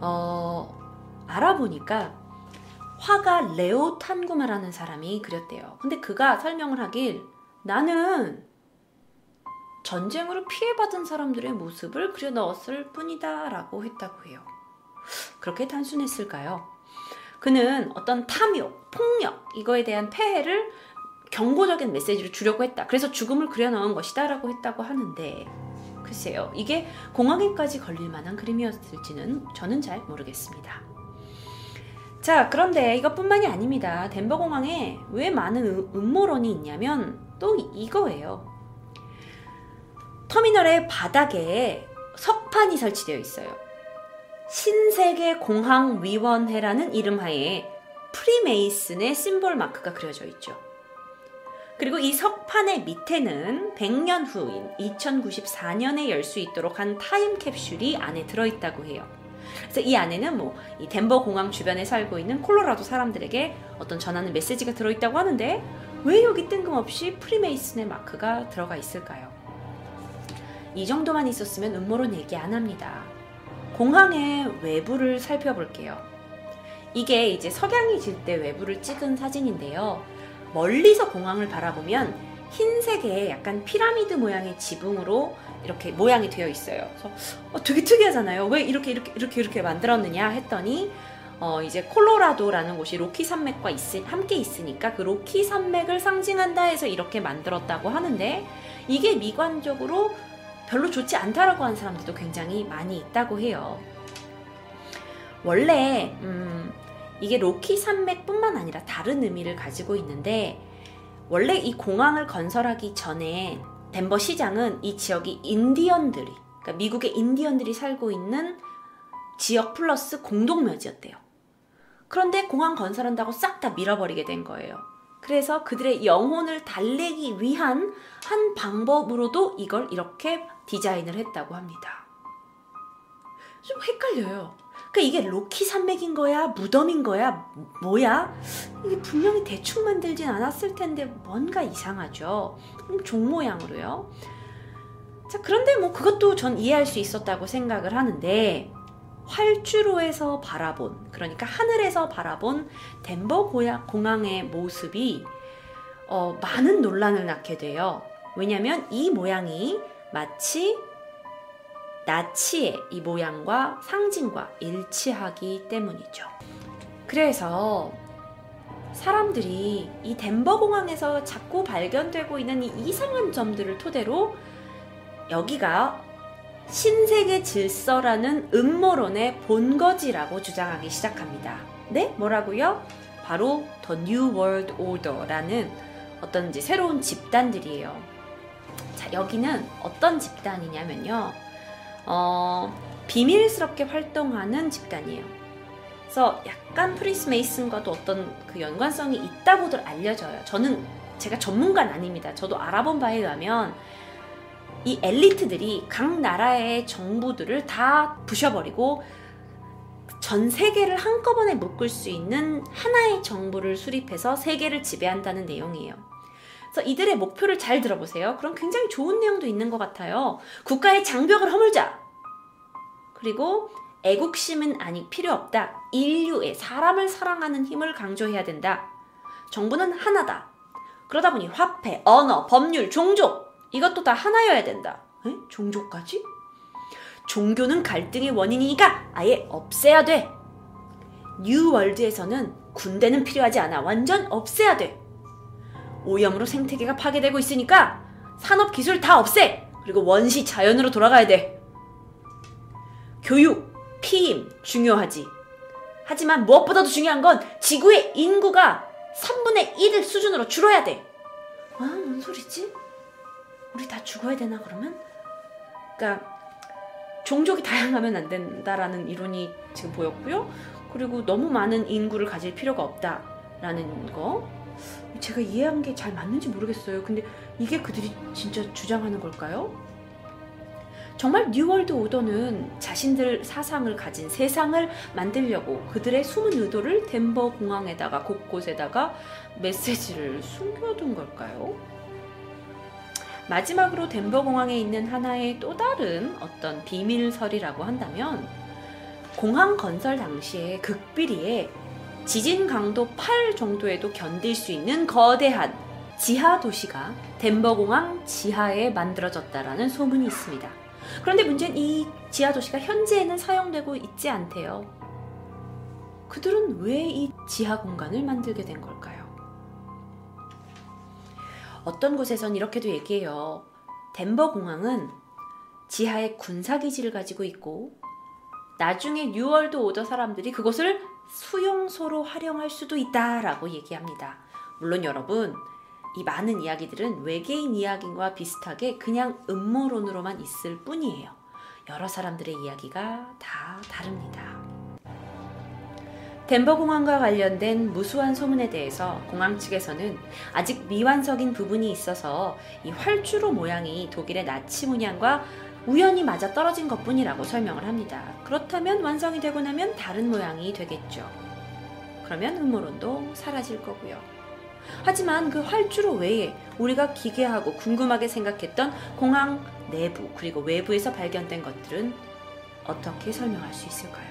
어, 알아보니까 화가 레오 탄구마라는 사람이 그렸대요. 근데 그가 설명을 하길 나는 전쟁으로 피해받은 사람들의 모습을 그려 넣었을 뿐이다 라고 했다고 해요. 그렇게 단순했을까요? 그는 어떤 탐욕, 폭력, 이거에 대한 폐해를 경고적인 메시지를 주려고 했다. 그래서 죽음을 그려 넣은 것이다 라고 했다고 하는데, 글쎄요. 이게 공황에까지 걸릴 만한 그림이었을지는 저는 잘 모르겠습니다. 자, 그런데 이것뿐만이 아닙니다. 덴버 공항에 왜 많은 음, 음모론이 있냐면 또 이거예요. 터미널의 바닥에 석판이 설치되어 있어요. 신세계 공항 위원회라는 이름하에 프리메이슨의 심볼 마크가 그려져 있죠. 그리고 이 석판의 밑에는 100년 후인 2094년에 열 수 있도록 한 타임캡슐이 안에 들어있다고 해요. 그래서 이 안에는 뭐 이 덴버 공항 주변에 살고 있는 콜로라도 사람들에게 어떤 전하는 메시지가 들어있다고 하는데 왜 여기 뜬금없이 프리메이슨의 마크가 들어가 있을까요? 이 정도만 있었으면 음모론 얘기 안 합니다. 공항의 외부를 살펴볼게요. 이게 이제 석양이 질 때 외부를 찍은 사진인데요. 멀리서 공항을 바라보면 흰색의 약간 피라미드 모양의 지붕으로 이렇게 모양이 되어 있어요. 그래서 어, 되게 특이하잖아요. 왜 이렇게 이렇게 이렇게 이렇게 만들었느냐 했더니 어, 이제 콜로라도라는 곳이 로키 산맥과 있, 함께 있으니까 그 로키 산맥을 상징한다 해서 이렇게 만들었다고 하는데 이게 미관적으로 별로 좋지 않다라고 하는 사람들도 굉장히 많이 있다고 해요. 원래 음, 이게 로키 산맥뿐만 아니라 다른 의미를 가지고 있는데 원래 이 공항을 건설하기 전에 덴버 시장은 이 지역이 인디언들이 그러니까 미국의 인디언들이 살고 있는 지역 플러스 공동묘지였대요. 그런데 공항 건설한다고 싹 다 밀어버리게 된 거예요. 그래서 그들의 영혼을 달래기 위한 한 방법으로도 이걸 이렇게 디자인을 했다고 합니다. 좀 헷갈려요. 그러니까 이게 로키 산맥인 거야? 무덤인 거야? 뭐야? 이게 분명히 대충 만들진 않았을 텐데 뭔가 이상하죠. 종 모양으로요. 자, 그런데 뭐 그것도 전 이해할 수 있었다고 생각을 하는데 활주로에서 바라본 그러니까 하늘에서 바라본 덴버 공항의 모습이 어, 많은 논란을 낳게 돼요. 왜냐하면 이 모양이 마치 나치의 이 모양과 상징과 일치하기 때문이죠. 그래서 사람들이 이 덴버 공항에서 자꾸 발견되고 있는 이 이상한 점들을 토대로 여기가 신세계 질서라는 음모론의 본거지라고 주장하기 시작합니다. 네? 뭐라고요? 바로 The New World Order라는 어떤 이제 새로운 집단들이에요. 자, 여기는 어떤 집단이냐면요. 어, 비밀스럽게 활동하는 집단이에요. 그래서 약간 프리메이슨과도 어떤 그 연관성이 있다고들 알려져요. 저는 제가 전문가는 아닙니다. 저도 알아본 바에 의하면 이 엘리트들이 각 나라의 정부들을 다 부셔버리고 전 세계를 한꺼번에 묶을 수 있는 하나의 정부를 수립해서 세계를 지배한다는 내용이에요. 그래서 이들의 목표를 잘 들어보세요. 그럼 굉장히 좋은 내용도 있는 것 같아요. 국가의 장벽을 허물자. 그리고 애국심은 아니 필요 없다. 인류의 사람을 사랑하는 힘을 강조해야 된다. 정부는 하나다. 그러다 보니 화폐, 언어, 법률, 종족 이것도 다 하나여야 된다. 에? 종족까지? 종교는 갈등의 원인이니까 아예 없애야 돼. 뉴월드에서는 군대는 필요하지 않아. 완전 없애야 돼. 오염으로 생태계가 파괴되고 있으니까 산업 기술 다 없애. 그리고 원시 자연으로 돌아가야 돼. 교육, 피임 중요하지. 하지만 무엇보다도 중요한 건 지구의 인구가 3분의 1 수준으로 줄어야 돼. 아, 뭔 소리지? 우리 다 죽어야 되나 그러면? 그러니까 종족이 다양하면 안 된다라는 이론이 지금 보였고요. 그리고 너무 많은 인구를 가질 필요가 없다라는 거. 제가 이해한 게 잘 맞는지 모르겠어요. 근데 이게 그들이 진짜 주장하는 걸까요? 정말 뉴월드 오더는 자신들 사상을 가진 세상을 만들려고 그들의 숨은 의도를 덴버 공항에다가 곳곳에다가 메시지를 숨겨둔 걸까요? 마지막으로 덴버 공항에 있는 하나의 또 다른 어떤 비밀설이라고 한다면 공항 건설 당시에 극비리에 지진 강도 8 정도에도 견딜 수 있는 거대한 지하 도시가 덴버 공항 지하에 만들어졌다라는 소문이 있습니다. 그런데 문제는 이 지하 도시가 현재에는 사용되고 있지 않대요. 그들은 왜 이 지하 공간을 만들게 된 걸까요? 어떤 곳에선 이렇게도 얘기해요. 덴버 공항은 지하에 군사 기지를 가지고 있고 나중에 New World Order 사람들이 그곳을 수용소로 활용할 수도 있다라고 얘기합니다. 물론 여러분, 이 많은 이야기들은 외계인 이야기와 비슷하게 그냥 음모론으로만 있을 뿐이에요. 여러 사람들의 이야기가 다 다릅니다. 덴버 공항과 관련된 무수한 소문에 대해서 공항 측에서는 아직 미완성인 부분이 있어서 이 활주로 모양이 독일의 나치 문양과 우연히 맞아 떨어진 것 뿐이라고 설명을 합니다. 그렇다면 완성이 되고 나면 다른 모양이 되겠죠. 그러면 음모론도 사라질 거고요. 하지만 그 활주로 외에 우리가 기괴하고 궁금하게 생각했던 공항 내부 그리고 외부에서 발견된 것들은 어떻게 설명할 수 있을까요?